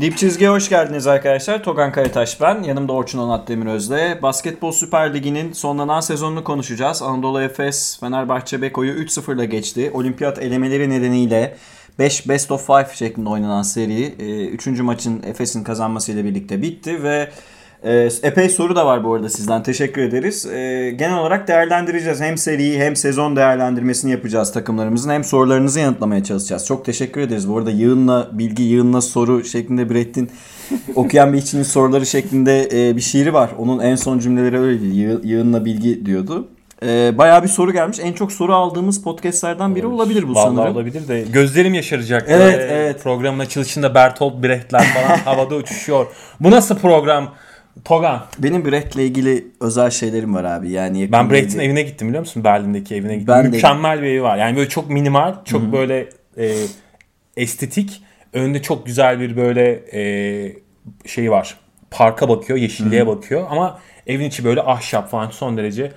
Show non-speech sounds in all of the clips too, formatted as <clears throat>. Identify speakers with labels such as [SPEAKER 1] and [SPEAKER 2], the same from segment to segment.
[SPEAKER 1] Dip çizgiye hoş geldiniz arkadaşlar. Togan Karataş ben. Yanımda Orçun Onat Demiröz'le. Basketbol Süper Ligi'nin sonlanan sezonunu konuşacağız. Anadolu Efes Fenerbahçe Beko'yu 3-0 ile geçti. Olimpiyat elemeleri nedeniyle 5 best of 5 şeklinde oynanan seri 3. maçın Efes'in kazanmasıyla birlikte bitti ve e, epey soru da var bu arada sizden. Teşekkür ederiz. E, genel olarak değerlendireceğiz. Hem seriyi hem sezon değerlendirmesini yapacağız takımlarımızın. Hem sorularınızı yanıtlamaya çalışacağız. Çok teşekkür ederiz. Bu arada yığınla bilgi, yığınla soru şeklinde Brett'in <laughs> okuyan bir içinin soruları şeklinde e, bir şiiri var. Onun en son cümleleri öyle değil. Yığınla bilgi diyordu. Ee, bayağı bir soru gelmiş. En çok soru aldığımız podcastlerden biri olabilir bu
[SPEAKER 2] Vallahi
[SPEAKER 1] sanırım.
[SPEAKER 2] olabilir de gözlerim yaşaracak.
[SPEAKER 1] Evet,
[SPEAKER 2] Böyle
[SPEAKER 1] evet.
[SPEAKER 2] Programın açılışında Bertolt Brecht'ler falan <laughs> havada uçuşuyor. Bu nasıl program? Togan.
[SPEAKER 1] Benim Brett'le ilgili özel şeylerim var abi. Yani
[SPEAKER 2] Ben Brecht'in evine gittim biliyor musun? Berlin'deki evine gittim.
[SPEAKER 1] Ben de-
[SPEAKER 2] Mükemmel bir evi var. Yani böyle çok minimal, çok böyle e, estetik. Önünde çok güzel bir böyle e, şey var. Parka bakıyor, yeşilliğe bakıyor. Ama evin içi böyle ahşap falan son derece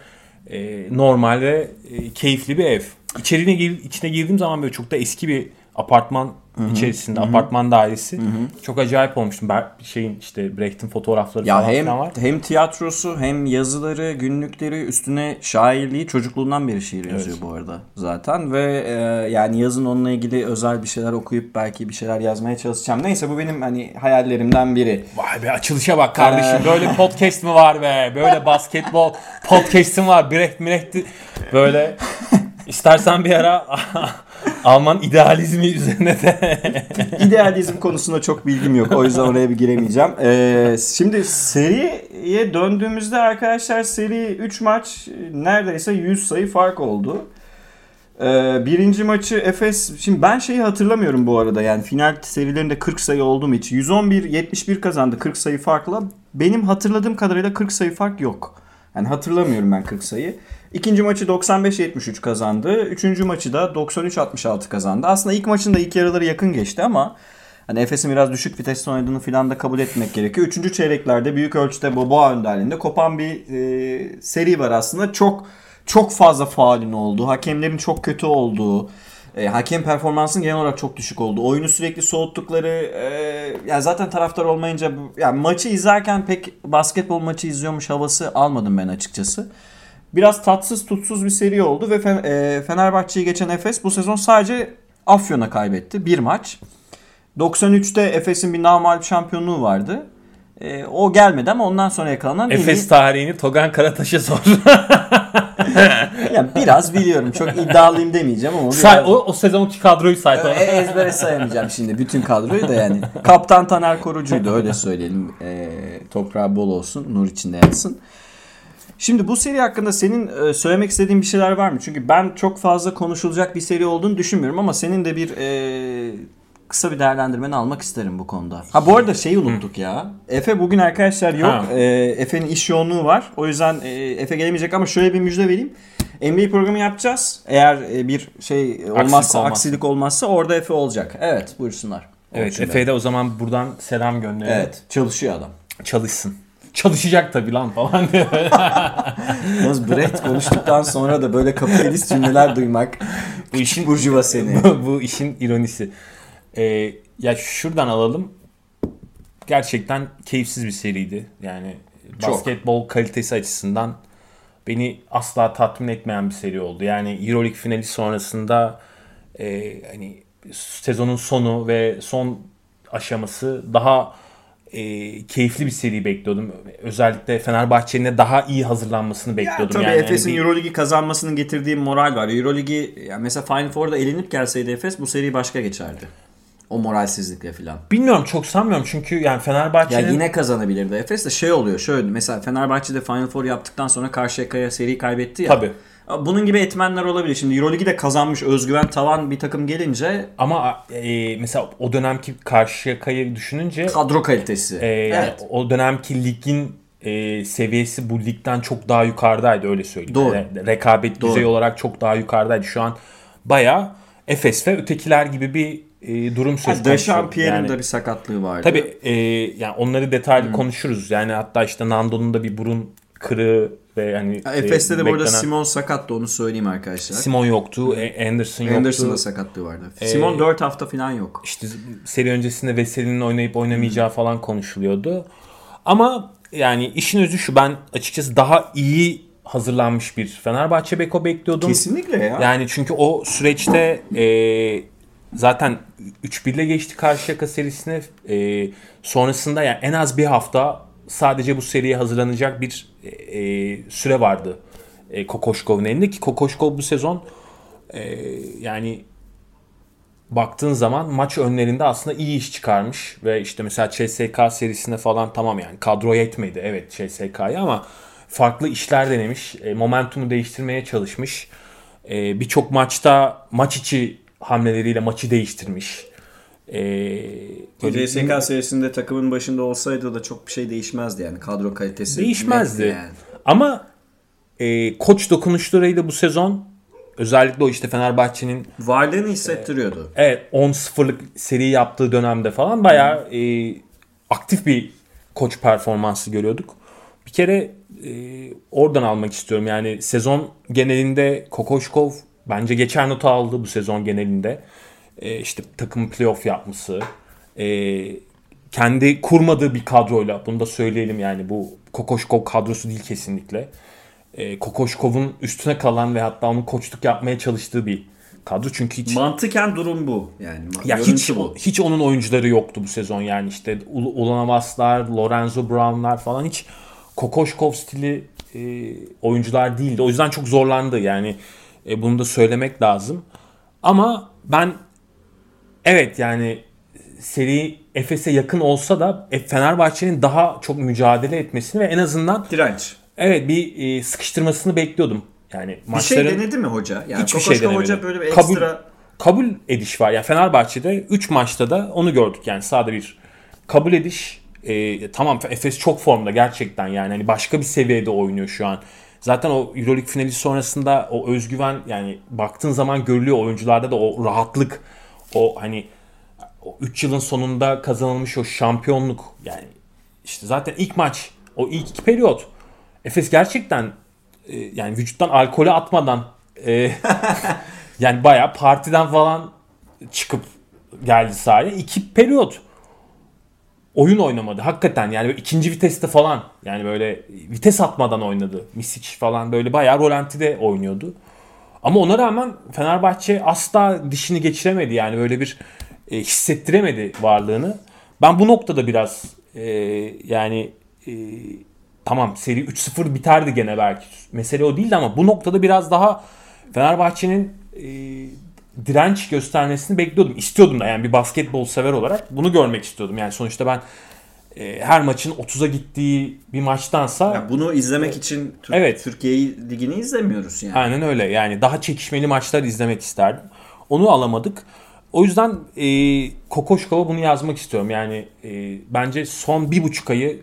[SPEAKER 2] e, normal ve e, keyifli bir ev. İçerine gir, içine girdiğim zaman böyle çok da eski bir apartman içerisinde, apartman dairesi. Çok acayip olmuştum. Ben şeyin işte Brecht'in fotoğrafları
[SPEAKER 1] Ya
[SPEAKER 2] falan
[SPEAKER 1] hem
[SPEAKER 2] filan var.
[SPEAKER 1] hem tiyatrosu hem yazıları, günlükleri üstüne şairliği çocukluğundan beri şiir yazıyor bu arada zaten ve e, yani yazın onunla ilgili özel bir şeyler okuyup belki bir şeyler yazmaya çalışacağım. Neyse bu benim hani hayallerimden biri.
[SPEAKER 2] Vay be açılışa bak kardeşim. Böyle podcast mı var be? Böyle basketbol podcast'im var. Brecht Brecht böyle <laughs> istersen bir ara <laughs> Alman idealizmi üzerine de <laughs>
[SPEAKER 1] İdealizm konusunda çok bilgim yok. O yüzden oraya bir giremeyeceğim. Ee, şimdi seriye döndüğümüzde arkadaşlar seri 3 maç neredeyse 100 sayı fark oldu. Ee, birinci maçı Efes... Şimdi ben şeyi hatırlamıyorum bu arada. Yani final serilerinde 40 sayı oldu mu hiç? 111-71 kazandı 40 sayı farkla. Benim hatırladığım kadarıyla 40 sayı fark yok. Yani hatırlamıyorum ben 40 sayı. İkinci maçı 95-73 kazandı. Üçüncü maçı da 93-66 kazandı. Aslında ilk maçın da ilk yarıları yakın geçti ama hani Efes'in biraz düşük viteste oynadığını falan da kabul etmek gerekiyor. Üçüncü çeyreklerde büyük ölçüde Boboa önderliğinde kopan bir e, seri var aslında. Çok çok fazla faulün olduğu, hakemlerin çok kötü olduğu, e, hakem performansının genel olarak çok düşük olduğu, oyunu sürekli soğuttukları, e, yani zaten taraftar olmayınca yani maçı izlerken pek basketbol maçı izliyormuş havası almadım ben açıkçası. Biraz tatsız tutsuz bir seri oldu ve e, Fenerbahçe'yi geçen Efes bu sezon sadece Afyon'a kaybetti. Bir maç. 93'te Efes'in bir namalip şampiyonluğu vardı. E, o gelmedi ama ondan sonra yakalanan en iyi-
[SPEAKER 2] Efes tarihini Togan Karataş'a sor. <laughs>
[SPEAKER 1] Yani biraz biliyorum. Çok iddialıyım demeyeceğim ama
[SPEAKER 2] say,
[SPEAKER 1] biraz...
[SPEAKER 2] o, o sezonki kadroyu say.
[SPEAKER 1] E, ezbere sayamayacağım şimdi bütün kadroyu da yani. Kaptan Taner Korucu'ydu öyle söyleyelim. E, toprağı bol olsun, nur içinde yatsın. Şimdi bu seri hakkında senin e, söylemek istediğin bir şeyler var mı? Çünkü ben çok fazla konuşulacak bir seri olduğunu düşünmüyorum ama senin de bir e, kısa bir değerlendirmeni almak isterim bu konuda. Ha bu arada şeyi unuttuk ya. Efe bugün arkadaşlar yok.
[SPEAKER 2] Ha.
[SPEAKER 1] E, Efe'nin iş yoğunluğu var. O yüzden e, Efe gelemeyecek ama şöyle bir müjde vereyim. NBA programı yapacağız. Eğer e, bir şey olmazsa,
[SPEAKER 2] olmazsa.
[SPEAKER 1] aksilik olmazsa orada Efe olacak. Evet, buyursunlar.
[SPEAKER 2] Evet. Efe'ye de o zaman buradan selam gönderelim.
[SPEAKER 1] Evet, çalışıyor adam.
[SPEAKER 2] Çalışsın. Çalışacak tabii lan falan diye. <laughs>
[SPEAKER 1] Yalnız Brett konuştuktan sonra da böyle kapitalist cümleler duymak.
[SPEAKER 2] Bu işin
[SPEAKER 1] Burjuva seni.
[SPEAKER 2] bu, bu işin ironisi. Ee, ya şuradan alalım. Gerçekten keyifsiz bir seriydi. Yani
[SPEAKER 1] Çok.
[SPEAKER 2] basketbol kalitesi açısından beni asla tatmin etmeyen bir seri oldu. Yani EuroLeague finali sonrasında e, hani sezonun sonu ve son aşaması daha e, keyifli bir seri bekliyordum. Özellikle Fenerbahçe'nin de daha iyi hazırlanmasını
[SPEAKER 1] Ya,
[SPEAKER 2] bekliyordum.
[SPEAKER 1] tabii
[SPEAKER 2] yani hani
[SPEAKER 1] Efes'in
[SPEAKER 2] bir-
[SPEAKER 1] Euroligi kazanmasının getirdiği moral var. Euroligi yani mesela Final Four'da elenip gelseydi Efes bu seri başka geçerdi. O moralsizlikle filan.
[SPEAKER 2] Bilmiyorum çok sanmıyorum çünkü yani
[SPEAKER 1] Ya
[SPEAKER 2] Fenerbahçe'nin
[SPEAKER 1] yine kazanabilirdi Efes de şey oluyor şöyle mesela Fenerbahçe'de Final Four yaptıktan sonra Karşıyaka'ya seri kaybetti ya.
[SPEAKER 2] Tabii.
[SPEAKER 1] Bunun gibi etmenler olabilir. Şimdi Euroligi de kazanmış özgüven tavan bir takım gelince
[SPEAKER 2] Ama e, mesela o dönemki Karşıyaka'yı düşününce
[SPEAKER 1] kadro kalitesi.
[SPEAKER 2] e,
[SPEAKER 1] evet.
[SPEAKER 2] o dönemki ligin e, seviyesi bu ligden çok daha yukarıdaydı öyle söyleyeyim.
[SPEAKER 1] Doğru.
[SPEAKER 2] Yani rekabet
[SPEAKER 1] Doğru.
[SPEAKER 2] düzeyi olarak çok daha yukarıdaydı. Şu an baya Efes ve ötekiler gibi bir e, durum söz konusu.
[SPEAKER 1] Dechampierre'in
[SPEAKER 2] Yani-
[SPEAKER 1] de bir sakatlığı vardı.
[SPEAKER 2] Tabii e, yani onları detaylı konuşuruz. Yani hatta işte Nando'nun da bir burun kırığı ve hani
[SPEAKER 1] Ha, Efes'te de
[SPEAKER 2] e,
[SPEAKER 1] bu arada
[SPEAKER 2] beklenen-
[SPEAKER 1] Simon sakattı onu söyleyeyim arkadaşlar.
[SPEAKER 2] Simon yoktu, e, Anderson yoktu.
[SPEAKER 1] Anderson'da sakatlığı vardı. Simon 4 hafta falan yok.
[SPEAKER 2] İşte seri öncesinde Veseli'nin oynayıp oynamayacağı falan konuşuluyordu. Ama yani işin özü şu ben açıkçası daha iyi hazırlanmış bir Fenerbahçe Beko bekliyordum.
[SPEAKER 1] Kesinlikle ya.
[SPEAKER 2] Yani çünkü o süreçte e, zaten 3-1 ile geçti Karşıyaka serisine. E, sonrasında yani en az bir hafta sadece bu seriye hazırlanacak bir e, süre vardı. E, Kokoşkov'un elinde ki Kokoşkov bu sezon e, yani baktığın zaman maç önlerinde aslında iyi iş çıkarmış ve işte mesela CSK serisinde falan tamam yani kadro yetmedi evet CSK'ya ama farklı işler denemiş. E, momentumu değiştirmeye çalışmış. E, Birçok maçta maç içi hamleleriyle maçı değiştirmiş. E, böyle-
[SPEAKER 1] CSK serisinde takımın başında olsaydı da çok bir şey değişmezdi yani. Kadro kalitesi
[SPEAKER 2] Değişmezdi.
[SPEAKER 1] yani.
[SPEAKER 2] Ama e, koç dokunuşlarıyla bu sezon özellikle o işte Fenerbahçe'nin
[SPEAKER 1] Varlığını hissettiriyordu.
[SPEAKER 2] Evet 10-0'lık seri yaptığı dönemde falan bayağı e, aktif bir koç performansı görüyorduk. Bir kere e, oradan almak istiyorum. Yani sezon genelinde Kokoşkov bence geçer notu aldı bu sezon genelinde. E, işte takım playoff yapması. E, kendi kurmadığı bir kadroyla bunu da söyleyelim yani bu Kokoşkov kadrosu değil kesinlikle. E, Kokoşkov'un üstüne kalan ve hatta onun koçluk yapmaya çalıştığı bir kadro. Çünkü hiç
[SPEAKER 1] Mantıken durum bu. Yani
[SPEAKER 2] ya hiç
[SPEAKER 1] bu.
[SPEAKER 2] hiç onun oyuncuları yoktu bu sezon yani işte Ul- Ulanavaslar, Lorenzo Brown'lar falan hiç Kokoşkov stili e, oyuncular değildi. O yüzden çok zorlandı yani e, bunu da söylemek lazım. Ama ben evet yani seri Efes'e yakın olsa da e, Fenerbahçe'nin daha çok mücadele etmesini ve en azından
[SPEAKER 1] Direnç.
[SPEAKER 2] evet bir e, sıkıştırmasını bekliyordum. Yani
[SPEAKER 1] Bir
[SPEAKER 2] maçların
[SPEAKER 1] şey denedi mi hoca? Yani
[SPEAKER 2] Hiçbir şey denemedi.
[SPEAKER 1] hoca böyle bir
[SPEAKER 2] Kabul-
[SPEAKER 1] ekstra
[SPEAKER 2] kabul ediş var. Yani Fenerbahçe'de 3 maçta da onu gördük. Yani sahada bir kabul ediş. Ee, tamam Efes çok formda gerçekten yani hani başka bir seviyede oynuyor şu an. Zaten o Euroleague finali sonrasında o özgüven yani baktığın zaman görülüyor oyuncularda da o rahatlık o hani o 3 yılın sonunda kazanılmış o şampiyonluk yani işte zaten ilk maç o ilk iki periyot Efes gerçekten e, yani vücuttan alkolü atmadan e, <laughs> yani bayağı partiden falan çıkıp geldi sahaya. İki periyot oyun oynamadı. Hakikaten yani ikinci viteste falan yani böyle vites atmadan oynadı. Misic falan böyle bayağı rolantide oynuyordu. Ama ona rağmen Fenerbahçe asla dişini geçiremedi yani böyle bir e, hissettiremedi varlığını. Ben bu noktada biraz e, yani e, tamam seri 3-0 biterdi gene belki. Mesele o değildi ama bu noktada biraz daha Fenerbahçe'nin e, direnç göstermesini bekliyordum. İstiyordum da yani bir basketbol sever olarak bunu görmek istiyordum. Yani sonuçta ben e, her maçın 30'a gittiği bir maçtansa
[SPEAKER 1] Ya bunu izlemek için Türk,
[SPEAKER 2] Evet.
[SPEAKER 1] Türkiye Ligi'ni izlemiyoruz yani.
[SPEAKER 2] Aynen öyle. Yani daha çekişmeli maçlar izlemek isterdim. Onu alamadık. O yüzden e, Kokoşkov'a bunu yazmak istiyorum. Yani e, bence son bir buçuk ayı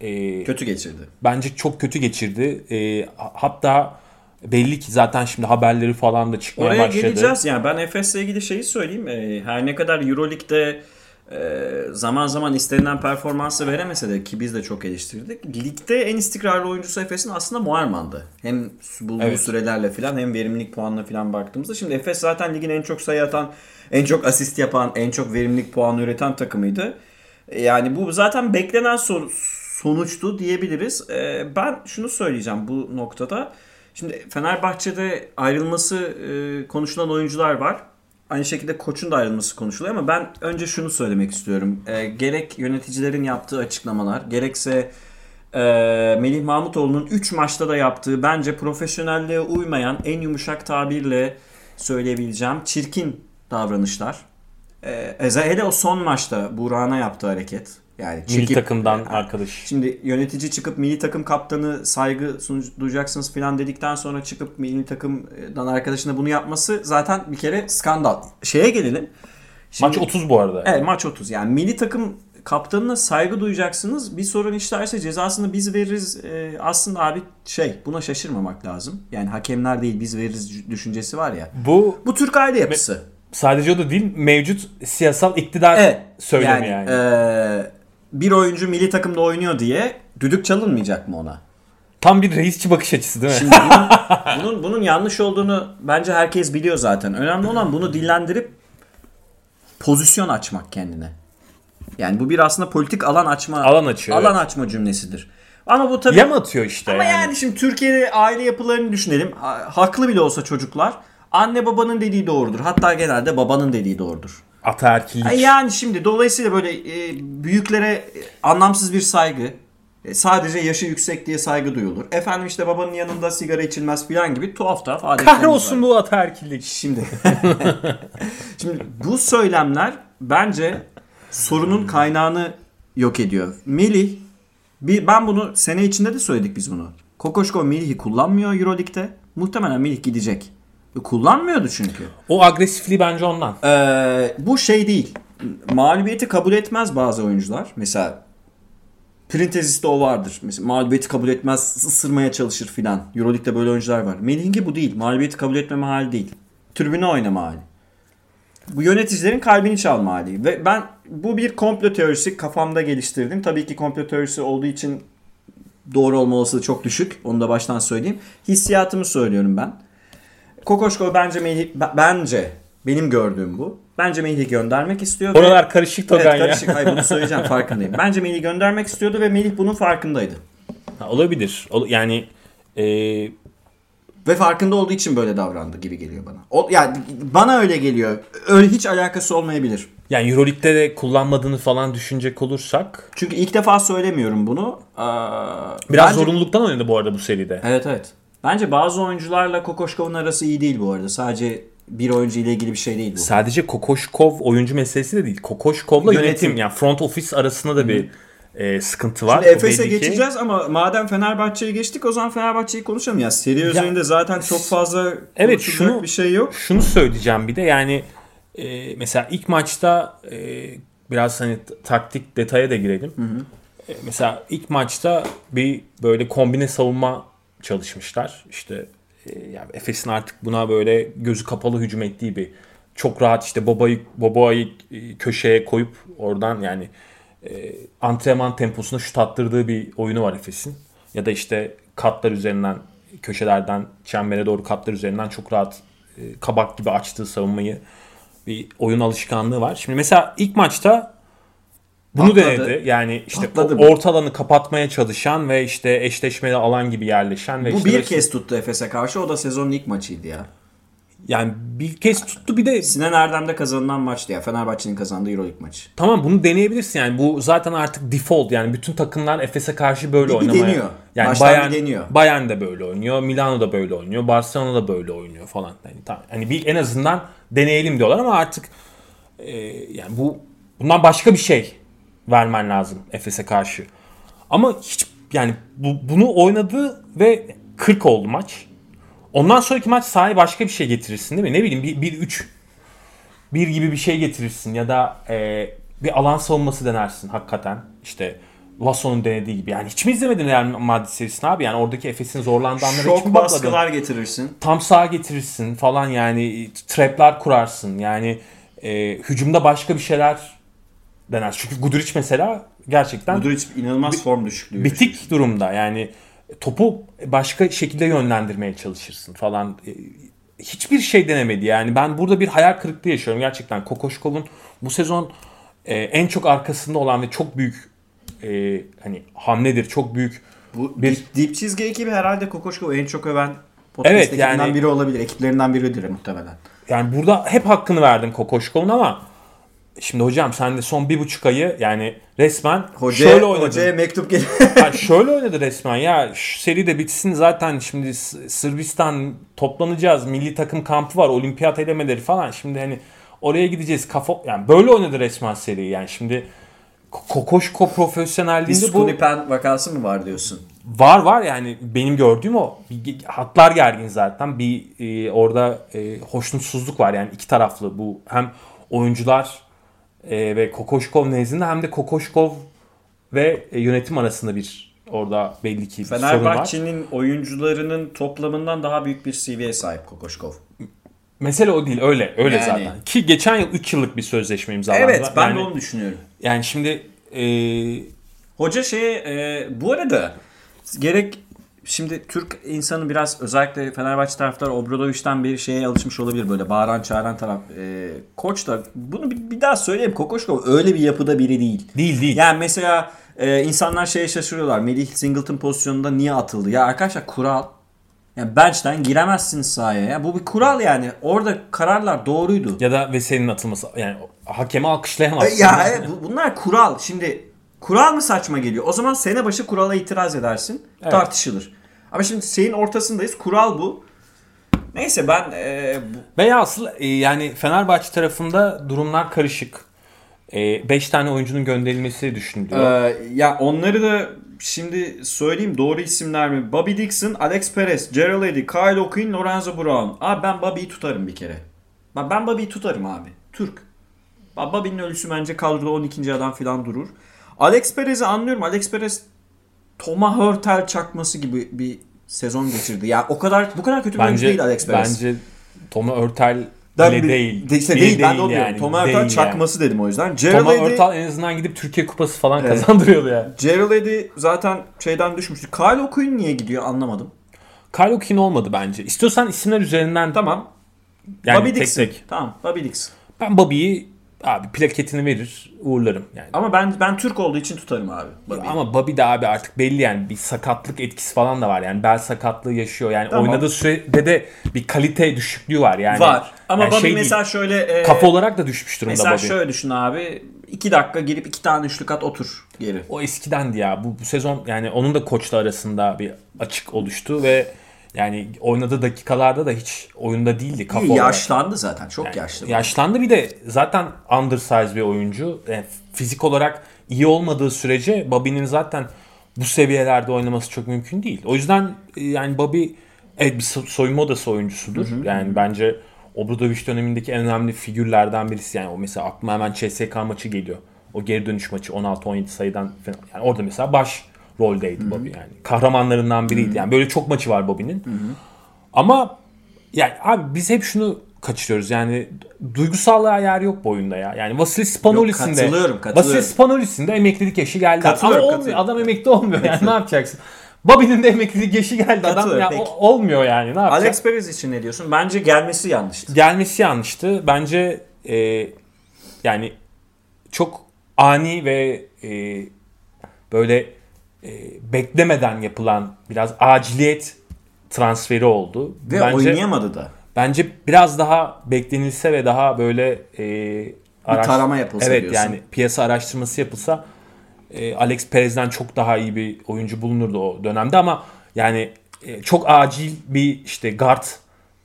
[SPEAKER 2] e,
[SPEAKER 1] Kötü geçirdi.
[SPEAKER 2] bence çok kötü geçirdi. E, hatta belli ki zaten şimdi haberleri falan da çıkmaya
[SPEAKER 1] Oraya
[SPEAKER 2] başladı.
[SPEAKER 1] geleceğiz. Yani ben Efes'le ilgili şeyi söyleyeyim. Ee, her ne kadar Euroleague'de e, zaman zaman istenilen performansı veremese de ki biz de çok eleştirdik. Ligde en istikrarlı oyuncusu Efes'in aslında Muarman'dı. Hem bulduğu
[SPEAKER 2] Evet.
[SPEAKER 1] sürelerle falan hem verimlilik puanına falan baktığımızda. Şimdi Efes zaten ligin en çok sayı atan, en çok asist yapan, en çok verimlilik puanı üreten takımıydı. E, Yani bu zaten beklenen son- sonuçtu diyebiliriz. Ee, ben şunu söyleyeceğim bu noktada. Şimdi Fenerbahçe'de ayrılması e, konuşulan oyuncular var. Aynı şekilde koçun da ayrılması konuşuluyor ama ben önce şunu söylemek istiyorum. Ee, gerek yöneticilerin yaptığı açıklamalar, gerekse e, Melih Mahmutoğlu'nun 3 maçta da yaptığı bence profesyonelliğe uymayan en yumuşak tabirle söyleyebileceğim çirkin davranışlar. Ee, hele o son maçta Burak'ına yaptığı hareket. Yani
[SPEAKER 2] Milli
[SPEAKER 1] çirkin-
[SPEAKER 2] takımdan
[SPEAKER 1] Yani
[SPEAKER 2] arkadaş.
[SPEAKER 1] Şimdi yönetici çıkıp milli takım kaptanı saygı duyacaksınız falan dedikten sonra çıkıp milli takımdan arkadaşına bunu yapması zaten bir kere skandal. Şeye gelelim. Şimdi-
[SPEAKER 2] Maç 30 bu arada.
[SPEAKER 1] Evet maç 30. Yani milli takım kaptanına saygı duyacaksınız. Bir sorun işlerse cezasını biz veririz. Ee, aslında abi şey buna şaşırmamak lazım. Yani hakemler değil biz veririz düşüncesi var ya.
[SPEAKER 2] Bu
[SPEAKER 1] Bu Türk aile yapısı.
[SPEAKER 2] sadece o da değil mevcut siyasal iktidar
[SPEAKER 1] Evet.
[SPEAKER 2] söylemi yani.
[SPEAKER 1] eee, bir oyuncu milli takımda oynuyor diye düdük çalınmayacak mı ona?
[SPEAKER 2] Tam bir reisçi bakış açısı değil mi?
[SPEAKER 1] Şimdi bunun, <laughs> bunun, bunun yanlış olduğunu bence herkes biliyor zaten. Önemli olan bunu dillendirip pozisyon açmak kendine. Yani bu bir aslında politik alan açma
[SPEAKER 2] Alan açıyor,
[SPEAKER 1] alan
[SPEAKER 2] evet.
[SPEAKER 1] açma cümlesidir. Ama bu tabii
[SPEAKER 2] Yem atıyor işte
[SPEAKER 1] ama
[SPEAKER 2] yani.
[SPEAKER 1] yani. şimdi Türkiye'de aile yapılarını düşünelim. Ha- Haklı bile olsa çocuklar anne babanın dediği doğrudur. Hatta genelde babanın dediği doğrudur.
[SPEAKER 2] Ataerkillik.
[SPEAKER 1] Ay Yani şimdi dolayısıyla böyle e, büyüklere e, anlamsız bir saygı, e, sadece yaşı yüksek diye saygı duyulur. Efendim işte babanın yanında sigara içilmez falan gibi tuhaf tuhaf adetlerimiz
[SPEAKER 2] Kahrolsun
[SPEAKER 1] var.
[SPEAKER 2] bu ataerkillik.
[SPEAKER 1] Şimdi <laughs> şimdi bu söylemler bence sorunun kaynağını yok ediyor. Melih bir ben bunu sene içinde de söyledik biz bunu. Kokoşko Melih'i kullanmıyor EuroLeague'de. Muhtemelen Melih gidecek. E, Kullanmıyordu çünkü.
[SPEAKER 2] O agresifliği bence ondan.
[SPEAKER 1] Ee, bu şey değil. Mağlubiyeti kabul etmez bazı oyuncular. Mesela Printezis'te o vardır. Mesela mağlubiyeti kabul etmez, ısırmaya çalışır filan. Euroleague'de böyle oyuncular var. Melih'inki bu değil. Mağlubiyeti kabul etmeme hali değil. Tribüne oynama hali. Bu yöneticilerin kalbini çalma hali. Ve ben bu bir komplo teorisi kafamda geliştirdim. Tabii ki komplo teorisi olduğu için doğru olma olasılığı çok düşük. Onu da baştan söyleyeyim. Hissiyatımı söylüyorum ben. Kokoşko bence Melih, bence benim gördüğüm bu. Bence Melih'i göndermek istiyor. ve-
[SPEAKER 2] Oralar karışık Togan
[SPEAKER 1] Evet
[SPEAKER 2] ya.
[SPEAKER 1] karışık. Hayır bunu söyleyeceğim <laughs> farkındayım. Bence Melih'i göndermek istiyordu ve Melih bunun farkındaydı.
[SPEAKER 2] Ha, olabilir. Ol- yani e,
[SPEAKER 1] Ve farkında olduğu için böyle davrandı gibi geliyor bana. O, yani bana öyle geliyor. Öyle hiç alakası olmayabilir.
[SPEAKER 2] yani Euroleague'de de kullanmadığını falan düşünecek olursak
[SPEAKER 1] Çünkü ilk defa söylemiyorum bunu. Aa,
[SPEAKER 2] biraz
[SPEAKER 1] bence-
[SPEAKER 2] zorunluluktan oynadı bu arada bu seride.
[SPEAKER 1] Evet evet. Bence bazı oyuncularla Kokoşkov'un arası iyi değil bu arada. Sadece bir oyuncu ile ilgili bir şey değil bu.
[SPEAKER 2] Sadece Kokoşkov oyuncu meselesi de değil. Kokoşkov'la yönetim,
[SPEAKER 1] Yönetim.
[SPEAKER 2] yani front office arasında da bir e, sıkıntı var.
[SPEAKER 1] Şimdi Efes'e
[SPEAKER 2] belli ki.
[SPEAKER 1] geçeceğiz ama madem Fenerbahçe'ye geçtik o zaman Fenerbahçe'yi konuşalım ya. Seri üzerinde zaten çok fazla
[SPEAKER 2] Evet,
[SPEAKER 1] konuşulacak
[SPEAKER 2] şunu-
[SPEAKER 1] bir şey yok.
[SPEAKER 2] Şunu söyleyeceğim bir de yani e, mesela ilk maçta e, biraz hani taktik detaya da girelim. E, mesela ilk maçta bir böyle kombine savunma çalışmışlar. İşte e, yani Efes'in artık buna böyle gözü kapalı hücum ettiği bir çok rahat işte Boba'yı Boba'yı e, köşeye koyup oradan yani e, antrenman temposuna şut attırdığı bir oyunu var Efes'in. Ya da işte katlar üzerinden köşelerden çembere doğru katlar üzerinden çok rahat e, kabak gibi açtığı savunmayı bir oyun alışkanlığı var. Şimdi mesela ilk maçta bunu
[SPEAKER 1] Patladı.
[SPEAKER 2] denedi. Yani işte
[SPEAKER 1] Patladı mı?
[SPEAKER 2] orta alanı kapatmaya çalışan ve işte eşleşmeli alan gibi yerleşen ve
[SPEAKER 1] Bu
[SPEAKER 2] işte
[SPEAKER 1] bir kez tuttu Efes'e karşı. O da sezonun ilk maçıydı ya.
[SPEAKER 2] yani bir kez tuttu bir de
[SPEAKER 1] Sinan Erdem'de kazanılan maçtı ya. Fenerbahçe'nin kazandığı Euroleague maçı.
[SPEAKER 2] Tamam bunu deneyebilirsin yani bu zaten artık default yani bütün takımlar Efes'e karşı böyle
[SPEAKER 1] Bir- bir
[SPEAKER 2] oynamaya.
[SPEAKER 1] deniyor.
[SPEAKER 2] Yani
[SPEAKER 1] Baştan
[SPEAKER 2] Bayern,
[SPEAKER 1] bir deniyor.
[SPEAKER 2] Bayern de böyle oynuyor, Milano da böyle oynuyor, Barcelona da böyle oynuyor falan. Yani tamam. Hani bir en azından deneyelim diyorlar ama artık e, yani bu bundan başka bir şey vermen lazım Efes'e karşı. Ama hiç yani bu, bunu oynadı ve 40 oldu maç. Ondan sonraki maç sahaya başka bir şey getirirsin değil mi? Ne bileyim bir, bir 3 bir gibi bir şey getirirsin ya da e, bir alan savunması denersin hakikaten. İşte Lasso'nun denediği gibi. Yani hiç mi izlemedin Real Madrid serisini abi? Yani oradaki Efes'in zorlandığı anlara hiç
[SPEAKER 1] Şok
[SPEAKER 2] mi bakmadın?
[SPEAKER 1] baskılar getirirsin.
[SPEAKER 2] Tam sağa getirirsin falan yani trapler kurarsın. Yani e, hücumda başka bir şeyler denersin. Çünkü Guduric mesela gerçekten
[SPEAKER 1] Mudric inanılmaz form düşüklüğü.
[SPEAKER 2] bitik durumda. Yani topu başka şekilde yönlendirmeye çalışırsın falan. E, Hiçbir şey denemedi. Yani ben burada bir hayal kırıklığı yaşıyorum gerçekten. Kokoşkov'un bu sezon e, en çok arkasında olan ve çok büyük e, hani hamledir. Çok büyük
[SPEAKER 1] Bu
[SPEAKER 2] bir-
[SPEAKER 1] bir dip çizgi ekibi herhalde Kokoşkov'u en çok öven podcast
[SPEAKER 2] Evet, yani-
[SPEAKER 1] biri olabilir. Ekiplerinden biridir muhtemelen.
[SPEAKER 2] yani burada hep hakkını verdim Kokoşkov'un ama şimdi hocam sen de son bir buçuk ayı yani resmen
[SPEAKER 1] Hocaya,
[SPEAKER 2] şöyle oynadın.
[SPEAKER 1] hocaya mektup geliyor. <laughs>
[SPEAKER 2] Ya <laughs> şöyle oynadı resmen. Ya şu seri de bitsin zaten şimdi Sırbistan toplanacağız milli takım kampı var olimpiyat elemeleri falan. Şimdi hani oraya gideceğiz kafa yani böyle oynadı resmen seri yani şimdi Ko- Kokoşko profesyonelliğinde bu
[SPEAKER 1] Skunipen vakası mı var diyorsun?
[SPEAKER 2] var var. Yani benim gördüğüm o. Hatlar gergin zaten. Bir e, orada e, hoşnutsuzluk var. Yani iki taraflı bu. Hem oyuncular e, ve Kokoşkov nezdinde hem de Kokoşkov ve e, yönetim arasında bir orada belli ki bir sorun var.
[SPEAKER 1] Fenerbahçe'nin oyuncularının toplamından daha büyük bir seviyeye sahip Kokoşkov.
[SPEAKER 2] Mesele o değil öyle öyle
[SPEAKER 1] Yani.
[SPEAKER 2] zaten. Ki geçen yıl 3 yıllık bir sözleşme imzalandı.
[SPEAKER 1] Evet ben
[SPEAKER 2] yani,
[SPEAKER 1] de onu düşünüyorum.
[SPEAKER 2] Yani şimdi e,
[SPEAKER 1] Hoca şeye e, bu arada gerek şimdi Türk insanı biraz özellikle Fenerbahçe taraftarı Obradoviç'ten bir şeye alışmış olabilir böyle bağıran çağıran taraf. Ee, koç da bunu bir, bir daha söyleyeyim Kokoşkov öyle bir yapıda biri değil.
[SPEAKER 2] Değil değil.
[SPEAKER 1] Yani mesela e, insanlar şeye şaşırıyorlar. Melih Singleton pozisyonunda niye atıldı? Ya arkadaşlar kural. Yani bench'ten giremezsiniz sahaya. Ya bu bir kural yani. Orada kararlar doğruydu.
[SPEAKER 2] Ya da Veseli'nin atılması. Yani hakemi alkışlayamazsın.
[SPEAKER 1] Ya evet, bu- bunlar kural. Şimdi kural mı saçma geliyor? O zaman sene başı kurala itiraz edersin.
[SPEAKER 2] Evet.
[SPEAKER 1] Tartışılır. Ama şimdi şeyin ortasındayız. Kural bu. Neyse ben e, bu-
[SPEAKER 2] Veya asıl e, yani Fenerbahçe tarafında durumlar karışık. 5 tane oyuncunun gönderilmesi düşünülüyor.
[SPEAKER 1] Ee, ya onları da şimdi söyleyeyim doğru isimler mi? Bobby Dixon, Alex Perez, Gerald Eddy, Kyle O'Quinn, Lorenzo Brown. Abi ben Bobby'yi tutarım bir kere. Ben, ben Bobby'yi tutarım abi. Türk. Bobby'nin ölüsü bence kadroda 12. adam falan durur. Alex Perez'i anlıyorum. Alex Perez Toma Hörtel çakması gibi bir sezon geçirdi. Ya o kadar bu kadar kötü bir oyuncu
[SPEAKER 2] bence
[SPEAKER 1] değil Alex Perez.
[SPEAKER 2] bence Toma Örtel
[SPEAKER 1] Ben
[SPEAKER 2] bile
[SPEAKER 1] bir-
[SPEAKER 2] değil.
[SPEAKER 1] de- işte değil, ben de onu
[SPEAKER 2] yani.
[SPEAKER 1] Toma Hörtel
[SPEAKER 2] Değil
[SPEAKER 1] çakması dedim o yüzden.
[SPEAKER 2] Yani.
[SPEAKER 1] Gerald
[SPEAKER 2] Toma
[SPEAKER 1] Eddy-
[SPEAKER 2] Örtel en azından gidip Türkiye Kupası falan
[SPEAKER 1] Evet.
[SPEAKER 2] kazandırıyordu yani.
[SPEAKER 1] Gerald Eddy zaten şeyden düşmüştü. Kyle O'Quinn niye gidiyor anlamadım.
[SPEAKER 2] Kyle O'Quinn olmadı bence. İstiyorsan isimler üzerinden
[SPEAKER 1] Tamam.
[SPEAKER 2] yani
[SPEAKER 1] Bobby
[SPEAKER 2] tek
[SPEAKER 1] Dixon.
[SPEAKER 2] tek.
[SPEAKER 1] Tamam Bobby Dixon.
[SPEAKER 2] Ben Bobby'yi abi plaketini verir uğurlarım yani.
[SPEAKER 1] Ama ben ben Türk olduğu için tutarım abi. Bobby'yi.
[SPEAKER 2] Ama Bobby de abi artık belli yani bir sakatlık etkisi falan da var yani bel sakatlığı yaşıyor yani
[SPEAKER 1] Tamam.
[SPEAKER 2] oynadığı sürede de bir kalite düşüklüğü var yani.
[SPEAKER 1] var. Ama
[SPEAKER 2] Yani
[SPEAKER 1] Bobby
[SPEAKER 2] şey
[SPEAKER 1] mesela
[SPEAKER 2] değil,
[SPEAKER 1] şöyle e,
[SPEAKER 2] kafa olarak da düşmüş durumda
[SPEAKER 1] mesela
[SPEAKER 2] Bobby.
[SPEAKER 1] şöyle düşün abi. 2 dakika girip 2 tane üçlük at otur geri.
[SPEAKER 2] O eskidendi ya. Bu, bu sezon yani onun da koçla arasında bir açık oluştu ve yani oynadığı dakikalarda da hiç oyunda değildi kafa
[SPEAKER 1] İyi,
[SPEAKER 2] olarak.
[SPEAKER 1] yaşlandı zaten. Çok yaşlı.
[SPEAKER 2] Yaşlandı bir de zaten undersize bir oyuncu. Yani fizik olarak iyi olmadığı sürece Bobby'nin zaten bu seviyelerde oynaması çok mümkün değil. O yüzden e, yani Bobby evet bir so- soyunma odası oyuncusudur. Yani bence Obradoviç dönemindeki en önemli figürlerden birisi. Yani o mesela aklıma hemen CSK maçı geliyor. O geri dönüş maçı 16-17 sayıdan falan. Yani orada mesela baş roldeydi Bobby yani. Kahramanlarından biriydi. Yani böyle çok maçı var Bobby'nin. Ama yani abi biz hep şunu kaçırıyoruz yani duygusallığa yer yok bu oyunda ya. Yani Vasil Spanoulis'in de
[SPEAKER 1] katılıyorum, katılıyorum.
[SPEAKER 2] Vasil Spanoulis'in de emeklilik yaşı geldi.
[SPEAKER 1] Katılıyorum,
[SPEAKER 2] Ama olmuyor.
[SPEAKER 1] katılıyorum.
[SPEAKER 2] Adam emekli olmuyor yani ne yapacaksın? Bobby'nin de emeklilik yaşı geldi. Adam ya, o- olmuyor yani ne yapacak?
[SPEAKER 1] Alex Perez için ne diyorsun? Bence gelmesi yanlıştı.
[SPEAKER 2] Gelmesi yanlıştı. Bence e, yani çok ani ve e, böyle e, beklemeden yapılan biraz aciliyet transferi oldu.
[SPEAKER 1] Ve
[SPEAKER 2] bence
[SPEAKER 1] oynayamadı da.
[SPEAKER 2] bence biraz daha beklenilse ve daha böyle e, araş-
[SPEAKER 1] tarama yapılsa
[SPEAKER 2] Evet
[SPEAKER 1] diyorsun.
[SPEAKER 2] yani piyasa araştırması yapılsa e, Alex Perez'den çok daha iyi bir oyuncu bulunurdu o dönemde ama yani e, çok acil bir işte guard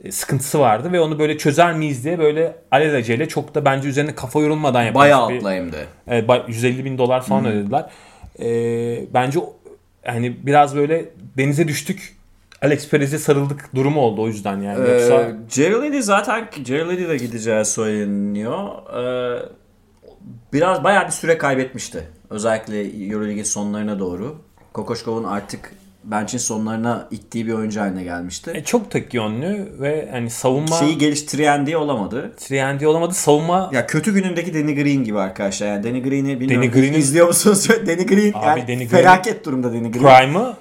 [SPEAKER 2] e, sıkıntısı vardı ve onu böyle çözer miyiz diye böyle alelacele çok da bence üzerine kafa yorulmadan yapılmış
[SPEAKER 1] Bayağı
[SPEAKER 2] bir
[SPEAKER 1] atla hem de.
[SPEAKER 2] Evet, ba- 150 bin dolar falan ödediler. Ee, bence yani biraz böyle denize düştük. Alex Perez'e sarıldık durumu oldu o yüzden yani. Yoksa
[SPEAKER 1] Ee, Gerald Eddy zaten Gerald Eddy de gideceği söyleniyor. Ee, biraz bayağı bir süre kaybetmişti. Özellikle Euroleague'in sonlarına doğru. Kokoşkov'un artık bench'in sonlarına ittiği bir oyuncu haline gelmişti.
[SPEAKER 2] e, çok tek yönlü ve hani savunma
[SPEAKER 1] Şeyi geliştiren diye olamadı.
[SPEAKER 2] Triendy olamadı. Savunma
[SPEAKER 1] Ya kötü günündeki Danny Green gibi arkadaşlar. Yani Danny Green'i bilmiyorum.
[SPEAKER 2] Danny Green'in-
[SPEAKER 1] izliyor musunuz? <laughs> Danny Green
[SPEAKER 2] Abi
[SPEAKER 1] yani
[SPEAKER 2] Danny Green-
[SPEAKER 1] felaket durumda Danny Green.
[SPEAKER 2] Prime'ı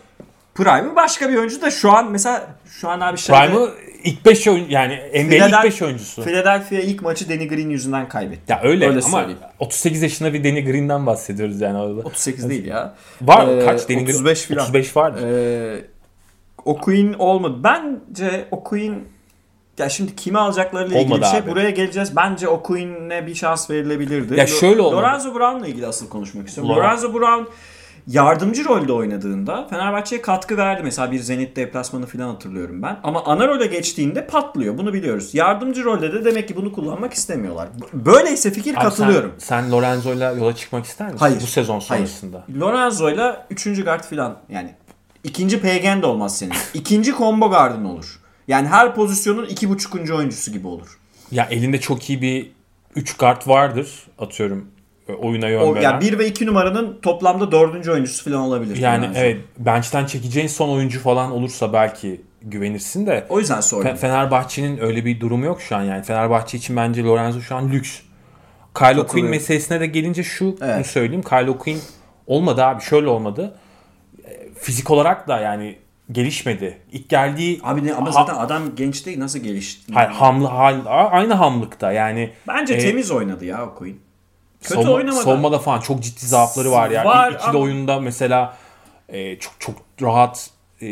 [SPEAKER 1] Prime'ı başka bir oyuncu da şu an mesela şu an abi şeyde-
[SPEAKER 2] Prime'ı ilk 5 oyun yani NBA'nin ilk
[SPEAKER 1] Philadelphia-
[SPEAKER 2] 5 oyuncusu.
[SPEAKER 1] Philadelphia ilk maçı Danny Green yüzünden kaybetti.
[SPEAKER 2] Ya öyle,
[SPEAKER 1] Öyle
[SPEAKER 2] ama
[SPEAKER 1] söyleyeyim.
[SPEAKER 2] 38 yaşında bir Danny Green'den bahsediyoruz yani orada.
[SPEAKER 1] 38 değil ya.
[SPEAKER 2] Var
[SPEAKER 1] Ee,
[SPEAKER 2] kaç Danny Green?
[SPEAKER 1] 35 falan.
[SPEAKER 2] 35 vardır.
[SPEAKER 1] Ee, O'Quinn olmadı. Bence O'Quinn ya şimdi kimi alacaklarıyla ilgili bir şey.
[SPEAKER 2] abi.
[SPEAKER 1] Buraya geleceğiz. Bence O'Quinn'e bir şans verilebilirdi.
[SPEAKER 2] Ya şöyle olmadı.
[SPEAKER 1] Lorenzo Brown'la ilgili asıl konuşmak istiyorum.
[SPEAKER 2] Loren-
[SPEAKER 1] Lorenzo Brown yardımcı rolde oynadığında Fenerbahçe'ye katkı verdi. Mesela bir Zenit deplasmanı falan hatırlıyorum ben. Ama ana role geçtiğinde patlıyor. Bunu biliyoruz. Yardımcı rolde de demek ki bunu kullanmak istemiyorlar. Böyleyse fikir
[SPEAKER 2] Abi
[SPEAKER 1] katılıyorum.
[SPEAKER 2] Sen, sen Lorenzo'yla yola çıkmak ister misin?
[SPEAKER 1] Hayır.
[SPEAKER 2] Bu sezon
[SPEAKER 1] Hayır.
[SPEAKER 2] sonrasında.
[SPEAKER 1] Lorenzo'yla 3. guard falan yani ikinci PG'n de olmaz senin. İkinci combo guard'ın olur. Yani her pozisyonun iki buçukuncu oyuncusu gibi olur.
[SPEAKER 2] Ya elinde çok iyi bir 3 kart vardır atıyorum oyuna yön
[SPEAKER 1] O,
[SPEAKER 2] veren.
[SPEAKER 1] yani 1 ve 2 numaranın toplamda dördüncü oyuncusu falan olabilir.
[SPEAKER 2] yani
[SPEAKER 1] Lorenzo.
[SPEAKER 2] evet bench'ten çekeceğin son oyuncu falan olursa belki güvenirsin de
[SPEAKER 1] O yüzden
[SPEAKER 2] Fe-
[SPEAKER 1] sordum.
[SPEAKER 2] Fenerbahçe'nin öyle bir durumu yok şu an yani. Fenerbahçe için bence Lorenzo şu an lüks. O'Quinn
[SPEAKER 1] Katılıyorum.
[SPEAKER 2] meselesine de gelince şu
[SPEAKER 1] Evet.
[SPEAKER 2] söyleyeyim. Kyle O'Quinn olmadı abi şöyle olmadı. E, Fizik olarak da yani gelişmedi. İlk geldiği
[SPEAKER 1] Abi ne, ama zaten adam genç değil nasıl gelişti?
[SPEAKER 2] hayır, hamlı hal aynı hamlıkta yani
[SPEAKER 1] Bence
[SPEAKER 2] e,
[SPEAKER 1] temiz oynadı ya Queen. Kötü
[SPEAKER 2] savunma-
[SPEAKER 1] oynamadı.
[SPEAKER 2] savunmada falan çok ciddi zaafları var yani.
[SPEAKER 1] Var
[SPEAKER 2] İlk ikili
[SPEAKER 1] ama-
[SPEAKER 2] oyunda mesela e, çok çok rahat e,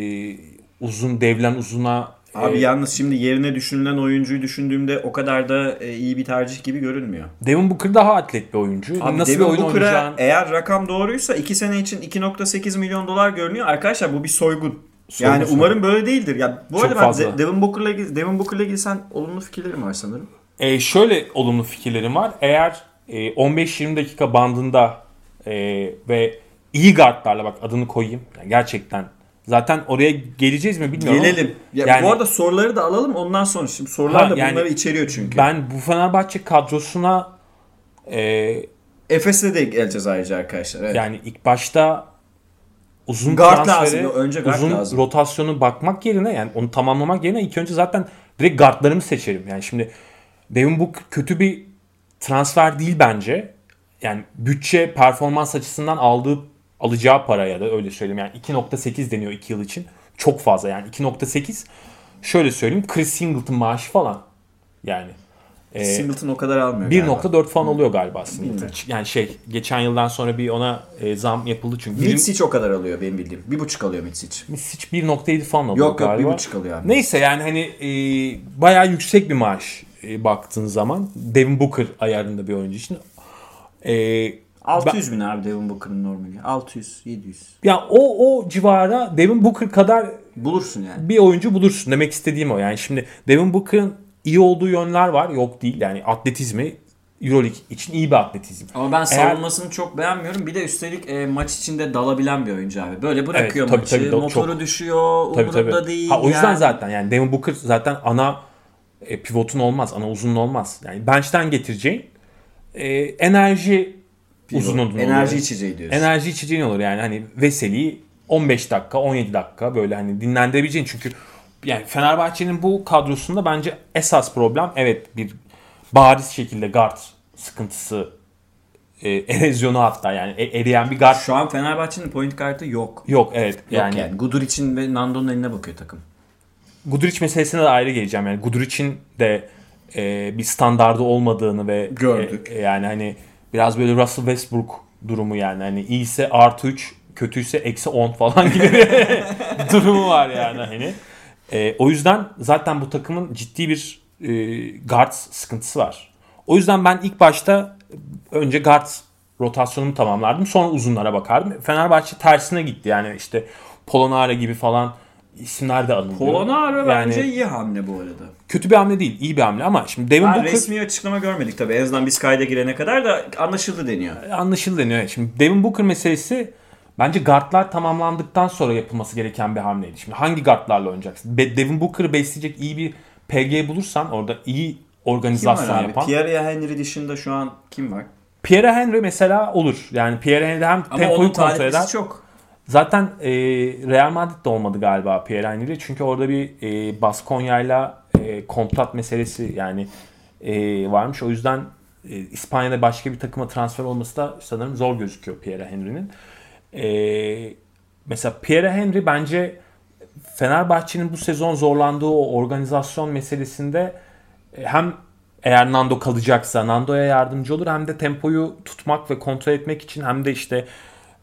[SPEAKER 2] uzun devlen uzuna
[SPEAKER 1] Abi
[SPEAKER 2] e,
[SPEAKER 1] yalnız şimdi yerine düşünülen oyuncuyu düşündüğümde o kadar da e, iyi bir tercih gibi görünmüyor.
[SPEAKER 2] Devin Booker daha atlet bir oyuncu.
[SPEAKER 1] Abi
[SPEAKER 2] Nasıl
[SPEAKER 1] Devin
[SPEAKER 2] bir oyun
[SPEAKER 1] Booker'a
[SPEAKER 2] oynayacağını
[SPEAKER 1] eğer rakam doğruysa 2 sene için 2.8 milyon dolar görünüyor. Arkadaşlar bu bir soygun.
[SPEAKER 2] Soygun,
[SPEAKER 1] yani
[SPEAKER 2] soygun.
[SPEAKER 1] umarım böyle değildir. Ya bu
[SPEAKER 2] Çok
[SPEAKER 1] arada ben
[SPEAKER 2] fazla.
[SPEAKER 1] De- Devin Booker'la ilgili, Devin Booker'la ilgili sen olumlu fikirlerim var sanırım.
[SPEAKER 2] E, şöyle olumlu fikirlerim var. Eğer e, 15-20 dakika bandında e, ve iyi guardlarla bak adını koyayım. Yani gerçekten. Zaten oraya geleceğiz mi bilmiyorum.
[SPEAKER 1] Gelelim. Ya
[SPEAKER 2] yani-
[SPEAKER 1] bu arada soruları da alalım ondan sonra. Şimdi sorular
[SPEAKER 2] Ha,
[SPEAKER 1] da
[SPEAKER 2] yani
[SPEAKER 1] bunları içeriyor çünkü.
[SPEAKER 2] Ben bu Fenerbahçe kadrosuna e,
[SPEAKER 1] Efes'e de geleceğiz ayrıca arkadaşlar. Evet.
[SPEAKER 2] yani ilk başta uzun
[SPEAKER 1] Guard
[SPEAKER 2] transferi,
[SPEAKER 1] lazım, önce guard
[SPEAKER 2] uzun
[SPEAKER 1] lazım.
[SPEAKER 2] rotasyonu bakmak yerine yani onu tamamlamak yerine ilk önce zaten direkt guardlarımı seçerim. Yani şimdi Devin Book kötü bir transfer değil bence. Yani bütçe performans açısından aldığı alacağı paraya da öyle söyleyeyim. Yani 2.8 deniyor 2 yıl için. Çok fazla yani 2.8 şöyle söyleyeyim Chris Singleton maaşı falan. Yani e,
[SPEAKER 1] Singleton o kadar almıyor. galiba.
[SPEAKER 2] 1.4 falan oluyor galiba Singleton. Yani şey geçen yıldan sonra bir ona e, zam yapıldı çünkü.
[SPEAKER 1] Mitsic o kadar alıyor benim bildiğim. Bir buçuk alıyor Mitsic.
[SPEAKER 2] Misic 1.7 falan alıyor
[SPEAKER 1] Yok yok
[SPEAKER 2] galiba.
[SPEAKER 1] bir buçuk alıyor abi.
[SPEAKER 2] Neyse yani hani e, bayağı yüksek bir maaş e, baktığın zaman. Devin Booker ayarında bir oyuncu için. E,
[SPEAKER 1] 600 bin abi Devin Booker'ın normali. 600, 700.
[SPEAKER 2] ya o o civara Devin Booker kadar
[SPEAKER 1] Bulursun yani.
[SPEAKER 2] bir oyuncu bulursun. Demek istediğim o. Yani şimdi Devin Booker'ın iyi olduğu yönler var. Yok değil. Yani atletizmi Euroleague için iyi bir atletizm.
[SPEAKER 1] Ama ben
[SPEAKER 2] Eğer-
[SPEAKER 1] savunmasını çok beğenmiyorum. Bir de üstelik e, maç içinde dalabilen bir oyuncu abi. Böyle bırakıyor
[SPEAKER 2] Evet, tabii,
[SPEAKER 1] maçı.
[SPEAKER 2] tabii, do-
[SPEAKER 1] motoru
[SPEAKER 2] çok-
[SPEAKER 1] düşüyor.
[SPEAKER 2] Tabii
[SPEAKER 1] umurunda
[SPEAKER 2] tabii.
[SPEAKER 1] değil.
[SPEAKER 2] Ha, o yüzden
[SPEAKER 1] yani.
[SPEAKER 2] zaten yani Devin Booker zaten ana e, pivotun olmaz. Ana uzunun olmaz. Yani bench'ten getireceğin e, enerji uzunun
[SPEAKER 1] Enerji
[SPEAKER 2] olur.
[SPEAKER 1] içeceği diyorsun.
[SPEAKER 2] Enerji içeceğin olur yani hani Veseli'yi 15 dakika 17 dakika böyle hani dinlendirebileceğin çünkü yani Fenerbahçe'nin bu kadrosunda bence esas problem evet bir bariz şekilde guard sıkıntısı e, <laughs> erozyonu hatta yani e- eriyen bir guard
[SPEAKER 1] Şu an Fenerbahçe'nin point kartı yok.
[SPEAKER 2] yok evet
[SPEAKER 1] Yok
[SPEAKER 2] yani,
[SPEAKER 1] yani. Guduric'in ve Nando'nun eline bakıyor takım.
[SPEAKER 2] Guduric meselesine de ayrı geleceğim. Yani Guduric'in de e, bir standardı olmadığını ve
[SPEAKER 1] Gördük.
[SPEAKER 2] e, yani hani biraz böyle Russell Westbrook durumu yani hani iyiyse artı 3 kötüyse eksi 10 falan gibi bir <laughs> durumu var yani hani. E, o yüzden zaten bu takımın ciddi bir e, guard sıkıntısı var. O yüzden ben ilk başta önce guard rotasyonumu tamamlardım. Sonra uzunlara bakardım. Fenerbahçe tersine gitti. Yani işte Polonara gibi falan isimler de anılıyor.
[SPEAKER 1] Polonara
[SPEAKER 2] Yani
[SPEAKER 1] bence iyi hamle bu arada.
[SPEAKER 2] kötü bir hamle değil, iyi bir hamle ama şimdi Devin Booker
[SPEAKER 1] resmi açıklama görmedik tabii. En azından biz kayda girene kadar da anlaşıldı deniyor.
[SPEAKER 2] anlaşıldı deniyor. Şimdi Devin Booker meselesi bence guardlar tamamlandıktan sonra yapılması gereken bir hamleydi. Şimdi hangi guardlarla oynayacaksın? Be- Devin Booker'ı besleyecek iyi bir PG bulursan orada iyi
[SPEAKER 1] Kim var
[SPEAKER 2] organizasyon
[SPEAKER 1] abi?
[SPEAKER 2] yapan.
[SPEAKER 1] Pierre Henry dışında şu an kim var?
[SPEAKER 2] Pierre Henry mesela olur. Yani Pierre Henry hem tempoyu kontrol eder.
[SPEAKER 1] çok.
[SPEAKER 2] Zaten e, Real Madrid'de olmadı galiba Pierre Henry. Çünkü orada bir e, Baskonya'yla e, kontrat meselesi yani e, varmış. O yüzden e, İspanya'da başka bir takıma transfer olması da sanırım zor gözüküyor Pierre Henry'nin. E, mesela Pierre Henry bence Fenerbahçe'nin bu sezon zorlandığı o organizasyon meselesinde e, hem eğer Nando kalacaksa Nando'ya yardımcı olur hem de tempoyu tutmak ve kontrol etmek için hem de işte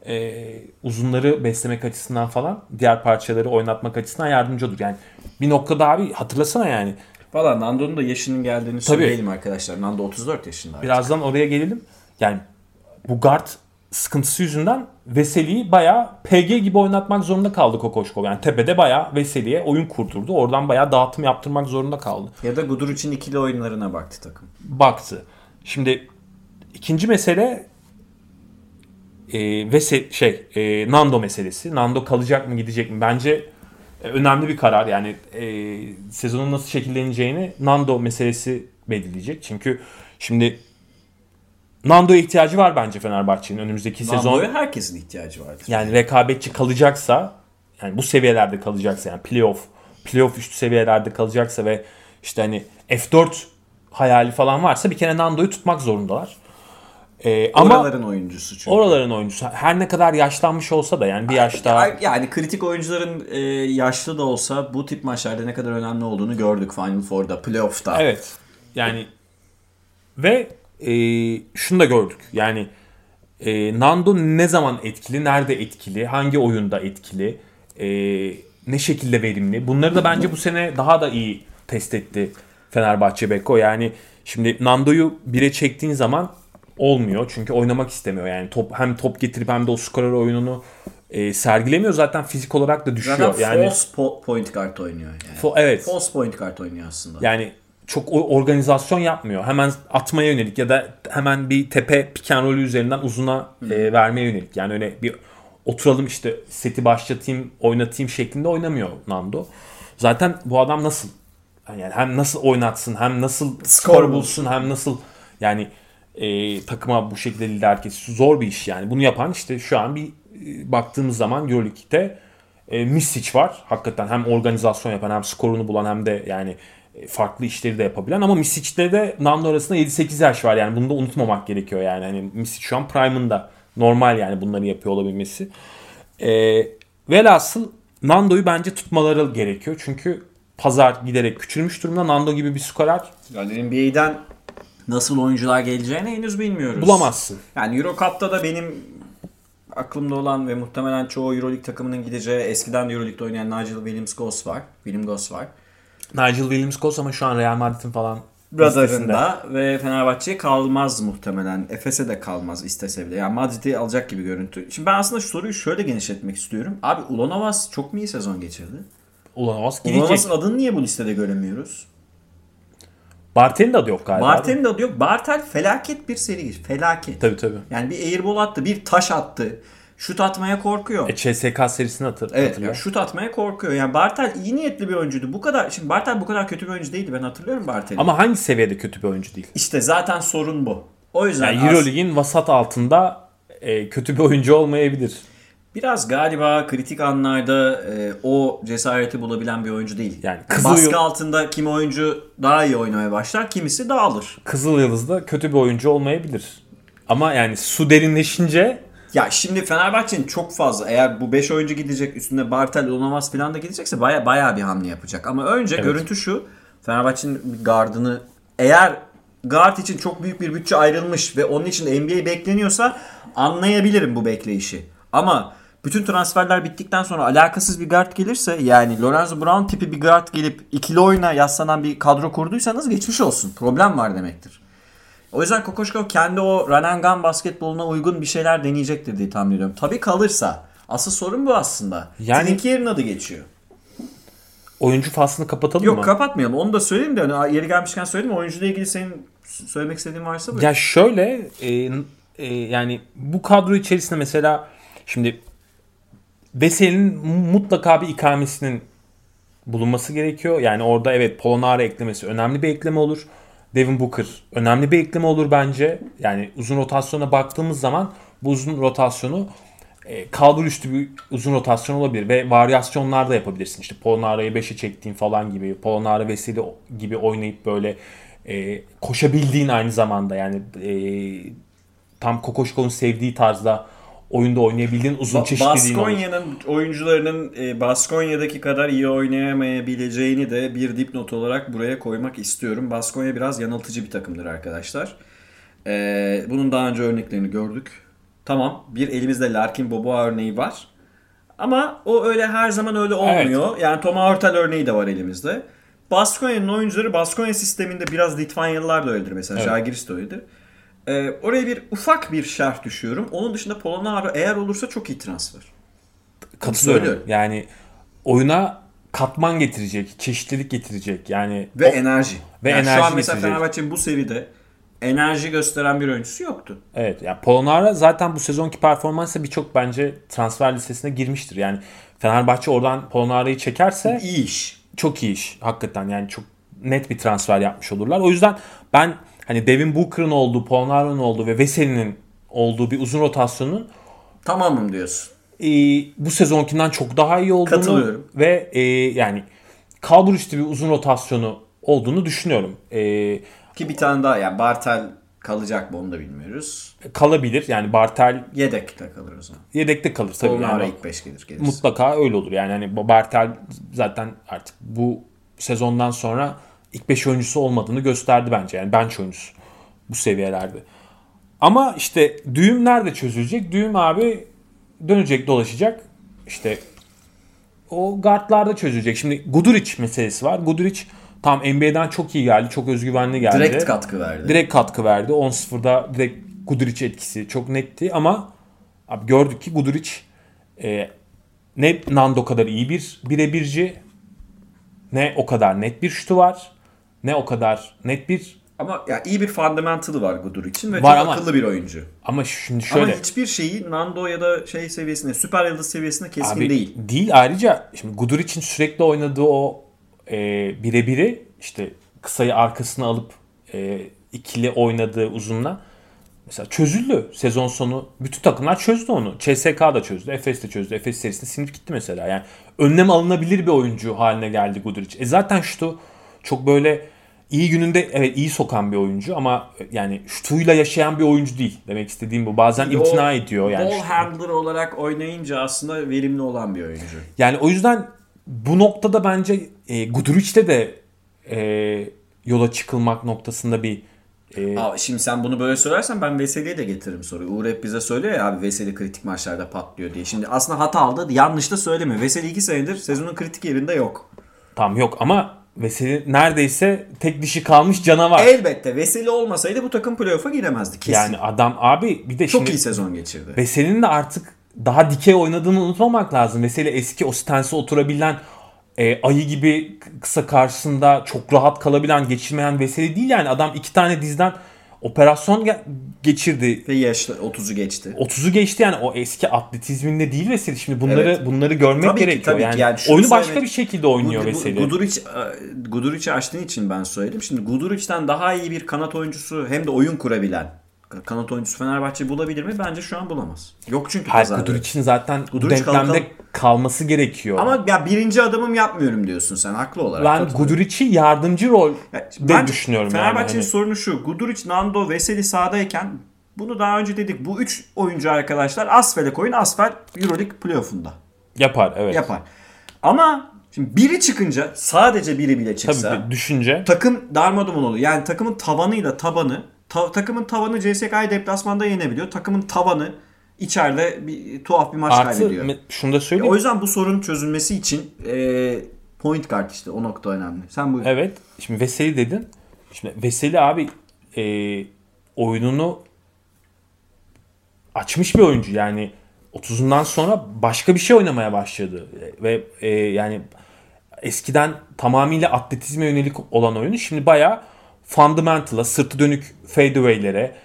[SPEAKER 2] e, uzunları beslemek açısından falan diğer parçaları oynatmak açısından yardımcı olur. Yani bir noktada abi hatırlasana yani
[SPEAKER 1] Valla Nando'nun da yaşının geldiğini söyleyelim arkadaşlar. Nando 34 yaşında. artık.
[SPEAKER 2] birazdan oraya gelelim. Yani bu guard sıkıntısı yüzünden Veseli'yi bayağı PG gibi oynatmak zorunda kaldı Kokoşkov. Yani tepede bayağı Veseli'ye oyun kurdurdu. Oradan bayağı dağıtım yaptırmak zorunda kaldı.
[SPEAKER 1] Ya da Guduric'in ikili oyunlarına baktı takım.
[SPEAKER 2] baktı. Şimdi ikinci mesele e, ve se- şey e, Nando meselesi. Nando kalacak mı gidecek mi? Bence e, önemli bir karar. Yani e, sezonun nasıl şekilleneceğini Nando meselesi belirleyecek. Çünkü şimdi Nando'ya ihtiyacı var bence Fenerbahçe'nin önümüzdeki sezon.
[SPEAKER 1] Nando'ya herkesin ihtiyacı vardır.
[SPEAKER 2] Yani rekabetçi kalacaksa yani bu seviyelerde kalacaksa yani playoff playoff üstü seviyelerde kalacaksa ve işte hani F4 hayali falan varsa bir kere Nando'yu tutmak zorundalar. E, ama
[SPEAKER 1] Oraların oyuncusu çünkü.
[SPEAKER 2] oraların oyuncusu her ne kadar yaşlanmış olsa da yani bir yaş daha
[SPEAKER 1] Yani kritik oyuncuların e, yaşlı da olsa bu tip maçlarda ne kadar önemli olduğunu gördük Final Four'da, playoff'ta.
[SPEAKER 2] Evet. Yani ve e, şunu da gördük. Yani e, Nando ne zaman etkili, nerede etkili, hangi oyunda etkili, e, ne şekilde verimli. Bunları da bence bu sene daha da iyi test etti Fenerbahçe Beko. Yani şimdi Nando'yu bire çektiğin zaman olmuyor. Çünkü oynamak istemiyor. Yani top hem top getirip hem de o skorer oyununu e, sergilemiyor. Zaten fizik olarak da düşüyor.
[SPEAKER 1] Zaten
[SPEAKER 2] yani
[SPEAKER 1] false po- point kart oynuyor. Yani.
[SPEAKER 2] fo- evet.
[SPEAKER 1] False point kart oynuyor aslında.
[SPEAKER 2] Yani çok organizasyon yapmıyor. Hemen atmaya yönelik ya da hemen bir tepe pick and roll üzerinden uzuna e, vermeye yönelik. Yani öyle bir oturalım işte seti başlatayım, oynatayım şeklinde oynamıyor Nando. Zaten bu adam nasıl yani hem nasıl oynatsın, hem nasıl skor bulsun, hem nasıl yani e, takıma bu şekilde lider kesisi zor bir iş yani. Bunu yapan işte şu an bir e, baktığımız zaman Euroleague'de e, Misic var. Hakikaten hem organizasyon yapan hem skorunu bulan hem de yani e, farklı işleri de yapabilen ama Misic'te de Nando arasında 7-8 yaş var yani bunu da unutmamak gerekiyor yani. Hani Misic şu an prime'ında normal yani bunları yapıyor olabilmesi. E, velhasıl Nando'yu bence tutmaları gerekiyor. Çünkü pazar giderek küçülmüş durumda. Nando gibi bir skorer
[SPEAKER 1] Yani NBA'den nasıl oyuncular geleceğini henüz bilmiyoruz.
[SPEAKER 2] bulamazsın.
[SPEAKER 1] Yani Euro Cup'ta da benim aklımda olan ve muhtemelen çoğu Euroleague takımının gideceği eskiden de Euroleague'de oynayan Nigel Williams-Goss var. William Goss var.
[SPEAKER 2] Nigel Williams-Goss ama şu an Real Madrid'in falan
[SPEAKER 1] Radarında ve Fenerbahçe'ye kalmaz muhtemelen. Efes'e de kalmaz istese bile. Yani Madrid'i alacak gibi görüntü. Şimdi ben aslında şu soruyu şöyle genişletmek istiyorum. Abi Ulanovas çok mu iyi sezon geçirdi?
[SPEAKER 2] Ulanovas gidecek.
[SPEAKER 1] Ulanovas'ın adını niye bu listede göremiyoruz?
[SPEAKER 2] Bartel'in de adı yok galiba.
[SPEAKER 1] Bartel'in de adı yok. Bartel felaket bir seri. Felaket.
[SPEAKER 2] Tabii tabii.
[SPEAKER 1] Yani bir airball attı, bir taş attı. Şut atmaya korkuyor.
[SPEAKER 2] E, CSK serisini hatır,
[SPEAKER 1] Evet,
[SPEAKER 2] hatırla.
[SPEAKER 1] ya şut atmaya korkuyor. Yani Bartel iyi niyetli bir oyuncuydu. Bu kadar şimdi Bartel bu kadar kötü bir oyuncu değildi. Ben hatırlıyorum Bartel'i.
[SPEAKER 2] Ama hangi seviyede kötü bir oyuncu değil?
[SPEAKER 1] işte zaten sorun bu. O yüzden
[SPEAKER 2] Yani Euroleague'in vasat altında e, kötü bir oyuncu olmayabilir.
[SPEAKER 1] Biraz galiba kritik anlarda e, o cesareti bulabilen bir oyuncu değil.
[SPEAKER 2] Yani Kızıl
[SPEAKER 1] baskı
[SPEAKER 2] Yıl-
[SPEAKER 1] altında kimi oyuncu daha iyi oynamaya başlar, kimisi dağılır.
[SPEAKER 2] Kızıl Yıldız'da kötü bir oyuncu olmayabilir. Ama yani su derinleşince
[SPEAKER 1] Ya şimdi Fenerbahçe'nin çok fazla eğer bu 5 oyuncu gidecek üstüne Bartel, Ulanovas falan da gidecekse baya baya bir hamle yapacak. Ama önce
[SPEAKER 2] Evet.
[SPEAKER 1] görüntü şu. Fenerbahçe'nin gardını eğer guard için çok büyük bir bütçe ayrılmış ve onun için de NBA bekleniyorsa anlayabilirim bu bekleyişi. Ama bütün transferler bittikten sonra alakasız bir guard gelirse yani Lorenzo Brown tipi bir guard gelip ikili oyuna yaslanan bir kadro kurduysanız geçmiş olsun. Problem var demektir. O yüzden Kokoşkov kendi o run and gun basketboluna uygun bir şeyler deneyecektir diye tahmin ediyorum. Tabii kalırsa. Asıl sorun bu aslında.
[SPEAKER 2] Yani-
[SPEAKER 1] Trinkier'in adı geçiyor.
[SPEAKER 2] oyuncu faslını kapatalım
[SPEAKER 1] Yok
[SPEAKER 2] mı?
[SPEAKER 1] kapatmayalım. Onu da söyleyeyim de hani yeri gelmişken söyleyeyim. Oyuncuyla ilgili senin söylemek istediğin varsa buyur.
[SPEAKER 2] Ya şöyle e, e, yani bu kadro içerisinde mesela şimdi Veseli'nin mutlaka bir ikamesinin bulunması gerekiyor. Yani orada evet Polonara eklemesi önemli bir ekleme olur. Devin Booker önemli bir ekleme olur bence. Yani uzun rotasyona baktığımız zaman bu uzun rotasyonu e, kalbur üstü bir uzun rotasyon olabilir ve varyasyonlar da yapabilirsin. İşte Polonara'yı 5'e çektiğin falan gibi, Polonara Veseli gibi oynayıp böyle e, koşabildiğin aynı zamanda yani e, tam Kokoşkov'un sevdiği tarzda oyunda oynayabildiğin uzun
[SPEAKER 1] Ba-
[SPEAKER 2] çeşitliliğin.
[SPEAKER 1] Baskonya'nın oyuncularının e, Baskonya'daki kadar iyi oynayamayabileceğini de bir dipnot olarak buraya koymak istiyorum. Baskonya biraz yanıltıcı bir takımdır arkadaşlar. E, bunun daha önce örneklerini gördük. Tamam bir elimizde Larkin Boboa örneği var. Ama o öyle her zaman öyle olmuyor. Yani Toma Hurtel örneği de var elimizde. Baskonya'nın oyuncuları Baskonya sisteminde biraz Litvanyalılar da öyledir mesela.
[SPEAKER 2] Evet.
[SPEAKER 1] Žalgiris de öyledir. Ee, oraya bir ufak bir şerh düşüyorum. Onun dışında Polonara eğer olursa çok iyi transfer.
[SPEAKER 2] Katılıyorum.
[SPEAKER 1] Söylüyorum.
[SPEAKER 2] Yani oyuna katman getirecek, çeşitlilik getirecek. Yani
[SPEAKER 1] Ve
[SPEAKER 2] o-
[SPEAKER 1] enerji.
[SPEAKER 2] Ve
[SPEAKER 1] Yani şu
[SPEAKER 2] enerji
[SPEAKER 1] an mesela. Fenerbahçe'nin bu seride enerji gösteren bir oyuncusu yoktu.
[SPEAKER 2] Evet yani Polonara zaten bu sezonki performansla birçok bence transfer listesine girmiştir. Yani Fenerbahçe oradan Polonara'yı çekerse
[SPEAKER 1] İyi iş.
[SPEAKER 2] çok iyi iş. Hakikaten yani çok net bir transfer yapmış olurlar. O yüzden ben hani Devin Booker'ın olduğu, Polonara'nın olduğu ve Veseli'nin olduğu bir uzun rotasyonun
[SPEAKER 1] Tamamım diyorsun.
[SPEAKER 2] e, bu sezonkinden çok daha iyi olduğunu
[SPEAKER 1] Katılıyorum.
[SPEAKER 2] ve e, yani kalbur üstü bir uzun rotasyonu olduğunu düşünüyorum. E,
[SPEAKER 1] Ki bir tane daha yani Bartel Kalacak mı onu da bilmiyoruz.
[SPEAKER 2] Kalabilir. Yani Bartel
[SPEAKER 1] Yedekte kalır o zaman.
[SPEAKER 2] yedekte kalır tabii.
[SPEAKER 1] Onlara
[SPEAKER 2] Yani.
[SPEAKER 1] ilk 5 gelir gelirse.
[SPEAKER 2] Mutlaka öyle olur. Yani hani Bartel zaten artık bu sezondan sonra ilk 5 oyuncusu olmadığını gösterdi bence. Yani bench oyuncusu bu seviyelerde. Ama işte düğüm nerede çözülecek? Düğüm abi dönecek dolaşacak. İşte o guardlarda çözülecek. Şimdi Guduric meselesi var. Guduric tam NBA'den çok iyi geldi. Çok özgüvenli geldi.
[SPEAKER 1] Direkt katkı verdi.
[SPEAKER 2] Direkt katkı verdi. 10-0'da direkt Guduric etkisi çok netti ama abi gördük ki Guduric e, ne Nando kadar iyi bir birebirci ne o kadar net bir şutu var ne o kadar net bir
[SPEAKER 1] Ama ya iyi bir fundamental'ı var Gudur için ve
[SPEAKER 2] Var
[SPEAKER 1] çok
[SPEAKER 2] ama-
[SPEAKER 1] akıllı bir oyuncu.
[SPEAKER 2] ama şimdi şöyle
[SPEAKER 1] Ama hiçbir şeyi Nando ya da şey seviyesinde, süper yıldız seviyesinde keskin
[SPEAKER 2] abi
[SPEAKER 1] değil.
[SPEAKER 2] değil ayrıca şimdi Guduric'in sürekli oynadığı o e, birebiri işte kısayı arkasına alıp e, ikili oynadığı uzunla mesela çözüldü sezon sonu. Bütün takımlar çözdü onu. CSK da çözdü. Efes de çözdü. Efes serisinde sinir gitti mesela. Yani önlem alınabilir bir oyuncu haline geldi Guduric. E zaten şutu çok böyle iyi gününde evet iyi sokan bir oyuncu ama yani şutuyla yaşayan bir oyuncu değil. Demek istediğim bu. Bazen imtina ediyor yani.
[SPEAKER 1] Ball
[SPEAKER 2] şutu.
[SPEAKER 1] handler olarak oynayınca aslında verimli olan bir oyuncu.
[SPEAKER 2] Yani o yüzden bu noktada bence e, Guduric'te de e, yola çıkılmak noktasında bir e,
[SPEAKER 1] Aa, şimdi sen bunu böyle söylersen ben Veseli'ye de getiririm soruyu. Uğur hep bize söylüyor ya abi Veseli kritik maçlarda patlıyor diye. Şimdi aslında hata aldı yanlış da söylemiyor. Veseli 2 senedir sezonun kritik yerinde yok.
[SPEAKER 2] tam yok ama Veseli neredeyse tek dişi kalmış canavar.
[SPEAKER 1] Elbette Veseli olmasaydı bu takım playoff'a giremezdi kesin.
[SPEAKER 2] yani adam abi bir de
[SPEAKER 1] Çok
[SPEAKER 2] şimdi
[SPEAKER 1] iyi sezon geçirdi.
[SPEAKER 2] Veseli'nin de artık daha dikey oynadığını unutmamak lazım. Veseli eski o stansı oturabilen e, ayı gibi kısa karşısında çok rahat kalabilen, geçirmeyen Veseli değil yani. Adam iki tane dizden operasyon ge- geçirdi.
[SPEAKER 1] Ve yaşlı 30'u geçti.
[SPEAKER 2] 30'u geçti yani o eski atletizminde değil Veseli. Şimdi bunları
[SPEAKER 1] Evet.
[SPEAKER 2] bunları görmek
[SPEAKER 1] Tabii ki,
[SPEAKER 2] gerekiyor.
[SPEAKER 1] tabii ki.
[SPEAKER 2] yani,
[SPEAKER 1] Yani şunu
[SPEAKER 2] oyunu başka
[SPEAKER 1] söylemek-
[SPEAKER 2] bir şekilde oynuyor Veseli.
[SPEAKER 1] Gu- Guduric, e, Guduric'i açtığın için ben söyledim. Şimdi Guduric'ten daha iyi bir kanat oyuncusu hem de oyun kurabilen kanat oyuncusu Fenerbahçe bulabilir mi? Bence şu an bulamaz. Yok çünkü
[SPEAKER 2] Hayır,
[SPEAKER 1] pazarda.
[SPEAKER 2] Guduric'in zaten
[SPEAKER 1] Guduric
[SPEAKER 2] denklemde
[SPEAKER 1] kalkan-
[SPEAKER 2] kalması gerekiyor.
[SPEAKER 1] Ama ya birinci adımım yapmıyorum diyorsun sen haklı olarak.
[SPEAKER 2] ben. Guduric'i yardımcı rol
[SPEAKER 1] Ya, bence
[SPEAKER 2] düşünüyorum yani.
[SPEAKER 1] Fenerbahçe'nin
[SPEAKER 2] Hani-
[SPEAKER 1] sorunu şu. Guduric, Nando, Veseli sahadayken bunu daha önce dedik. Bu üç oyuncu arkadaşlar Asfel'e koyun. Asfel Euroleague playoff'unda
[SPEAKER 2] Yapar evet.
[SPEAKER 1] yapar. Ama şimdi biri çıkınca sadece biri bile çıksa
[SPEAKER 2] Tabii düşünce.
[SPEAKER 1] takım darmadağın oluyor. Yani takımın tavanıyla tabanı ta- takımın tavanı CSK'yı deplasmanda yenebiliyor. Takımın tavanı içeride bir tuhaf bir maç
[SPEAKER 2] Artı
[SPEAKER 1] kaybediyor.
[SPEAKER 2] me- şunu da
[SPEAKER 1] O
[SPEAKER 2] söyleyeyim.
[SPEAKER 1] yüzden bu sorunun çözülmesi için e, point guard işte o nokta önemli. Sen buyur.
[SPEAKER 2] Evet. Şimdi Veseli dedin. Şimdi Veseli abi e, oyununu açmış bir oyuncu. Yani 30'undan sonra başka bir şey oynamaya başladı. E, Ve e, yani eskiden tamamıyla atletizme yönelik olan oyunu şimdi bayağı fundamental'a, sırtı dönük fadeaway'lere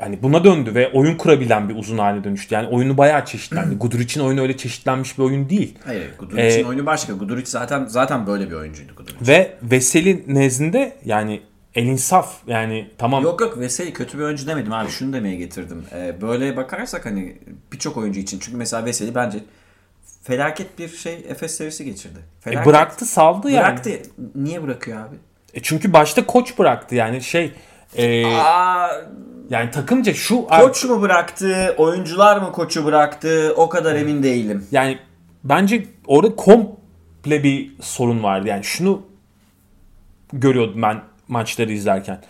[SPEAKER 2] yani buna döndü ve oyun kurabilen bir uzun haline dönüştü. Yani oyunu bayağı çeşitlendi. <clears throat> Guduric'in oyunu öyle çeşitlenmiş bir oyun değil.
[SPEAKER 1] Hayır, Guduric'in
[SPEAKER 2] Ee,
[SPEAKER 1] oyunu başka. Guduric zaten zaten böyle bir oyuncuydu Guduric.
[SPEAKER 2] Ve Veseli nezdinde yani el insaf yani tamam
[SPEAKER 1] Yok yok Veseli kötü bir oyuncu demedim abi. Şunu demeye getirdim. Ee, böyle bakarsak hani birçok oyuncu için. Çünkü mesela Veseli bence felaket bir şey Efes serisi geçirdi.
[SPEAKER 2] E,
[SPEAKER 1] Felaket.
[SPEAKER 2] bıraktı saldı yani.
[SPEAKER 1] Bıraktı. Niye bırakıyor abi?
[SPEAKER 2] E, çünkü başta koç bıraktı yani şey e,
[SPEAKER 1] Aa,
[SPEAKER 2] yani takımca şu
[SPEAKER 1] koç mu bıraktı? Oyuncular mı koçu bıraktı? O kadar emin değilim.
[SPEAKER 2] yani bence orada komple bir sorun vardı. Yani şunu görüyordum ben maçları izlerken.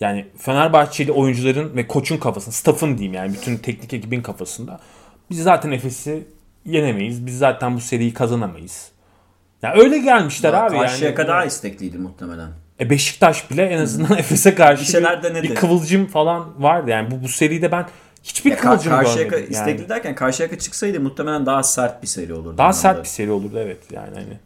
[SPEAKER 2] Yani Fenerbahçeli oyuncuların ve koçun kafasında, staff'ın diyeyim yani bütün teknik ekibin kafasında. Biz zaten Efes'i yenemeyiz. Biz zaten bu seriyi kazanamayız. Yani öyle gelmişler abi
[SPEAKER 1] Karşıya
[SPEAKER 2] yani.
[SPEAKER 1] kadar istekliydi muhtemelen.
[SPEAKER 2] E Beşiktaş bile en azından Efes'e karşı
[SPEAKER 1] Bir
[SPEAKER 2] bir, kıvılcım falan vardı. Yani bu, bu seride ben hiçbir
[SPEAKER 1] Ya,
[SPEAKER 2] kıvılcım
[SPEAKER 1] Karşıyaka
[SPEAKER 2] görmedim. Yani.
[SPEAKER 1] istekli derken Karşıyaka çıksaydı muhtemelen daha sert bir seri olurdu.
[SPEAKER 2] Daha sert bir seri olurdu evet yani hani.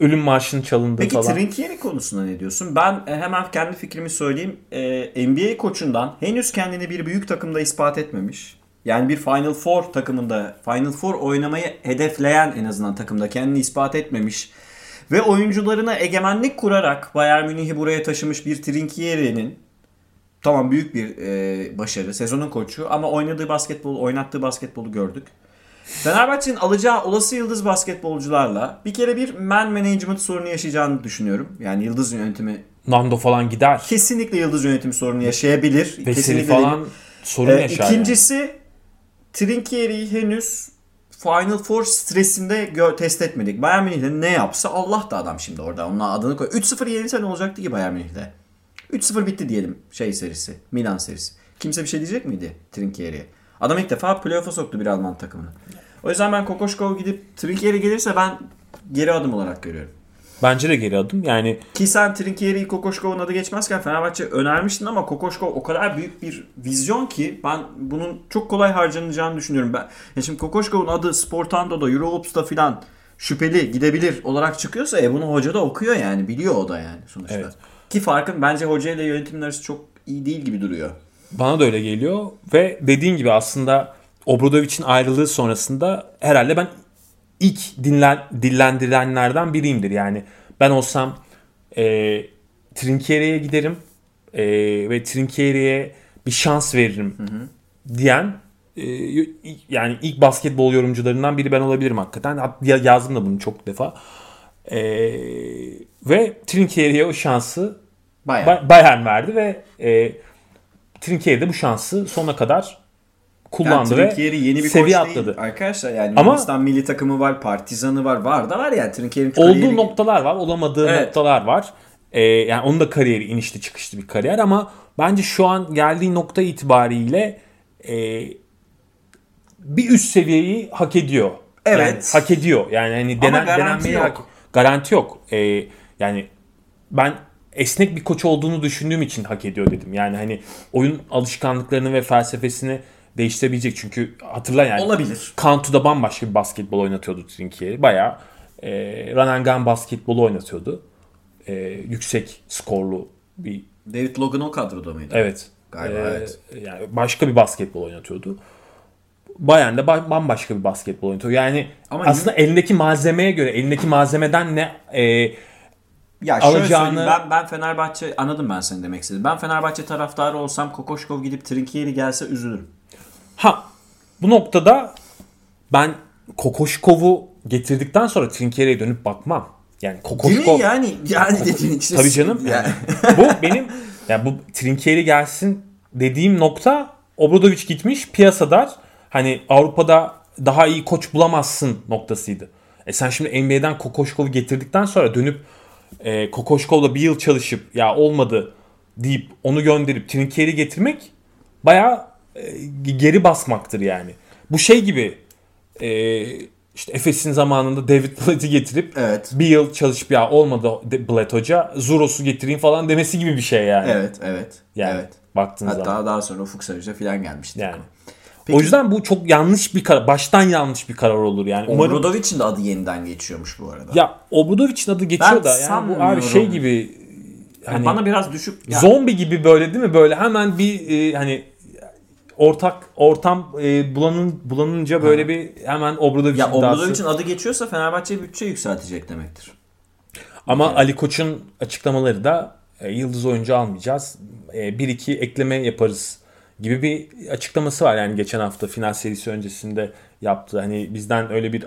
[SPEAKER 2] Ölüm marşının çalındığı
[SPEAKER 1] Peki
[SPEAKER 2] falan.
[SPEAKER 1] Trinkieri konusunda ne diyorsun? Ben e, hemen kendi fikrimi söyleyeyim. E, NBA koçundan henüz kendini bir büyük takımda ispat etmemiş. Yani bir Final Four takımında Final Four oynamayı hedefleyen en azından takımda kendini ispat etmemiş. Ve oyuncularına egemenlik kurarak Bayern Münih'i buraya taşımış bir Trinkieri'nin tamam büyük bir e, başarı. Sezonun koçu ama oynadığı basketbol, oynattığı basketbolu gördük. Fenerbahçe'nin alacağı olası yıldız basketbolcularla bir kere bir man management sorunu yaşayacağını düşünüyorum. Yani yıldız yönetimi
[SPEAKER 2] Nando falan gider.
[SPEAKER 1] Kesinlikle yıldız yönetimi sorunu yaşayabilir.
[SPEAKER 2] Veseli
[SPEAKER 1] Kesinlikle
[SPEAKER 2] falan sorun
[SPEAKER 1] Ee,
[SPEAKER 2] yaşar. yani.
[SPEAKER 1] İkincisi Trinkieri'yi henüz Final Four stresinde test etmedik. Bayern Münih'de ne yapsa Allah da adam şimdi orada. Onun adını koy. 3-0 yenilse olacaktı ki Bayern Münih'de? 3-0 bitti diyelim şey serisi. Milan serisi. Kimse bir şey diyecek miydi Trinkieri'ye? Adam ilk defa playoff'a soktu bir Alman takımını. O yüzden ben Kokoşkov gidip Trinkieri gelirse ben geri adım olarak görüyorum.
[SPEAKER 2] Bence de geri adım. Yani
[SPEAKER 1] Ki sen Trinkieri'yi Kokoşkov'un adı geçmezken Fenerbahçe önermiştin ama Kokoşkov o kadar büyük bir vizyon ki ben bunun çok kolay harcanacağını düşünüyorum. Ben ya şimdi Kokoşkov'un adı Sportando'da, Eurohops'ta filan şüpheli gidebilir olarak çıkıyorsa e bunu hoca da okuyor yani biliyor o da yani sonuçta.
[SPEAKER 2] Evet.
[SPEAKER 1] Ki farkın bence hoca ile yönetimin arası çok iyi değil gibi duruyor.
[SPEAKER 2] bana da öyle geliyor ve dediğin gibi aslında Obradovic'in ayrılığı sonrasında herhalde ben ilk dinlen, dillendirenlerden biriyimdir. Yani ben olsam e, Trinkieri'ye giderim e, ve Trinkieri'ye bir şans veririm diyen e, yani ilk basketbol yorumcularından biri ben olabilirim hakikaten. Yazdım da bunu çok defa. E, ve Trinkieri'ye o şansı
[SPEAKER 1] Bayağı.
[SPEAKER 2] Ba- Bayern verdi ve e, Trinkieri de bu şansı sonuna kadar kullandı
[SPEAKER 1] yani
[SPEAKER 2] ve
[SPEAKER 1] yeni bir
[SPEAKER 2] seviye atladı.
[SPEAKER 1] değil arkadaşlar. Yani
[SPEAKER 2] Ama-
[SPEAKER 1] Yunanistan milli takımı var, Partizan'ı var, var da var yani Trinkieri'nin
[SPEAKER 2] Olduğu
[SPEAKER 1] kariyeri-
[SPEAKER 2] noktalar var, olamadığı
[SPEAKER 1] Evet.
[SPEAKER 2] noktalar var. E, yani onun da kariyeri inişli çıkışlı bir kariyer ama bence şu an geldiği nokta itibariyle e, bir üst seviyeyi hak ediyor.
[SPEAKER 1] Evet.
[SPEAKER 2] Yani hak ediyor. Yani hani denen,
[SPEAKER 1] garanti
[SPEAKER 2] denenmeyi
[SPEAKER 1] yok.
[SPEAKER 2] hak- garanti yok. E, yani ben esnek bir koç olduğunu düşündüğüm için hak ediyor dedim. Yani hani oyun alışkanlıklarını ve felsefesini değiştirebilecek. Çünkü hatırla yani.
[SPEAKER 1] olabilir.
[SPEAKER 2] Kantu'da bambaşka bir basketbol oynatıyordu Trinkieri. Bayağı e, run and gun basketbolu oynatıyordu. E, yüksek skorlu bir
[SPEAKER 1] David Logan o kadroda mıydı?
[SPEAKER 2] evet.
[SPEAKER 1] Galiba,
[SPEAKER 2] E,
[SPEAKER 1] evet.
[SPEAKER 2] Yani başka bir basketbol oynatıyordu. Bayern'de ba- bambaşka bir basketbol oynatıyor. Yani
[SPEAKER 1] Ama
[SPEAKER 2] aslında elindeki malzemeye göre, elindeki malzemeden ne e,
[SPEAKER 1] Ya şöyle
[SPEAKER 2] alacağını-
[SPEAKER 1] söyleyeyim ben, ben Fenerbahçe anladım ben senin demek istediğini. Ben Fenerbahçe taraftarı olsam Kokoşkov gidip Trinkieri gelse üzülürüm.
[SPEAKER 2] Ha bu noktada ben Kokoşkov'u getirdikten sonra Trinkieri'ye dönüp bakmam. Yani Kokoşkov
[SPEAKER 1] yani? Yani dediğin işte.
[SPEAKER 2] tabii canım. <laughs>
[SPEAKER 1] Yani.
[SPEAKER 2] bu benim ya bu Trinkieri gelsin dediğim nokta Obradovic gitmiş piyasadar hani Avrupa'da daha iyi koç bulamazsın noktasıydı. E sen şimdi NBA'den Kokoşkov'u getirdikten sonra dönüp e, Kokoşkov'la bir yıl çalışıp ya olmadı deyip onu gönderip Trinkieri getirmek bayağı e, geri basmaktır yani. Bu şey gibi e, işte Efes'in zamanında David Blatt'i getirip
[SPEAKER 1] Evet.
[SPEAKER 2] bir yıl çalışıp ya olmadı Blatt hoca Zuros'u getireyim falan demesi gibi bir şey yani.
[SPEAKER 1] Evet, evet.
[SPEAKER 2] Yani
[SPEAKER 1] evet.
[SPEAKER 2] baktığın
[SPEAKER 1] Hatta
[SPEAKER 2] zaman.
[SPEAKER 1] daha sonra Ufuk Sarıca falan gelmişti.
[SPEAKER 2] Yani.
[SPEAKER 1] Peki-
[SPEAKER 2] O yüzden bu çok yanlış bir karar. Baştan yanlış bir karar olur yani. Umarım
[SPEAKER 1] Obradovic'in de adı yeniden geçiyormuş bu arada.
[SPEAKER 2] ya Obradovic'in adı geçiyor
[SPEAKER 1] Ben
[SPEAKER 2] da yani bu abi şey gibi
[SPEAKER 1] Yani
[SPEAKER 2] hani
[SPEAKER 1] bana biraz düşük. Ya,
[SPEAKER 2] zombi gibi böyle değil mi? Böyle hemen bir e, hani ortak ortam e, bulanın bulanınca böyle bir hemen Obradovic'in
[SPEAKER 1] ya
[SPEAKER 2] iddiası.
[SPEAKER 1] Obradovic'in adı geçiyorsa Fenerbahçe bütçe yükseltecek demektir.
[SPEAKER 2] Ama Ali Koç'un açıklamaları da e, yıldız oyuncu almayacağız. E, bir iki ekleme yaparız gibi bir açıklaması var. Yani geçen hafta final serisi öncesinde yaptı. Hani bizden öyle bir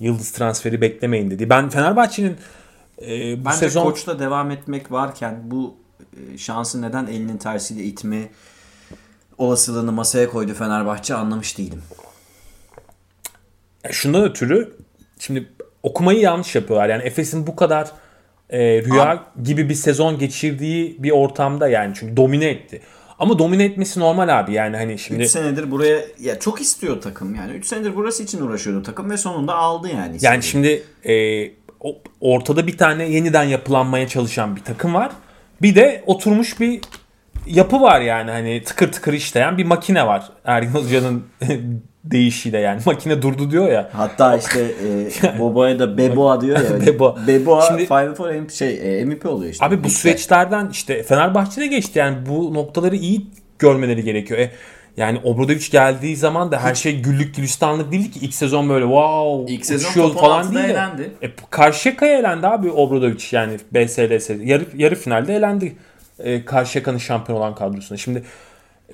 [SPEAKER 2] yıldız transferi beklemeyin dedi. Ben Fenerbahçe'nin e, bu
[SPEAKER 1] Bence
[SPEAKER 2] sezon
[SPEAKER 1] koçta devam etmek varken bu e, şansı neden elinin tersiyle itme olasılığını masaya koydu Fenerbahçe anlamış değilim.
[SPEAKER 2] şundan ötürü şimdi okumayı yanlış yapıyorlar. Yani Efes'in bu kadar e, rüya gibi bir sezon geçirdiği bir ortamda yani çünkü domine etti. Ama domine etmesi normal abi yani hani şimdi
[SPEAKER 1] 3 senedir buraya ya çok istiyor takım yani 3 senedir burası için uğraşıyordu takım ve sonunda aldı yani.
[SPEAKER 2] Yani
[SPEAKER 1] istediği.
[SPEAKER 2] şimdi e, ortada bir tane yeniden yapılanmaya çalışan bir takım var. Bir de oturmuş bir yapı var yani hani tıkır tıkır işleyen bir makine var. Ergin Hoca'nın <laughs> deyişiyle yani makine durdu diyor ya.
[SPEAKER 1] Hatta işte e, <laughs> Bobo'ya da Beboa diyor ya. <laughs>
[SPEAKER 2] Bebo.
[SPEAKER 1] Beboa
[SPEAKER 2] Şimdi-
[SPEAKER 1] Final Four M- şey, e, MVP oluyor işte.
[SPEAKER 2] Abi bu süreçlerden işte Fenerbahçe'de geçti yani bu noktaları iyi görmeleri gerekiyor. E, yani Obradovic geldiği zaman da her şey güllük gülistanlık değildi ki ilk sezon böyle wow
[SPEAKER 1] İlk sezon
[SPEAKER 2] falan
[SPEAKER 1] 16'da
[SPEAKER 2] değil de.
[SPEAKER 1] elendi.
[SPEAKER 2] E, Karşıyaka'ya elendi abi Obradovic yani BSLS yarı, yarı finalde elendi e, Karşıyaka'nın şampiyon olan kadrosuna. Şimdi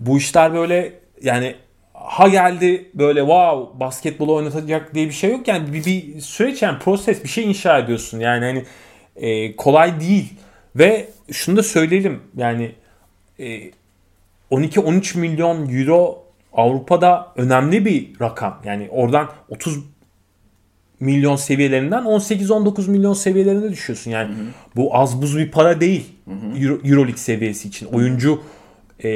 [SPEAKER 2] bu işler böyle yani ha geldi böyle wow basketbolu oynatacak diye bir şey yok yani bir, bir süreç yani proses bir şey inşa ediyorsun yani hani e, kolay değil Ve şunu da söyleyelim yani e, 12-13 milyon euro Avrupa'da önemli bir rakam. Yani oradan 30 milyon seviyelerinden 18-19 milyon seviyelerine düşüyorsun. Yani bu az buz bir para değil. Euro, Euroleague seviyesi için. Oyuncu e,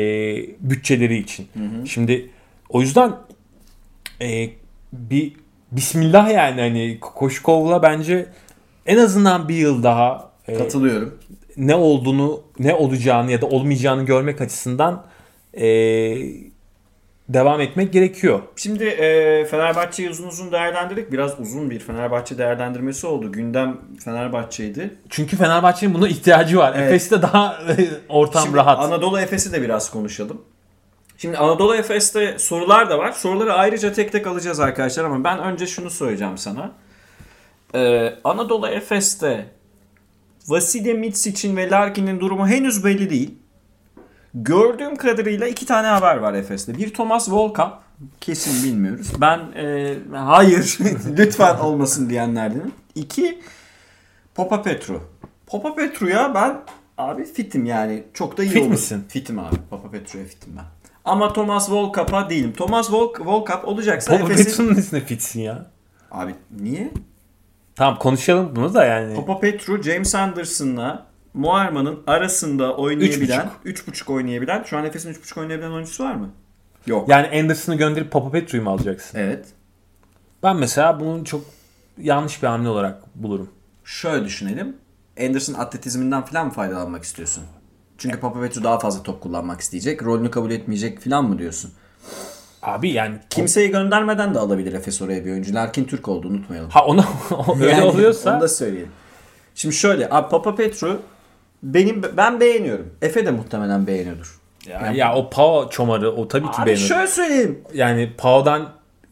[SPEAKER 2] bütçeleri için. Şimdi o yüzden e, bir Bismillah yani hani Koşkov'la bence en azından bir yıl daha e,
[SPEAKER 1] Katılıyorum.
[SPEAKER 2] ne olduğunu, ne olacağını ya da olmayacağını görmek açısından e, devam etmek gerekiyor.
[SPEAKER 1] Şimdi e, Fenerbahçe'yi uzun uzun değerlendirdik. Biraz uzun bir Fenerbahçe değerlendirmesi oldu. Gündem Fenerbahçe'ydi.
[SPEAKER 2] Çünkü Fenerbahçe'nin buna ihtiyacı var.
[SPEAKER 1] Evet.
[SPEAKER 2] Efes'te daha ortam
[SPEAKER 1] Şimdi
[SPEAKER 2] rahat.
[SPEAKER 1] Anadolu Efes'i de biraz konuşalım. Şimdi Anadolu Efes'te sorular da var. Soruları ayrıca tek tek alacağız arkadaşlar ama ben önce şunu söyleyeceğim sana. Ee, Anadolu Efes'te Vasile Mitsic'in ve Larkin'in durumu henüz belli değil. Gördüğüm kadarıyla iki tane haber var Efes'te. Bir Thomas Volkap. Kesin bilmiyoruz. Ben e, hayır <laughs> lütfen olmasın diyenlerdenim. İki Popa Petru. Popa Petru'ya ben abi fitim yani. Çok da iyi
[SPEAKER 2] Fit
[SPEAKER 1] olur.
[SPEAKER 2] misin?
[SPEAKER 1] Fitim abi. Papa Petru'ya fitim ben. Ama Thomas Volkap'a değilim. Thomas Volk, Volkap olacaksa
[SPEAKER 2] Papa
[SPEAKER 1] Efes'in...
[SPEAKER 2] Petru'nun nesine fitsin ya?
[SPEAKER 1] Abi niye?
[SPEAKER 2] Tamam konuşalım bunu da yani.
[SPEAKER 1] Papa Petru, James Anderson'la Muarman'ın arasında oynayabilen, 3.5 oynayabilen, şu an Efes'in 3.5 oynayabilen oyuncusu var mı? Yok.
[SPEAKER 2] Yani Anderson'ı gönderip Papa Petru'yu mu alacaksın?
[SPEAKER 1] Evet.
[SPEAKER 2] Ben mesela bunun çok yanlış bir hamle olarak bulurum.
[SPEAKER 1] Şöyle düşünelim. Anderson atletizminden falan mı faydalanmak istiyorsun? Çünkü Papa Petru daha fazla top kullanmak isteyecek. Rolünü kabul etmeyecek falan mı diyorsun?
[SPEAKER 2] Abi yani
[SPEAKER 1] Kimseyi göndermeden de alabilir Efes oraya bir oyuncu. Larkin Türk oldu unutmayalım.
[SPEAKER 2] ha ona <laughs> öyle
[SPEAKER 1] Yani
[SPEAKER 2] oluyorsa
[SPEAKER 1] Onu da söyleyelim. Şimdi şöyle. Abi Papa Petru benim ben beğeniyorum. Efe de muhtemelen beğeniyordur.
[SPEAKER 2] ya, ya o Pau çomarı o tabii ki
[SPEAKER 1] Abi
[SPEAKER 2] beğenir.
[SPEAKER 1] şöyle söyleyeyim.
[SPEAKER 2] Yani Pau'dan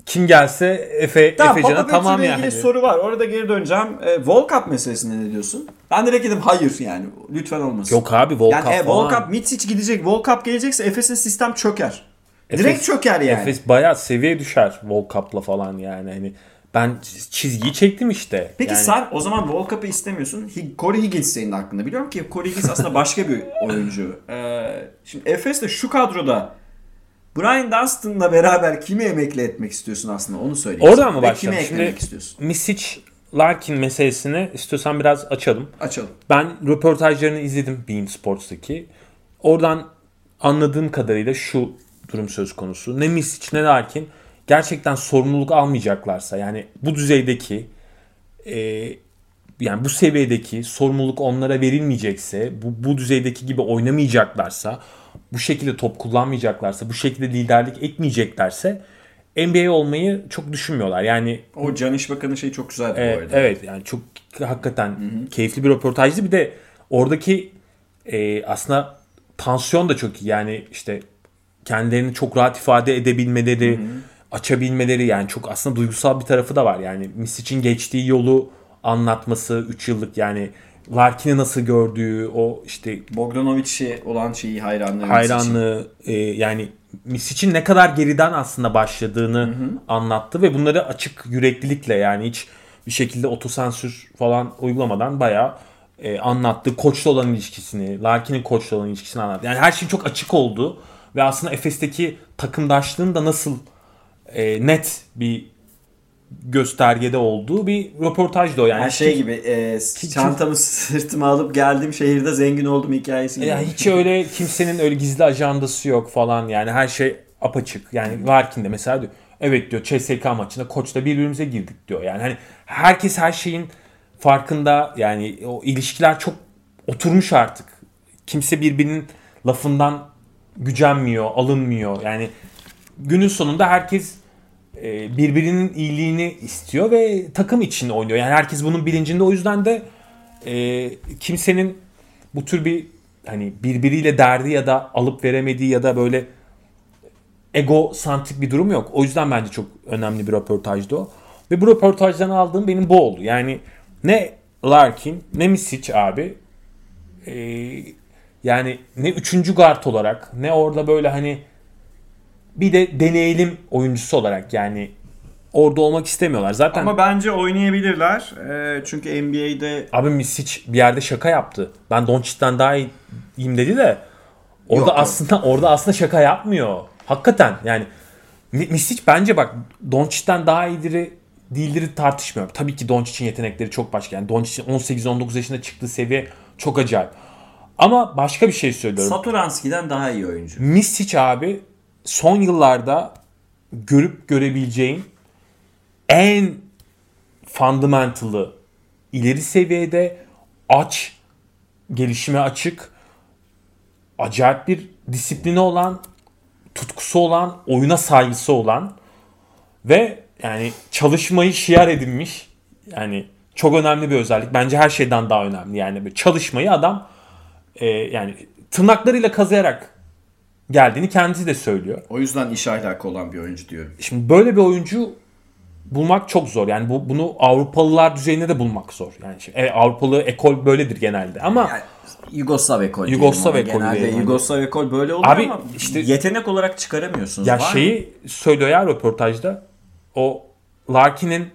[SPEAKER 2] kim gelse Efe
[SPEAKER 1] Tamam
[SPEAKER 2] Efe
[SPEAKER 1] Papa
[SPEAKER 2] Can'a
[SPEAKER 1] Petru
[SPEAKER 2] tamam yani.
[SPEAKER 1] ilgili soru var. Orada geri döneceğim. E, Volkap meselesinde ne diyorsun? Ben direkt dedim hayır yani. Lütfen olmasın.
[SPEAKER 2] Yok abi Volkap
[SPEAKER 1] yani e,
[SPEAKER 2] falan.
[SPEAKER 1] Volkap Mitsic gidecek. Volkap gelecekse Efes'in sistem çöker.
[SPEAKER 2] Efes-
[SPEAKER 1] Direkt çöker yani.
[SPEAKER 2] Efes bayağı seviye düşer Volkap'la falan yani. Hani ben çizgiyi çektim işte.
[SPEAKER 1] Peki
[SPEAKER 2] yani,
[SPEAKER 1] sen o zaman Volkap'ı istemiyorsun. Hi- Corey Higgins senin aklında. Biliyorum ki Corey Higgins aslında başka bir oyuncu. <laughs> Ee, şimdi Efes'te şu kadroda Brian Dunstan'la beraber kimi emekli etmek istiyorsun aslında onu söyleyeyim.
[SPEAKER 2] Oradan mı başlayalım?
[SPEAKER 1] Kimi eklemek
[SPEAKER 2] Şimdi-
[SPEAKER 1] istiyorsun?
[SPEAKER 2] Misic Larkin meselesini istiyorsan biraz açalım.
[SPEAKER 1] Açalım.
[SPEAKER 2] Ben röportajlarını izledim Bein Sports'taki. Oradan anladığım kadarıyla şu durum söz konusu. Ne Misic ne Larkin gerçekten sorumluluk almayacaklarsa yani bu düzeydeki e, yani bu seviyedeki sorumluluk onlara verilmeyecekse bu, bu düzeydeki gibi oynamayacaklarsa bu şekilde top kullanmayacaklarsa bu şekilde liderlik etmeyeceklerse NBA olmayı çok düşünmüyorlar. Yani
[SPEAKER 1] O Can İş Bakanı şey çok güzel bu
[SPEAKER 2] e,
[SPEAKER 1] arada.
[SPEAKER 2] evet yani çok hakikaten keyifli bir röportajdı. Bir de oradaki e, aslında tansiyon da çok iyi. Yani işte kendilerini çok rahat ifade edebilmeleri, açabilmeleri yani çok aslında duygusal bir tarafı da var. Yani Misic'in geçtiği yolu anlatması 3 yıllık yani Larkin'i nasıl gördüğü o işte
[SPEAKER 1] Bogdanovic'e olan şeyi hayranlığı.
[SPEAKER 2] hayranlığı e, yani Misic'in ne kadar geriden aslında başladığını anlattı ve bunları açık yüreklilikle yani hiç bir şekilde otosansür falan uygulamadan bayağı e, anlattı. Koçla olan ilişkisini, Larkin'in koçla olan ilişkisini anlattı. Yani her şey çok açık oldu ve aslında Efes'teki takımdaşlığın da nasıl e, net bir göstergede olduğu bir röportajdı o yani.
[SPEAKER 1] Yani şey gibi e, çantamı <laughs> sırtıma alıp geldim şehirde zengin oldum hikayesi gibi.
[SPEAKER 2] Ya hiç öyle kimsenin öyle gizli ajandası yok falan yani her şey apaçık. Yani Larkin de mesela diyor evet diyor CSK maçında koçla birbirimize girdik diyor. Yani hani herkes her şeyin farkında yani o ilişkiler çok oturmuş artık. Kimse birbirinin lafından gücenmiyor, alınmıyor. Yani günün sonunda herkes e, birbirinin iyiliğini istiyor ve takım için oynuyor. Yani herkes bunun bilincinde. O yüzden de e, kimsenin bu tür bir hani birbiriyle derdi ya da alıp veremediği ya da böyle ego santrik bir durum yok. O yüzden bence çok önemli bir röportajdı o. Ve bu röportajdan aldığım benim bu oldu. Yani ne Larkin ne Misic abi e, yani ne üçüncü guard olarak ne orada böyle hani bir de deneyelim oyuncusu olarak yani orada olmak istemiyorlar. Zaten
[SPEAKER 3] Ama bence oynayabilirler. Ee, çünkü NBA'de
[SPEAKER 2] abi Misic bir yerde şaka yaptı. Ben Doncic'ten daha iyiyim dedi de orada
[SPEAKER 1] Yok, yok.
[SPEAKER 2] aslında orada aslında şaka yapmıyor. Hakikaten yani Mi- Misic bence bak Doncic'ten daha iyidir değildir tartışmıyorum. Tabii ki Doncic'in yetenekleri çok başka. Yani Doncic'in 18-19 yaşında çıktığı seviye çok acayip. Ama başka bir şey söylüyorum.
[SPEAKER 1] Satoranski'den daha iyi oyuncu.
[SPEAKER 2] Misic abi son yıllarda görüp görebileceğin en fundamental'ı ileri seviyede aç, gelişime açık, acayip bir disiplini olan, tutkusu olan, oyuna saygısı olan ve yani çalışmayı şiar edinmiş. Yani çok önemli bir özellik. Bence her şeyden daha önemli. Yani çalışmayı adam e, yani tırnaklarıyla kazıyarak geldiğini kendisi de söylüyor.
[SPEAKER 1] O yüzden iş ahlakı olan bir oyuncu diyorum.
[SPEAKER 2] Şimdi böyle bir oyuncu bulmak çok zor. Yani bu bunu Avrupalılar düzeyinde de bulmak zor. Yani şimdi, evet, Avrupalı ekol böyledir genelde ama
[SPEAKER 1] Yani Yugoslav ekol. diyelim
[SPEAKER 2] Yugoslav
[SPEAKER 1] ona.
[SPEAKER 2] ekol
[SPEAKER 1] Genelde
[SPEAKER 2] diyelim.
[SPEAKER 1] Yugoslav ekol böyle oluyor
[SPEAKER 2] Abi
[SPEAKER 1] ama
[SPEAKER 2] işte-
[SPEAKER 1] yetenek olarak çıkaramıyorsunuz.
[SPEAKER 2] ya
[SPEAKER 1] Var mı?
[SPEAKER 2] şeyi söylüyor ya röportajda. O Larkin'in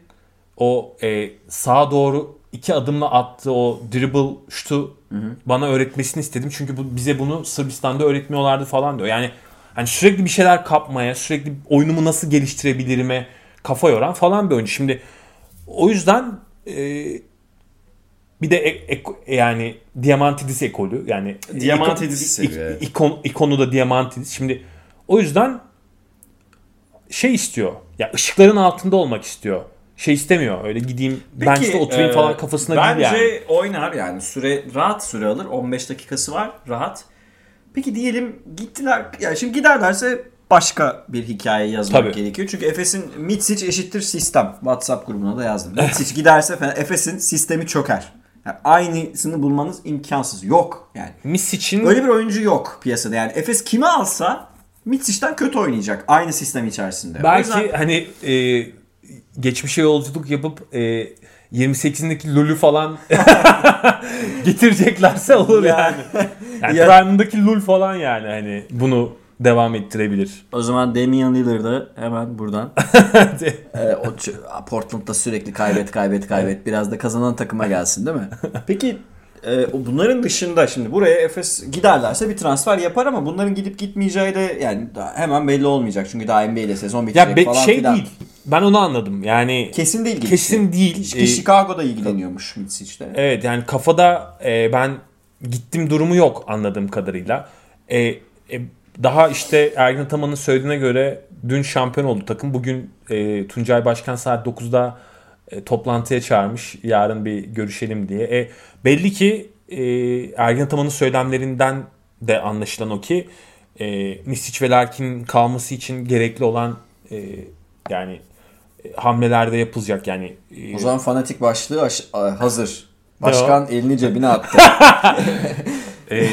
[SPEAKER 2] o e, sağa doğru iki adımla attığı o dribble şutu bana öğretmesini istedim. Çünkü bu, bize bunu Sırbistan'da öğretmiyorlardı falan diyor. Yani hani sürekli bir şeyler kapmaya, sürekli oyunumu nasıl geliştirebilirime kafa yoran falan bir oyuncu. Şimdi o yüzden e, bir de e- ek- yani Diamantidis ekolü yani
[SPEAKER 1] Diamantidis seviyor, evet.
[SPEAKER 2] ikon, ikonu da Diamantidis. Şimdi o yüzden şey istiyor. Ya ışıkların altında olmak istiyor. Şey istemiyor. Öyle gideyim bench'te oturayım
[SPEAKER 1] e,
[SPEAKER 2] falan kafasına
[SPEAKER 1] bence
[SPEAKER 2] değil yani.
[SPEAKER 1] oynar yani süre rahat süre alır. 15 dakikası var rahat. Peki diyelim gittiler. Ya şimdi giderlerse başka bir hikaye yazmak
[SPEAKER 2] Tabii.
[SPEAKER 1] gerekiyor. Çünkü Efes'in Mitsic eşittir sistem. WhatsApp grubuna da yazdım. Mitsic giderse Efes'in sistemi çöker. Yani aynısını bulmanız imkansız. Yok yani.
[SPEAKER 2] Misic'in
[SPEAKER 1] Öyle bir oyuncu yok piyasada. Yani Efes kimi alsa Mitsic'ten kötü oynayacak. Aynı sistem içerisinde.
[SPEAKER 2] Belki
[SPEAKER 1] yüzden-
[SPEAKER 2] hani e, geçmişe yolculuk yapıp e, 28'indeki Lul'ü falan <laughs> getireceklerse olur yani. Yani
[SPEAKER 1] Ya-
[SPEAKER 2] Prime'daki Lul falan yani hani bunu devam ettirebilir.
[SPEAKER 1] O zaman Damian Lillard'ı hemen buradan Ee, <laughs> o Portland'da sürekli kaybet kaybet kaybet biraz da kazanan takıma gelsin değil mi? Peki e, bunların dışında şimdi buraya Efes giderlerse bir transfer yapar ama bunların gidip gitmeyeceği de yani hemen belli olmayacak. Çünkü daha NBA'de sezon bitecek
[SPEAKER 2] ya be-
[SPEAKER 1] falan
[SPEAKER 2] şey
[SPEAKER 1] filan.
[SPEAKER 2] değil. Ben onu anladım. Yani
[SPEAKER 1] Kesin değil
[SPEAKER 2] kesin
[SPEAKER 1] gidişi.
[SPEAKER 2] değil.
[SPEAKER 1] Ki
[SPEAKER 2] Ee,
[SPEAKER 1] Chicago'da ilgileniyormuş Mitsic'te.
[SPEAKER 2] Evet yani kafada e, ben gittim durumu yok anladığım kadarıyla. E, e, daha işte Ergin Ataman'ın söylediğine göre dün şampiyon oldu takım. Bugün e, Tuncay Başkan saat 9'da e, toplantıya çağırmış. Yarın bir görüşelim diye. E, belli ki e, Ergin Ataman'ın söylemlerinden de anlaşılan o ki e, Misic ve Larkin kalması için gerekli olan e, yani e, hamlelerde yapılacak yani. e,
[SPEAKER 1] O zaman fanatik başlığı hazır. Başkan elini cebine attı.
[SPEAKER 2] Ee,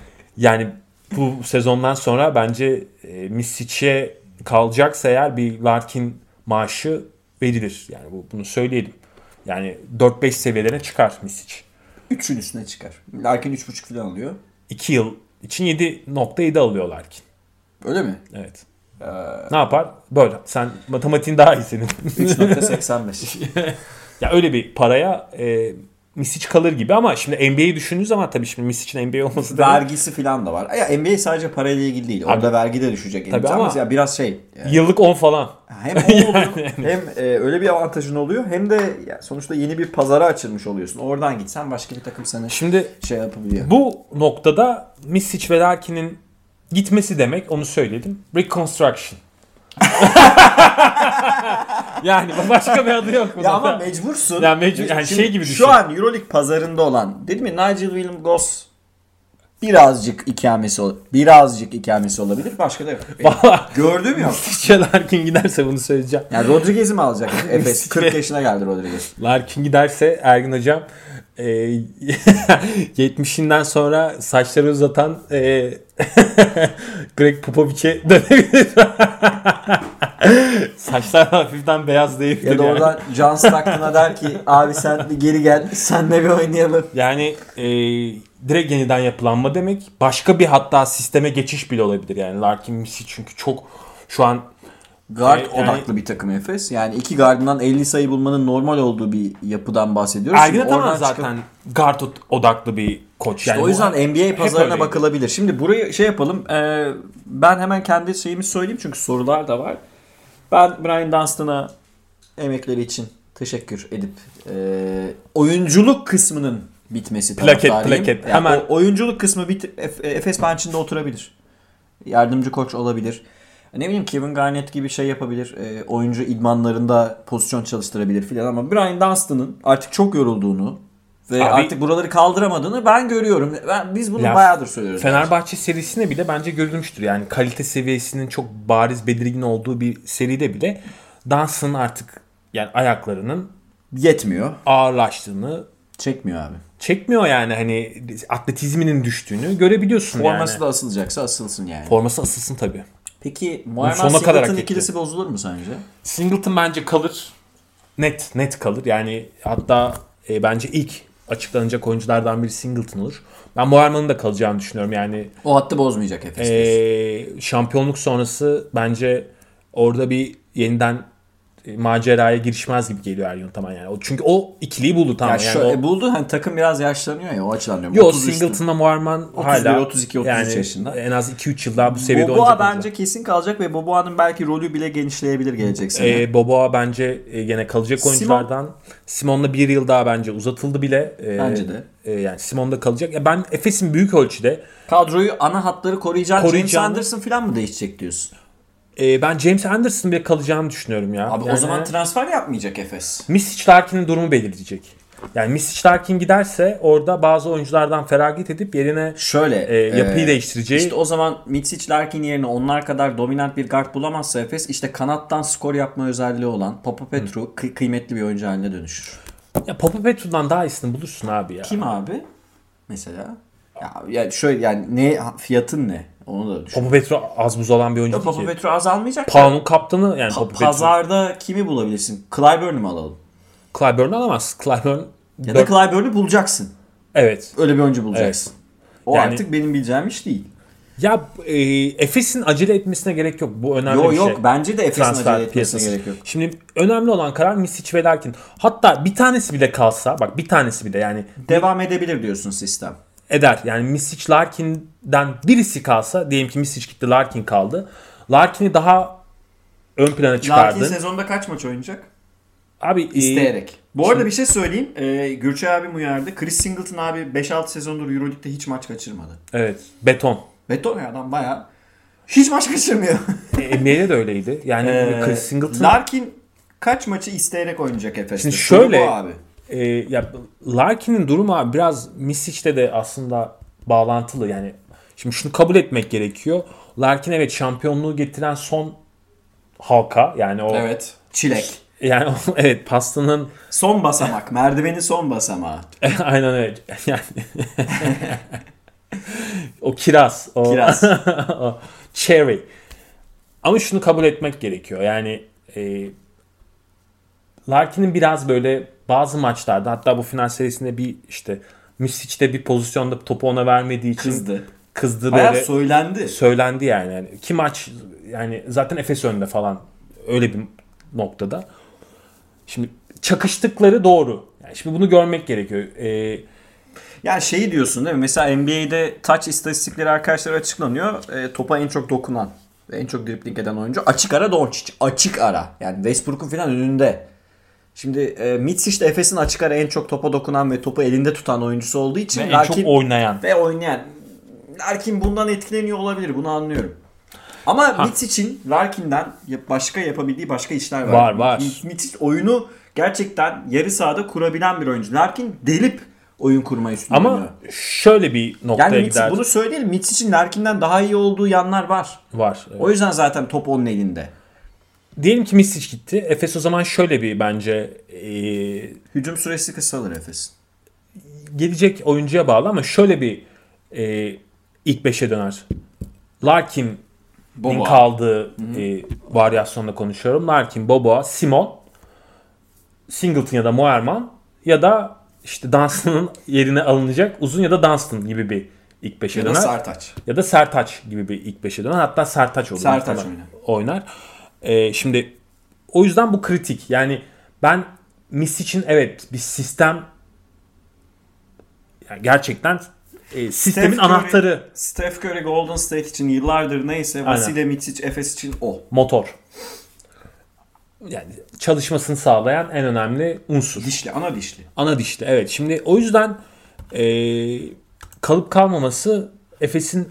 [SPEAKER 2] <laughs> yani bu sezondan sonra bence e, Misic'e kalacaksa eğer bir Larkin maaşı verilir. Yani bu, bunu söyleyelim. Yani 4-5 seviyelerine çıkar Misic.
[SPEAKER 1] 3'ün üstüne çıkar. Larkin 3.5 falan alıyor.
[SPEAKER 2] 2 yıl için 7.7 alıyor Larkin.
[SPEAKER 1] Öyle mi?
[SPEAKER 2] Evet. Ne yapar? Böyle. Sen matematiğin daha iyi senin.
[SPEAKER 1] 3.85. <laughs>
[SPEAKER 2] ya öyle bir paraya e, Misic kalır gibi ama şimdi NBA'yi düşündüğünüz zaman tabii şimdi Misic'in NBA olması da
[SPEAKER 1] Vergisi falan da var. Ya NBA sadece parayla ilgili değil. Orada vergi de düşecek.
[SPEAKER 2] Tabii
[SPEAKER 1] Ama ya biraz şey. <laughs> yani
[SPEAKER 2] yıllık 10 falan.
[SPEAKER 1] hem oluyor, hem e, öyle bir avantajın oluyor hem de ya sonuçta yeni bir pazara açılmış oluyorsun. Oradan gitsen başka bir takım seni
[SPEAKER 2] Şimdi
[SPEAKER 1] şey yapabiliyor.
[SPEAKER 2] Bu noktada Misic ve Larkin'in gitmesi demek onu söyledim. Reconstruction. <laughs> yani başka bir adı yok. bunun.
[SPEAKER 1] Ya ama mecbursun.
[SPEAKER 2] Yani mecbur- yani
[SPEAKER 1] Şimdi
[SPEAKER 2] şey gibi düşün.
[SPEAKER 1] Şu an Euroleague pazarında olan dedim mi Nigel William Goss birazcık ikamesi birazcık ikamesi olabilir. Başka da yok.
[SPEAKER 2] Vallahi
[SPEAKER 1] Gördüm yok.
[SPEAKER 2] Misic ve Larkin giderse bunu söyleyeceğim.
[SPEAKER 1] Yani Rodriguez'i mi alacak? <laughs> Efes 40 yaşına geldi Rodriguez.
[SPEAKER 2] Larkin giderse Ergin Hocam <laughs> e, 70'inden sonra saçları uzatan e, <laughs> Greg Popovich'e <laughs> dönebilir. Saçlar hafiften beyazlayıp
[SPEAKER 1] Ya da oradan John Stockton'a der ki abi sen bir geri gel senle bir oynayalım.
[SPEAKER 2] Yani e, direkt yeniden yapılanma demek. Başka bir hatta sisteme geçiş bile olabilir. Yani Larkin Misic çünkü çok şu an
[SPEAKER 1] Guard
[SPEAKER 2] E, yani-
[SPEAKER 1] odaklı bir takım Efes. Yani iki gardından 50 sayı bulmanın normal olduğu bir yapıdan bahsediyoruz.
[SPEAKER 2] Ergin Ataman
[SPEAKER 1] oradan çıkıp-
[SPEAKER 2] zaten guard odaklı bir koç.
[SPEAKER 1] İşte
[SPEAKER 2] Yani
[SPEAKER 1] o
[SPEAKER 2] bu-
[SPEAKER 1] yüzden NBA
[SPEAKER 2] hep
[SPEAKER 1] pazarına bakılabilir. Şimdi burayı şey yapalım. e, ben hemen kendi şeyimi söyleyeyim çünkü sorular da var. Ben Brian Dunstan'a emekleri için teşekkür edip e, oyunculuk kısmının bitmesi
[SPEAKER 2] Plaket, plaket.
[SPEAKER 1] Yani
[SPEAKER 2] Hemen-
[SPEAKER 1] o oyunculuk kısmı bit Ef- Efes bench'inde oturabilir. Yardımcı koç olabilir. Ne bileyim Kevin Garnett gibi şey yapabilir. E, oyuncu idmanlarında pozisyon çalıştırabilir filan ama Brian Dunstan'ın artık çok yorulduğunu ve
[SPEAKER 2] Abi-
[SPEAKER 1] artık buraları kaldıramadığını ben görüyorum. Ben, biz bunu
[SPEAKER 2] Ya,
[SPEAKER 1] bayağıdır söylüyoruz.
[SPEAKER 2] Fenerbahçe serisine bile bence görülmüştür. Yani kalite seviyesinin çok bariz belirgin olduğu bir seride bile Dunstan artık yani ayaklarının
[SPEAKER 1] Yetmiyor.
[SPEAKER 2] ağırlaştığını
[SPEAKER 1] Çekmiyor abi.
[SPEAKER 2] çekmiyor yani hani atletizminin düştüğünü görebiliyorsun
[SPEAKER 1] Forması
[SPEAKER 2] yani.
[SPEAKER 1] da asılacaksa asılsın yani.
[SPEAKER 2] Forması asılsın tabii.
[SPEAKER 1] Peki
[SPEAKER 2] hak
[SPEAKER 1] Singleton ikilisi bozulur mu sence?
[SPEAKER 2] Singleton bence kalır. Net net kalır. Yani hatta e, bence ilk açıklanacak oyunculardan biri Singleton olur. Ben Moerman'ın da kalacağını düşünüyorum. Yani
[SPEAKER 1] O hattı bozmayacak Efes.
[SPEAKER 2] e, şampiyonluk sonrası bence orada bir yeniden maceraya girişmez gibi geliyor Ergin Ataman yani. Çünkü o ikiliyi buldu tamam.
[SPEAKER 1] ya
[SPEAKER 2] yani
[SPEAKER 1] şöyle,
[SPEAKER 2] o,
[SPEAKER 1] buldu hani takım biraz yaşlanıyor ya o açıdan diyorum.
[SPEAKER 2] Yo
[SPEAKER 1] 30 üstü.
[SPEAKER 2] Singleton'la Moerman
[SPEAKER 1] 31,
[SPEAKER 2] hala
[SPEAKER 1] 32, 33
[SPEAKER 2] yani
[SPEAKER 1] yaşında.
[SPEAKER 2] en az 2-3 yıl daha bu seviyede
[SPEAKER 1] Boboa
[SPEAKER 2] oynayacak.
[SPEAKER 1] bence
[SPEAKER 2] oyuncular.
[SPEAKER 1] kesin kalacak ve Boboa'nın belki rolü bile genişleyebilir gelecek sene.
[SPEAKER 2] E, Boboa bence e, gene kalacak
[SPEAKER 1] Simon-
[SPEAKER 2] oyunculardan. Simon'la bir yıl daha bence uzatıldı bile. E,
[SPEAKER 1] Bence de.
[SPEAKER 2] e, yani Simon'da kalacak. Ya ben Efes'in büyük ölçüde
[SPEAKER 1] Kadroyu ana hatları koruyacağın James
[SPEAKER 2] Koruyacağını-
[SPEAKER 1] Anderson falan mı değişecek diyorsun?
[SPEAKER 2] E, ben James Anderson bile kalacağını düşünüyorum ya.
[SPEAKER 1] Abi o
[SPEAKER 2] Yani
[SPEAKER 1] zaman transfer yapmayacak Efes.
[SPEAKER 2] Misic Larkin'in durumu belirleyecek. Yani Misic Larkin giderse orada bazı oyunculardan feragat edip yerine
[SPEAKER 1] Şöyle.
[SPEAKER 2] e, yapıyı
[SPEAKER 1] e,
[SPEAKER 2] değiştireceği
[SPEAKER 1] İşte o zaman Mitsic Larkin yerine onlar kadar dominant bir guard bulamazsa Efes işte kanattan skor yapma özelliği olan Papa Petru kı- kıymetli bir oyuncu haline dönüşür.
[SPEAKER 2] ya Papa Petru'dan daha iyisini bulursun abi ya.
[SPEAKER 1] Kim abi? Mesela. Ya, ya şöyle yani ne fiyatın ne? Onu da düşün.
[SPEAKER 2] Papa Petru az buz olan bir oyuncu
[SPEAKER 1] Yok,
[SPEAKER 2] ki.
[SPEAKER 1] Petru azalmayacak. da.
[SPEAKER 2] Paun'un kaptanı yani
[SPEAKER 1] Pa-
[SPEAKER 2] Papa Petru.
[SPEAKER 1] pazarda kimi bulabilirsin? Clyburn'u mu alalım?
[SPEAKER 2] Clyburn'u alamaz. Clyburn
[SPEAKER 1] Ya da Clyburn'u bulacaksın.
[SPEAKER 2] Evet.
[SPEAKER 1] Öyle bir oyuncu bulacaksın. O
[SPEAKER 2] Yani-
[SPEAKER 1] artık benim bileceğim iş değil.
[SPEAKER 2] Ya e, Efes'in acele etmesine gerek yok. Bu önemli
[SPEAKER 1] Yok
[SPEAKER 2] bir şey.
[SPEAKER 1] yok bence de Efes'in
[SPEAKER 2] Transfer
[SPEAKER 1] acele etmesine
[SPEAKER 2] piyasası.
[SPEAKER 1] gerek yok.
[SPEAKER 2] Şimdi önemli olan karar Misic ve Larkin. Hatta bir tanesi bile kalsa bak bir tanesi bile yani
[SPEAKER 1] Devam edebilir diyorsun sistem.
[SPEAKER 2] Eder. Yani Misic Larkin'den birisi kalsa diyelim ki Misic gitti Larkin kaldı. Larkin'i daha ön plana
[SPEAKER 1] Larkin
[SPEAKER 2] çıkardın.
[SPEAKER 1] sezonda kaç maç oynayacak?
[SPEAKER 2] Abi e,
[SPEAKER 1] İsteyerek. Bu arada bir şey söyleyeyim. Ee, Gürçay abim uyardı. Chris Singleton abi 5-6 sezondur Euroleague'de hiç maç kaçırmadı.
[SPEAKER 2] evet beton.
[SPEAKER 1] Beton ya adam bayağı hiç maç kaçırmıyor.
[SPEAKER 2] E, NBA'de de öyleydi. Yani
[SPEAKER 1] Ee,
[SPEAKER 2] Chris Singleton
[SPEAKER 1] Larkin kaç maçı isteyerek oynayacak Efes'te?
[SPEAKER 2] Şimdi şöyle-
[SPEAKER 1] bu abi.
[SPEAKER 2] E, ya Larkin'in durumu abi biraz Misic'te de aslında bağlantılı yani. Şimdi şunu kabul etmek gerekiyor. Larkin evet şampiyonluğu getiren son halka yani o
[SPEAKER 1] Evet. Çilek.
[SPEAKER 2] yani <laughs> evet pastanın
[SPEAKER 1] Son basamak. Merdivenin son basamağı. <laughs>
[SPEAKER 2] aynen öyle. Yani <laughs> o kiraz, o
[SPEAKER 1] Kiraz.
[SPEAKER 2] o cherry. Ama şunu kabul etmek gerekiyor. Yani e, Larkin'in biraz böyle bazı maçlarda hatta bu final serisinde bir işte Misic'te bir pozisyonda topu ona vermediği için
[SPEAKER 1] Kızdı.
[SPEAKER 2] kızdı
[SPEAKER 1] Bayağı
[SPEAKER 2] böyle
[SPEAKER 1] söylendi.
[SPEAKER 2] söylendi yani. yani. İki maç yani zaten Efes önde falan öyle bir noktada. Şimdi çakıştıkları doğru. Yani şimdi bunu görmek gerekiyor. Ee,
[SPEAKER 1] Yani şeyi diyorsun değil mi? Mesela NBA'de touch istatistikleri arkadaşlar açıklanıyor. E, topa en çok dokunan, en çok dribbling eden oyuncu açık ara Doncic. Açık ara. Yani Westbrook'un falan önünde. Şimdi e, Mitsic de Efes'in açık ara en çok topa dokunan ve topu elinde tutan oyuncusu olduğu için
[SPEAKER 2] ve en
[SPEAKER 1] Larkin
[SPEAKER 2] çok oynayan.
[SPEAKER 1] ve oynayan. Larkin bundan etkileniyor olabilir. Bunu anlıyorum. Ama Mitsic'in Larkin'den başka yapabildiği başka işler var.
[SPEAKER 2] Var, var.
[SPEAKER 1] Mitsic oyunu gerçekten yarı sahada kurabilen bir oyuncu. Larkin delip oyun kurmayı üstüne
[SPEAKER 2] Ama
[SPEAKER 1] oynuyor.
[SPEAKER 2] şöyle bir noktaya
[SPEAKER 1] Yani
[SPEAKER 2] gider.
[SPEAKER 1] bunu söyleyelim. Mitsic'in Larkin'den daha iyi olduğu yanlar var.
[SPEAKER 2] Var. evet.
[SPEAKER 1] O yüzden zaten top onun elinde.
[SPEAKER 2] Diyelim ki Misic gitti. Efes o zaman şöyle bir bence e,
[SPEAKER 1] Hücum süresi kısalır Efes'in.
[SPEAKER 2] gelecek oyuncuya bağlı ama şöyle bir e, ilk beşe döner. Larkin'in
[SPEAKER 1] Boba.
[SPEAKER 2] kaldığı e, varyasyonda konuşuyorum. Larkin, Boboa, Simon, Singleton ya da Moerman ya da işte Dunstan'ın <laughs> yerine alınacak uzun ya da Dunstan gibi bir ilk beşe
[SPEAKER 1] Ya da
[SPEAKER 2] döner.
[SPEAKER 1] Sartaç.
[SPEAKER 2] ya da Sertaç gibi bir ilk beşe döner. Hatta Sertaç olur.
[SPEAKER 1] Sertaç oynar.
[SPEAKER 2] oynar. Ee, şimdi o yüzden bu kritik. Yani ben Miss için evet bir sistem yani gerçekten e, sistemin
[SPEAKER 1] Steph Curry-
[SPEAKER 2] anahtarı
[SPEAKER 1] Steph Curry Golden State için yıllardır neyse Vasilya Mitsic Efes için o.
[SPEAKER 2] motor. Yani çalışmasını sağlayan en önemli unsur.
[SPEAKER 1] Dişli, ana dişli.
[SPEAKER 2] Ana dişli evet. Şimdi o yüzden e, kalıp kalmaması Efes'in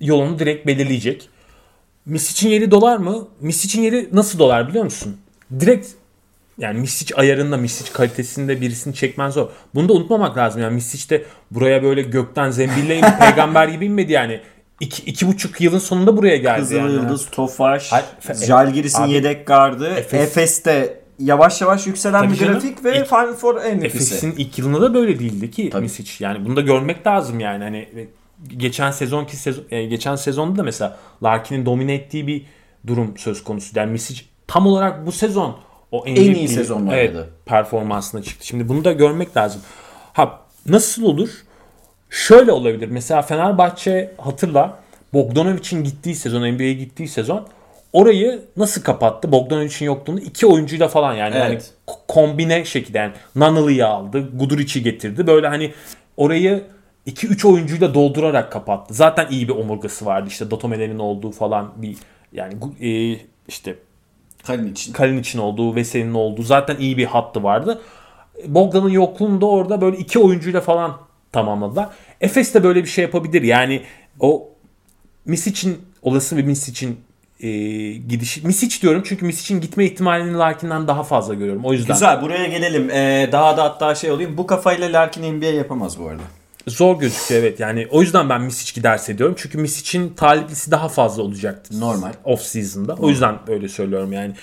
[SPEAKER 2] yolunu direkt belirleyecek. Misic'in yeri dolar mı? Misic'in yeri nasıl dolar biliyor musun? Direkt yani Misic ayarında, Misic kalitesinde birisini çekmen zor. Bunu da unutmamak lazım. Yani Misic de buraya böyle gökten zembille inip <laughs> peygamber gibi inmedi yani. İki, iki buçuk yılın sonunda buraya geldi
[SPEAKER 1] Kızıl
[SPEAKER 2] yani.
[SPEAKER 1] Yıldız, Tofaş, Jalgiris'in yedek gardı,
[SPEAKER 2] Efes-
[SPEAKER 1] Efes'te yavaş yavaş yükselen
[SPEAKER 2] Tabii
[SPEAKER 1] bir
[SPEAKER 2] canım.
[SPEAKER 1] grafik ve
[SPEAKER 2] İlk-
[SPEAKER 1] Final Four MVP'si.
[SPEAKER 2] Efes'in ilk yılında da böyle değildi ki
[SPEAKER 1] Tabii.
[SPEAKER 2] Misic. Yani bunu da görmek lazım yani. Hani geçen sezonki sezon yani geçen sezonda da mesela Larkin'in domine ettiği bir durum söz konusu. Yani Misic tam olarak bu sezon o MVP,
[SPEAKER 1] En iyi sezonunu
[SPEAKER 2] evet, performansına çıktı. Şimdi bunu da görmek lazım. Ha nasıl olur? Şöyle olabilir. Mesela Fenerbahçe hatırla Bogdanovic'in gittiği sezon, NBA'ye gittiği sezon orayı nasıl kapattı? Bogdanovic'in yokluğunu iki oyuncuyla falan yani.
[SPEAKER 1] Evet.
[SPEAKER 2] yani kombine şekilde yani Nanalı'yı aldı, Guduric'i getirdi. Böyle hani orayı 2-3 oyuncuyla doldurarak kapattı. Zaten iyi bir omurgası vardı. İşte Dotomeler'in olduğu falan bir yani e, işte
[SPEAKER 1] Kalin için.
[SPEAKER 2] Kalin için olduğu, Veseli'nin olduğu zaten iyi bir hattı vardı. Bogdan'ın yokluğunda orada böyle iki oyuncuyla falan tamamladılar. Efes de böyle bir şey yapabilir. Yani o Misic'in olası bir Misic'in e, gidişi. Misic diyorum çünkü Misic'in gitme ihtimalini Larkin'den daha fazla görüyorum. O yüzden
[SPEAKER 1] Güzel buraya gelelim. Ee, daha da hatta şey olayım. Bu kafayla Larkin NBA yapamaz bu arada.
[SPEAKER 2] Zor gözüküyor evet. Yani o yüzden ben Misic giderse diyorum. Çünkü Misic'in taliplisi daha fazla olacaktır.
[SPEAKER 1] Normal.
[SPEAKER 2] Off season'da. O yüzden öyle söylüyorum yani.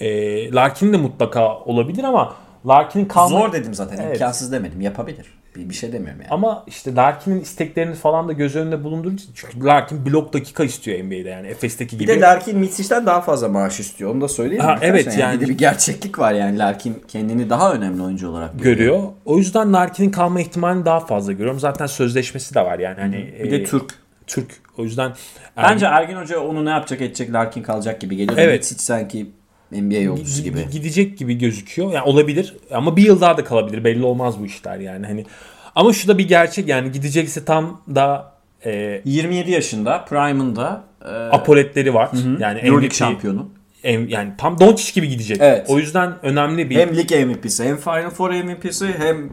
[SPEAKER 2] E, Larkin de mutlaka olabilir ama Larkin'in kalma...
[SPEAKER 1] Zor dedim zaten.
[SPEAKER 2] Evet.
[SPEAKER 1] İmkansız demedim. Yapabilir. Bir, bir şey demiyorum yani.
[SPEAKER 2] Ama işte Larkin'in isteklerini falan da göz önünde bulundurunca çünkü Larkin blok dakika istiyor NBA'de yani Efes'teki
[SPEAKER 1] Bir
[SPEAKER 2] gibi.
[SPEAKER 1] de Larkin Mitsic'ten daha fazla maaş istiyor. Onu da söyleyeyim?
[SPEAKER 2] Ha, evet,
[SPEAKER 1] Arkadaşlar
[SPEAKER 2] yani-
[SPEAKER 1] bir de bir gerçeklik var yani. Larkin kendini daha önemli oyuncu olarak görüyor.
[SPEAKER 2] görüyor. O yüzden Larkin'in kalma ihtimalini daha fazla görüyorum. Zaten sözleşmesi de var yani. Hani
[SPEAKER 1] Bir de
[SPEAKER 2] e,
[SPEAKER 1] Türk.
[SPEAKER 2] Türk. O yüzden
[SPEAKER 1] Bence Ergin Hoca onu ne yapacak edecek Larkin kalacak gibi geliyor.
[SPEAKER 2] Evet.
[SPEAKER 1] Mitsic sanki NBA
[SPEAKER 2] Gi-
[SPEAKER 1] gibi.
[SPEAKER 2] gi- gidecek gibi gözüküyor. Yani olabilir ama bir yıl daha da kalabilir. Belli olmaz bu işler yani. Hani ama şu da bir gerçek yani gidecekse tam da e,
[SPEAKER 1] 27 yaşında Prime'ında e,
[SPEAKER 2] apoletleri var. Yani
[SPEAKER 1] Euroleague şampiyonu.
[SPEAKER 2] em- yani tam Doncic gibi gidecek.
[SPEAKER 1] Evet.
[SPEAKER 2] O yüzden önemli bir
[SPEAKER 1] Hem lig MVP'si hem Final Four MVP'si hem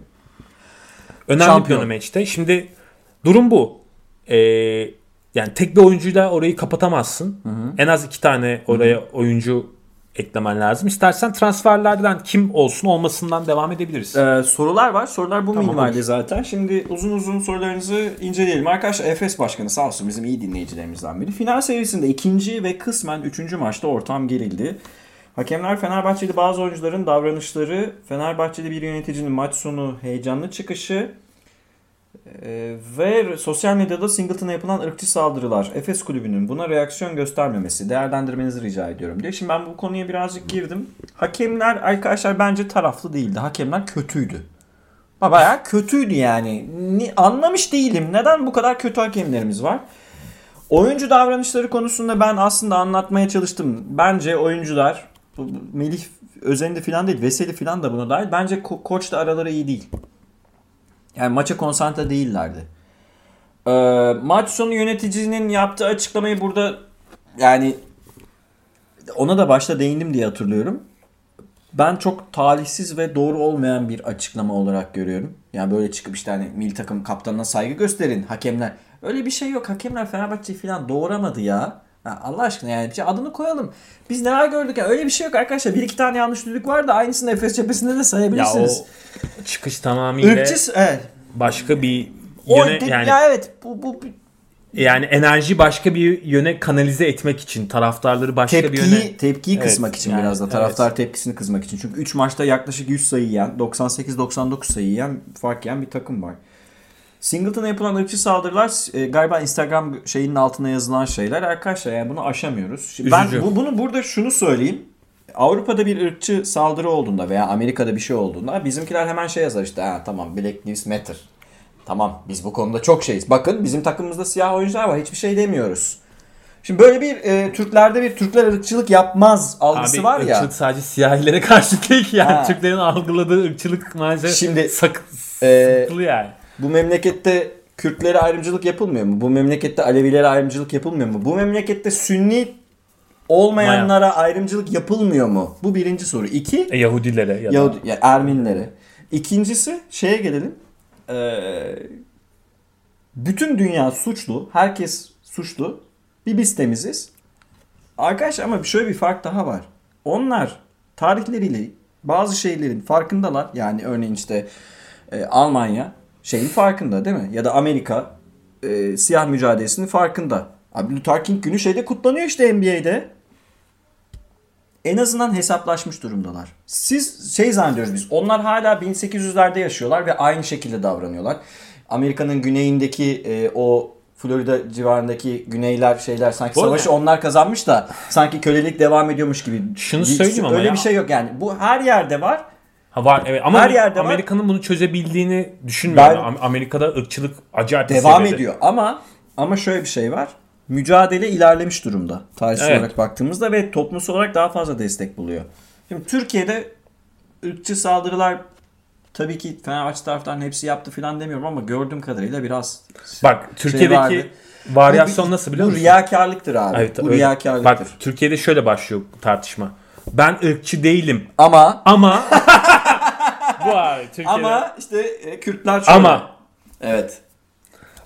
[SPEAKER 2] Önemli
[SPEAKER 1] Şampiyon.
[SPEAKER 2] bir maçta. Şimdi durum bu. Ee, yani tek bir oyuncuyla orayı kapatamazsın. En az iki tane oraya oyuncu eklemen lazım. İstersen transferlerden kim olsun olmasından devam edebiliriz.
[SPEAKER 1] Ee, sorular var. Sorular bu
[SPEAKER 2] Tamam,
[SPEAKER 1] minvalde
[SPEAKER 2] olur.
[SPEAKER 1] zaten. Şimdi uzun uzun sorularınızı inceleyelim. Arkadaşlar Efes Başkanı sağ olsun bizim iyi dinleyicilerimizden biri. Final serisinde ikinci ve kısmen üçüncü maçta ortam gerildi. Hakemler Fenerbahçeli bazı oyuncuların davranışları, Fenerbahçeli bir yöneticinin maç sonu heyecanlı çıkışı e, ve sosyal medyada Singleton'a yapılan ırkçı saldırılar. Efes kulübünün buna reaksiyon göstermemesi. Değerlendirmenizi rica ediyorum diye. Şimdi ben bu konuya birazcık girdim. Hakemler arkadaşlar bence taraflı değildi. Hakemler kötüydü. Bayağı kötüydü yani. Ni- anlamış değilim. Neden bu kadar kötü hakemlerimiz var? Oyuncu davranışları konusunda ben aslında anlatmaya çalıştım. Bence oyuncular Melih özelinde falan değil, Veseli falan da buna dahil. Bence ko- koçla araları iyi değil. Yani maça konsantre değillerdi. Ee, maç sonu yöneticinin yaptığı açıklamayı burada yani ona da başta değindim diye hatırlıyorum. Ben çok talihsiz ve doğru olmayan bir açıklama olarak görüyorum. Yani böyle çıkıp işte hani milli takım kaptanına saygı gösterin hakemler. Öyle bir şey yok. Hakemler Fenerbahçe'yi falan doğuramadı ya. Ha, Allah aşkına yani bir şey adını koyalım. Biz neler gördük ya. Öyle bir şey yok arkadaşlar. Bir iki tane yanlış düdük var da aynısını Efes cephesinde de
[SPEAKER 2] ya
[SPEAKER 1] sayabilirsiniz.
[SPEAKER 2] o çıkış tamamıyla
[SPEAKER 1] Irkçı evet.
[SPEAKER 2] başka bir
[SPEAKER 1] O
[SPEAKER 2] yöne
[SPEAKER 1] de-
[SPEAKER 2] yani
[SPEAKER 1] ya evet bu, bu
[SPEAKER 2] yani enerji başka bir yöne kanalize etmek için taraftarları başka bir yöne
[SPEAKER 1] tepkiyi tepkiyi
[SPEAKER 2] Evet,
[SPEAKER 1] kısmak için
[SPEAKER 2] yani,
[SPEAKER 1] biraz da
[SPEAKER 2] evet.
[SPEAKER 1] taraftar tepkisini kızmak için. Çünkü 3 maçta yaklaşık 100 sayı yiyen, 98-99 sayı yiyen, fark yiyen bir takım var. Singleton'a yapılan ırkçı saldırılar e, galiba Instagram şeyinin altına yazılan şeyler. Arkadaşlar yani bunu aşamıyoruz. Şimdi ben bu, bunu burada şunu söyleyeyim. Avrupa'da bir ırkçı saldırı olduğunda veya Amerika'da bir şey olduğunda bizimkiler hemen şey yazar işte ha tamam Black Lives Matter. Tamam biz bu konuda çok şeyiz. Bakın bizim takımımızda siyah oyuncular var hiçbir şey demiyoruz. Şimdi böyle bir e, Türklerde bir Türkler ırkçılık yapmaz algısı
[SPEAKER 2] Abi
[SPEAKER 1] var ya.
[SPEAKER 2] ırkçılık sadece siyahilere karşı değil yani.
[SPEAKER 1] Ha.
[SPEAKER 2] Türklerin algıladığı ırkçılık maalesef
[SPEAKER 1] Şimdi,
[SPEAKER 2] sak
[SPEAKER 1] e,
[SPEAKER 2] sıkılı yani.
[SPEAKER 1] Bu memlekette Kürtlere ayrımcılık yapılmıyor mu? Bu memlekette Alevilere ayrımcılık yapılmıyor mu? Bu memlekette Sünni olmayanlara ayrımcılık yapılmıyor mu? Bu birinci soru. İki,
[SPEAKER 2] E, Yahudilere ya da
[SPEAKER 1] Yahudi, ya Ermenilere. İkincisi şeye gelelim. Ee, bütün dünya suçlu. Herkes suçlu. Bir biz temiziz. Arkadaşlar ama şöyle bir fark daha var. Onlar tarihleriyle bazı şeylerin farkındalar. Yani örneğin işte e, Almanya şeyin farkında değil mi? Ya da Amerika e, siyah mücadelesinin farkında. Abi Luther King günü şeyde kutlanıyor işte NBA'de en azından hesaplaşmış durumdalar. Siz şey zannediyoruz biz. Onlar hala 1800'lerde yaşıyorlar ve aynı şekilde davranıyorlar. Amerika'nın güneyindeki e, o Florida civarındaki güneyler şeyler sanki
[SPEAKER 2] Bu
[SPEAKER 1] savaşı onlar kazanmış da sanki kölelik devam ediyormuş gibi.
[SPEAKER 2] Şunu
[SPEAKER 1] Bir-
[SPEAKER 2] söyleyeyim ama
[SPEAKER 1] Öyle
[SPEAKER 2] ya.
[SPEAKER 1] bir şey yok yani. Bu her yerde var.
[SPEAKER 2] Ha var evet ama
[SPEAKER 1] Her yerde.
[SPEAKER 2] Amerika'nın bunu çözebildiğini düşünmüyorum.
[SPEAKER 1] Ben-
[SPEAKER 2] Am- Amerika'da ırkçılık acayip
[SPEAKER 1] Devam
[SPEAKER 2] seviyede.
[SPEAKER 1] ediyor ama ama şöyle bir şey var. Mücadele ilerlemiş durumda tarihsel
[SPEAKER 2] Evet.
[SPEAKER 1] olarak baktığımızda ve toplumsal olarak daha fazla destek buluyor. Şimdi Türkiye'de ırkçı saldırılar tabii ki Fenerbahçe taraftarının hepsi yaptı falan demiyorum ama gördüğüm kadarıyla biraz
[SPEAKER 2] Bak Türkiye'deki
[SPEAKER 1] Şey vardı.
[SPEAKER 2] varyasyon
[SPEAKER 1] Bu-
[SPEAKER 2] nasıl biliyor
[SPEAKER 1] bu
[SPEAKER 2] musun?
[SPEAKER 1] riyakarlıktır abi.
[SPEAKER 2] Evet,
[SPEAKER 1] bu
[SPEAKER 2] öyle.
[SPEAKER 1] riyakarlıktır.
[SPEAKER 2] Bak Türkiye'de şöyle başlıyor tartışma. Ben ırkçı değilim
[SPEAKER 1] ama
[SPEAKER 2] ama <laughs> bu abi Türkiye'de.
[SPEAKER 1] ama işte e, Kürtler şöyle.
[SPEAKER 2] Ama.
[SPEAKER 1] evet.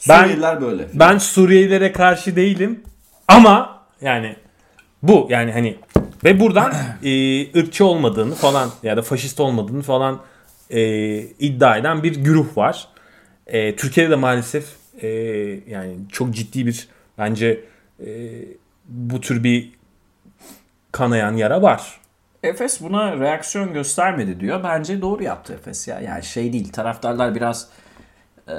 [SPEAKER 2] Ben-
[SPEAKER 1] Suriyeliler böyle.
[SPEAKER 2] ben Suriyelilere karşı değilim ama yani bu yani hani ve buradan e, ırkçı olmadığını falan ya da faşist olmadığını falan e, iddia eden bir güruh var. E, Türkiye'de de maalesef e, yani çok ciddi bir bence e, bu tür bir kanayan yara var.
[SPEAKER 1] Efes buna reaksiyon göstermedi diyor. Bence doğru yaptı Efes ya. Yani şey değil. Taraftarlar biraz eee,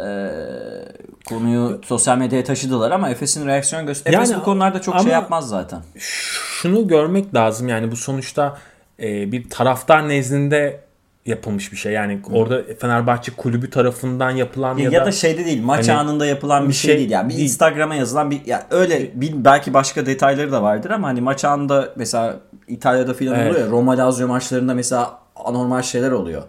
[SPEAKER 1] konuyu sosyal medyaya taşıdılar ama Efes'in reaksiyon göster. Efes
[SPEAKER 2] Yani
[SPEAKER 1] bu konularda çok şey yapmaz zaten.
[SPEAKER 2] şunu görmek lazım yani bu sonuçta e, bir taraftar nezdinde yapılmış bir şey. Yani orada Fenerbahçe kulübü tarafından yapılan
[SPEAKER 1] Ya,
[SPEAKER 2] ya,
[SPEAKER 1] da, şeyde değil. Maç
[SPEAKER 2] hani
[SPEAKER 1] anında yapılan bir
[SPEAKER 2] bir
[SPEAKER 1] şey,
[SPEAKER 2] şey
[SPEAKER 1] değil. Yani bir. Instagram'a yazılan bir ya öyle bir, belki başka detayları da vardır ama hani maç anında mesela İtalya'da falan
[SPEAKER 2] Evet.
[SPEAKER 1] oluyor ya. Roma Lazio maçlarında mesela anormal şeyler oluyor.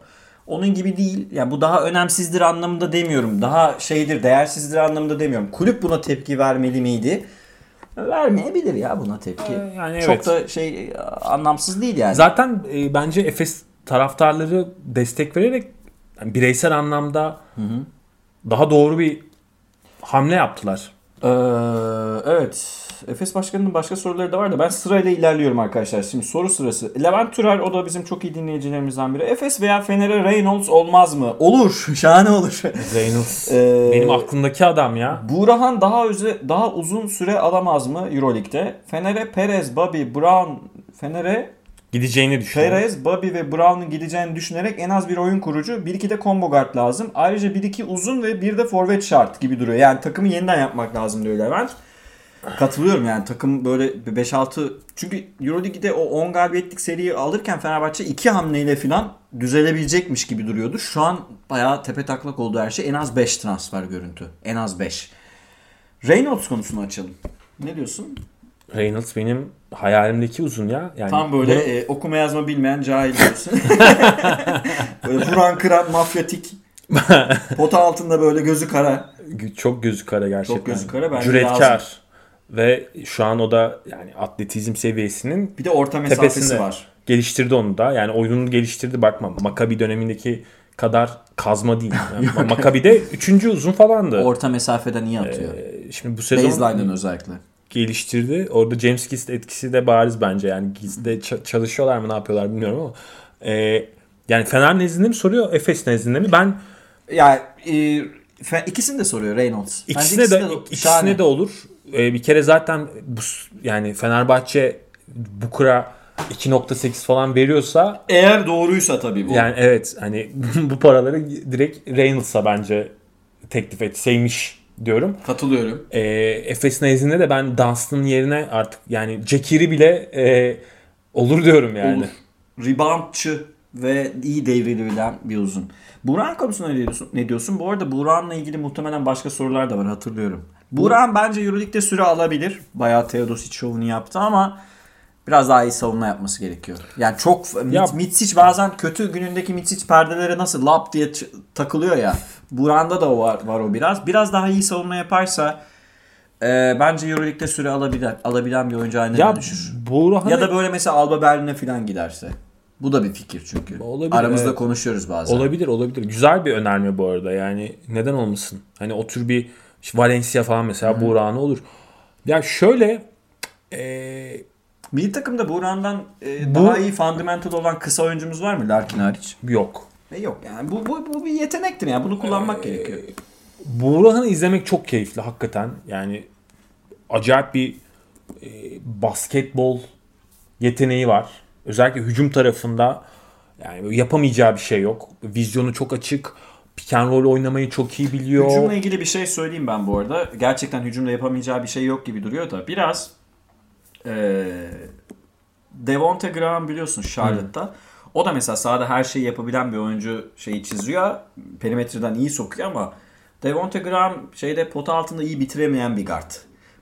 [SPEAKER 1] Onun gibi değil. Yani bu daha önemsizdir anlamında demiyorum. Daha şeydir, değersizdir anlamında demiyorum. Kulüp buna tepki vermeli miydi? Vermeyebilir ya buna tepki.
[SPEAKER 2] Ee, yani
[SPEAKER 1] Çok
[SPEAKER 2] evet.
[SPEAKER 1] da şey anlamsız değil yani.
[SPEAKER 2] Zaten e, bence Efes taraftarları destek vererek yani bireysel anlamda daha doğru bir hamle yaptılar.
[SPEAKER 1] Ee, evet. Efes Başkanı'nın başka soruları da var da ben sırayla ilerliyorum arkadaşlar. Şimdi soru sırası. Levent Türer o da bizim çok iyi dinleyicilerimizden biri. Efes veya Fener'e Reynolds olmaz mı? Olur. <laughs> Şahane olur.
[SPEAKER 2] Reynolds <laughs>
[SPEAKER 1] Ee,
[SPEAKER 2] benim aklımdaki adam ya.
[SPEAKER 1] Buğrahan daha öze, daha uzun süre alamaz mı Euroleague'de? Fener'e Perez, Bobby, Brown, Fener'e
[SPEAKER 2] Gideceğini düşünüyorum.
[SPEAKER 1] Perez, Bobby ve Brown'un gideceğini düşünerek en az bir oyun kurucu, bir iki de combo guard lazım. Ayrıca bir iki uzun ve bir de forvet şart gibi duruyor. Yani takımı yeniden yapmak lazım diyor Levent. Katılıyorum yani takım böyle 5-6 çünkü Euroleague'de o 10 galibiyetlik seriyi alırken Fenerbahçe 2 hamleyle falan düzelebilecekmiş gibi duruyordu. Şu an bayağı tepe taklak oldu her şey. En az 5 transfer görüntü. En az 5. Reynolds konusunu açalım. Ne diyorsun?
[SPEAKER 2] Reynolds benim hayalimdeki uzun ya. Yani
[SPEAKER 1] Tam böyle
[SPEAKER 2] bunu-
[SPEAKER 1] e, okuma yazma bilmeyen cahil diyorsun. <laughs> böyle vuran kıran mafyatik. <laughs> Pota altında böyle gözü kara.
[SPEAKER 2] Çok gözü kara gerçekten.
[SPEAKER 1] Çok gözü kara, bence
[SPEAKER 2] Cüretkar.
[SPEAKER 1] lazım.
[SPEAKER 2] Ve şu an o da yani atletizm seviyesinin
[SPEAKER 1] Bir de orta mesafesi var.
[SPEAKER 2] geliştirdi onu da. Yani oyununu geliştirdi bakma. Makabi dönemindeki kadar kazma değil. <laughs> Yani Makabi'de üçüncü uzun falandı.
[SPEAKER 1] Orta mesafeden iyi atıyor.
[SPEAKER 2] Ee, Şimdi bu sezon
[SPEAKER 1] Baseline'den özellikle.
[SPEAKER 2] Geliştirdi. Orada James Gist etkisi de bariz bence. Yani Gist'de çalışıyorlar mı ne yapıyorlar bilmiyorum ama. Ee, yani Fener nezdinde mi soruyor Efes nezdinde mi? Ben
[SPEAKER 1] Yani e, ikisini de soruyor Reynolds.
[SPEAKER 2] İkisine
[SPEAKER 1] ikisi
[SPEAKER 2] de,
[SPEAKER 1] şahane.
[SPEAKER 2] ikisine de olur. Ee, bir kere zaten bu yani Fenerbahçe Bukura 2.8 falan veriyorsa
[SPEAKER 1] Eğer doğruysa tabii bu.
[SPEAKER 2] yani evet hani <laughs> bu paraları direkt Reynolds'a bence teklif etseymiş diyorum.
[SPEAKER 1] Katılıyorum.
[SPEAKER 2] E, Efes nezdinde de ben Dunstan'ın yerine artık yani Cekiri bile e, olur diyorum yani.
[SPEAKER 1] Olur. Reboundçı ve iyi devrilebilen bir uzun. Buran konusunda ne diyorsun? Ne diyorsun? Bu arada Buran'la ilgili muhtemelen başka sorular da var hatırlıyorum. Buran bence Euroleague'de süre alabilir. Bayağı Teodosic şovunu yaptı ama biraz daha iyi savunma yapması gerekiyor. Yani çok
[SPEAKER 2] Ya-
[SPEAKER 1] Mit, Mitsic bazen kötü günündeki Mitsic perdelere nasıl lap diye takılıyor ya. Buran'da da var, var o biraz. Biraz daha iyi savunma yaparsa e, bence Euroleague'de süre alabilir, alabilen bir oyuncu haline
[SPEAKER 2] Ya
[SPEAKER 1] dönüşür.
[SPEAKER 2] Burhan
[SPEAKER 1] Ya da böyle mesela Alba Berlin'e falan giderse. Bu da bir fikir çünkü.
[SPEAKER 2] Olabilir,
[SPEAKER 1] Aramızda
[SPEAKER 2] evet.
[SPEAKER 1] konuşuyoruz bazen.
[SPEAKER 2] Olabilir olabilir. Güzel bir önerme bu arada. Yani neden olmasın? Hani o tür bir işte Valencia falan mesela Buğra'nı olur. Ya şöyle e,
[SPEAKER 1] Milli takımda Buran'dan e,
[SPEAKER 2] Bu-
[SPEAKER 1] daha iyi fundamental olan kısa oyuncumuz var mı Larkin hariç?
[SPEAKER 2] yok.
[SPEAKER 1] E yok yani bu, bu, bu bir yetenektir yani bunu kullanmak gerekiyor.
[SPEAKER 2] Buğra'nı izlemek çok keyifli hakikaten. Yani acayip bir e, basketbol yeteneği var. Özellikle hücum tarafında yani yapamayacağı bir şey yok. Vizyonu çok açık. Pick and roll oynamayı çok iyi biliyor.
[SPEAKER 1] Hücumla ilgili bir şey söyleyeyim ben bu arada. Gerçekten hücumda yapamayacağı bir şey yok gibi duruyor da biraz e, Devonte Graham biliyorsun Charlotte'da. O da mesela sahada her şeyi yapabilen bir oyuncu şeyi çiziyor. Perimetreden iyi sokuyor ama Devonte Graham şeyde pota altında iyi bitiremeyen bir guard.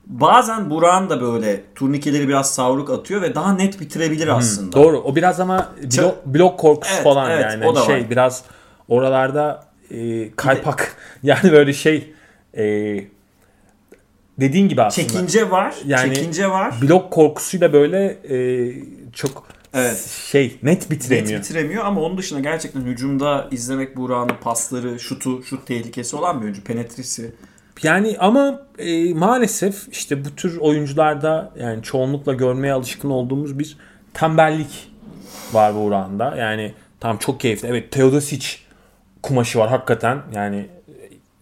[SPEAKER 1] Bazen Buran da böyle turnikeleri biraz savruk atıyor ve daha net bitirebilir aslında.
[SPEAKER 2] Doğru. O biraz ama blok, blok korkusu
[SPEAKER 1] Evet,
[SPEAKER 2] falan
[SPEAKER 1] evet,
[SPEAKER 2] yani.
[SPEAKER 1] o da
[SPEAKER 2] Hani şey
[SPEAKER 1] var.
[SPEAKER 2] biraz oralarda e, kaypak <laughs> yani böyle şey e, dediğin gibi aslında.
[SPEAKER 1] Çekince var.
[SPEAKER 2] Yani-
[SPEAKER 1] çekince var.
[SPEAKER 2] blok korkusuyla böyle e, çok
[SPEAKER 1] Evet.
[SPEAKER 2] şey net
[SPEAKER 1] Net
[SPEAKER 2] bitiremiyor.
[SPEAKER 1] bitiremiyor ama onun dışında gerçekten hücumda izlemek Burak'ın pasları, şutu, şut tehlikesi olan bir oyuncu. Penetrisi.
[SPEAKER 2] Yani ama e, maalesef işte bu tür oyuncularda yani çoğunlukla görmeye alışkın olduğumuz bir tembellik var bu oranda. Yani tam çok keyifli. Evet Teodosic kumaşı var hakikaten. Yani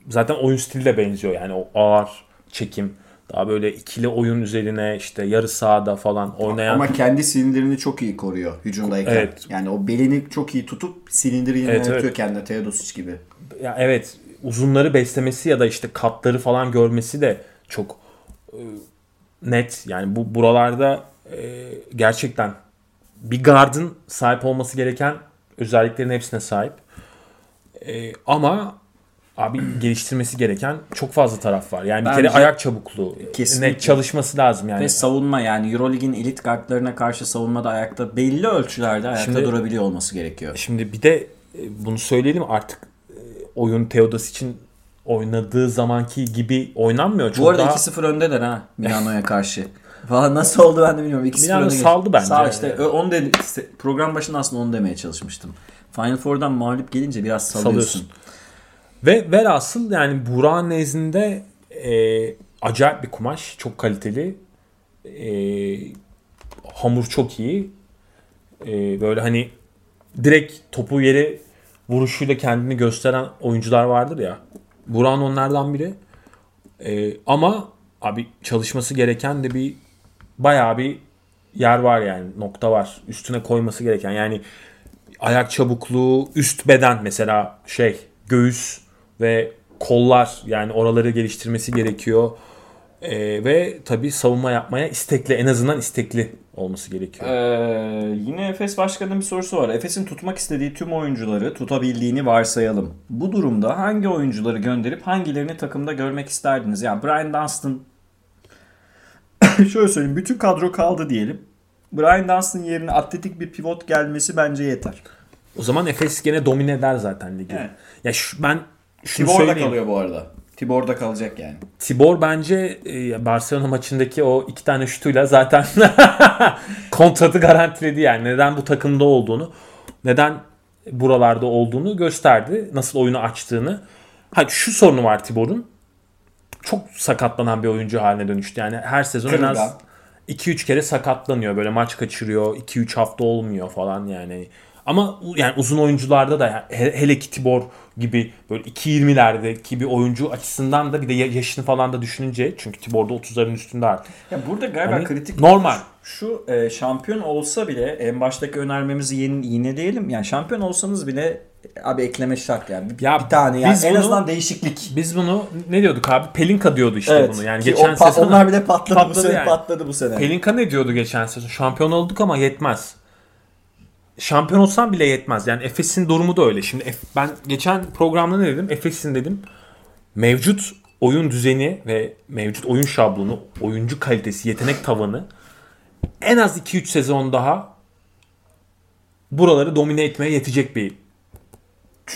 [SPEAKER 2] zaten oyun stili de benziyor. Yani o ağır çekim daha böyle ikili oyun üzerine işte yarı sahada falan oynayan
[SPEAKER 1] Ama kendi silindirini çok iyi koruyor hücumdayken.
[SPEAKER 2] Evet.
[SPEAKER 1] Yani o belini çok iyi tutup silindiri
[SPEAKER 2] Evet, evet.
[SPEAKER 1] kendine Teodosic gibi.
[SPEAKER 2] ya evet uzunları beslemesi ya da işte katları falan görmesi de çok e, net. Yani bu buralarda e, gerçekten bir gardın sahip olması gereken özelliklerin hepsine sahip. E, ama abi geliştirmesi gereken çok fazla taraf var. Yani bir
[SPEAKER 1] Bence-
[SPEAKER 2] kere ayak çabukluğu,
[SPEAKER 1] Kesinlikle.
[SPEAKER 2] çalışması lazım yani.
[SPEAKER 1] Ve savunma yani Eurolig'in elit guardlarına karşı savunmada ayakta belli ölçülerde ayakta
[SPEAKER 2] Şimdi-
[SPEAKER 1] durabiliyor olması gerekiyor.
[SPEAKER 2] Şimdi bir de e, bunu söyleyelim artık e, oyun Teodosic'in oynadığı zamanki gibi oynanmıyor. Çok
[SPEAKER 1] Bu arada
[SPEAKER 2] daha...
[SPEAKER 1] 2-0 öndeler ha Milano'ya karşı. <laughs> Falan nasıl oldu ben de bilmiyorum. 2-0
[SPEAKER 2] Milano saldı bence.
[SPEAKER 1] Sağ işte ö- onu işte program başında aslında onu demeye çalışmıştım. Final Four'dan mağlup gelince biraz salıyorsun.
[SPEAKER 2] Salıyorsun. Ve velhasıl yani Burak'ın nezdinde e, acayip bir kumaş. Çok kaliteli. E, hamur çok iyi. E, böyle hani direkt topu yere vuruşuyla kendini gösteren oyuncular vardır ya. Burak'ın onlardan biri. E, ama abi çalışması gereken de bir bayağı bir yer var yani nokta var. Üstüne koyması gereken yani ayak çabukluğu, üst beden mesela şey göğüs ve kollar yani oraları geliştirmesi gerekiyor. Ee, ve tabii savunma yapmaya istekli en azından istekli olması gerekiyor.
[SPEAKER 1] Ee, yine Efes Başkanı'nın bir sorusu var. Efes'in tutmak istediği tüm oyuncuları tutabildiğini varsayalım. Bu durumda hangi oyuncuları gönderip hangilerini takımda görmek isterdiniz? Yani Brian Dunstan <coughs> şöyle söyleyeyim bütün kadro kaldı diyelim. Brian Dunstan yerine atletik bir pivot gelmesi bence yeter.
[SPEAKER 2] O zaman Efes gene domine eder zaten ligi.
[SPEAKER 1] Evet.
[SPEAKER 2] Ya şu, ben şunu
[SPEAKER 1] Tibor da kalıyor bu arada. Tibor da kalacak yani.
[SPEAKER 2] Tibor bence e, Barcelona maçındaki o iki tane şutuyla zaten <laughs> kontratı garantiledi yani. Neden bu takımda olduğunu, neden buralarda olduğunu gösterdi. Nasıl oyunu açtığını. Ha şu sorunu var Tibor'un. Çok sakatlanan bir oyuncu haline dönüştü. Yani her sezon en az
[SPEAKER 1] Kırılgan.
[SPEAKER 2] 2-3 kere sakatlanıyor. Böyle maç kaçırıyor. 2-3 hafta olmuyor falan yani. Ama yani uzun oyuncularda da yani he- hele ki Tibor gibi böyle 2.20'lerdeki bir oyuncu açısından da bir de ya- yaşını falan da düşününce çünkü Tibor da 30'ların üstünde artık.
[SPEAKER 1] Ya burada galiba
[SPEAKER 2] Hani
[SPEAKER 1] kritik
[SPEAKER 2] normal.
[SPEAKER 1] Şu e, şampiyon olsa bile en baştaki önermemizi yeni, yineleyelim. Yani şampiyon olsanız bile abi ekleme şart yani. Bir,
[SPEAKER 2] Ya
[SPEAKER 1] bir tane yani en
[SPEAKER 2] bunu-
[SPEAKER 1] azından değişiklik.
[SPEAKER 2] Biz bunu ne diyorduk abi? Pelinka diyordu işte
[SPEAKER 1] Evet.
[SPEAKER 2] bunu. Yani geçen
[SPEAKER 1] o
[SPEAKER 2] sezon
[SPEAKER 1] onlar bile patladı, bu
[SPEAKER 2] patladı
[SPEAKER 1] sene
[SPEAKER 2] yani.
[SPEAKER 1] patladı bu sene.
[SPEAKER 2] Pelinka ne diyordu geçen sezon? Şampiyon olduk ama yetmez. Şampiyon olsam bile yetmez. Yani Efes'in durumu da öyle. Şimdi ben geçen programda ne dedim? Efes'in dedim mevcut oyun düzeni ve mevcut oyun şablonu, oyuncu kalitesi, yetenek tavanı en az 2-3 sezon daha buraları domine etmeye yetecek bir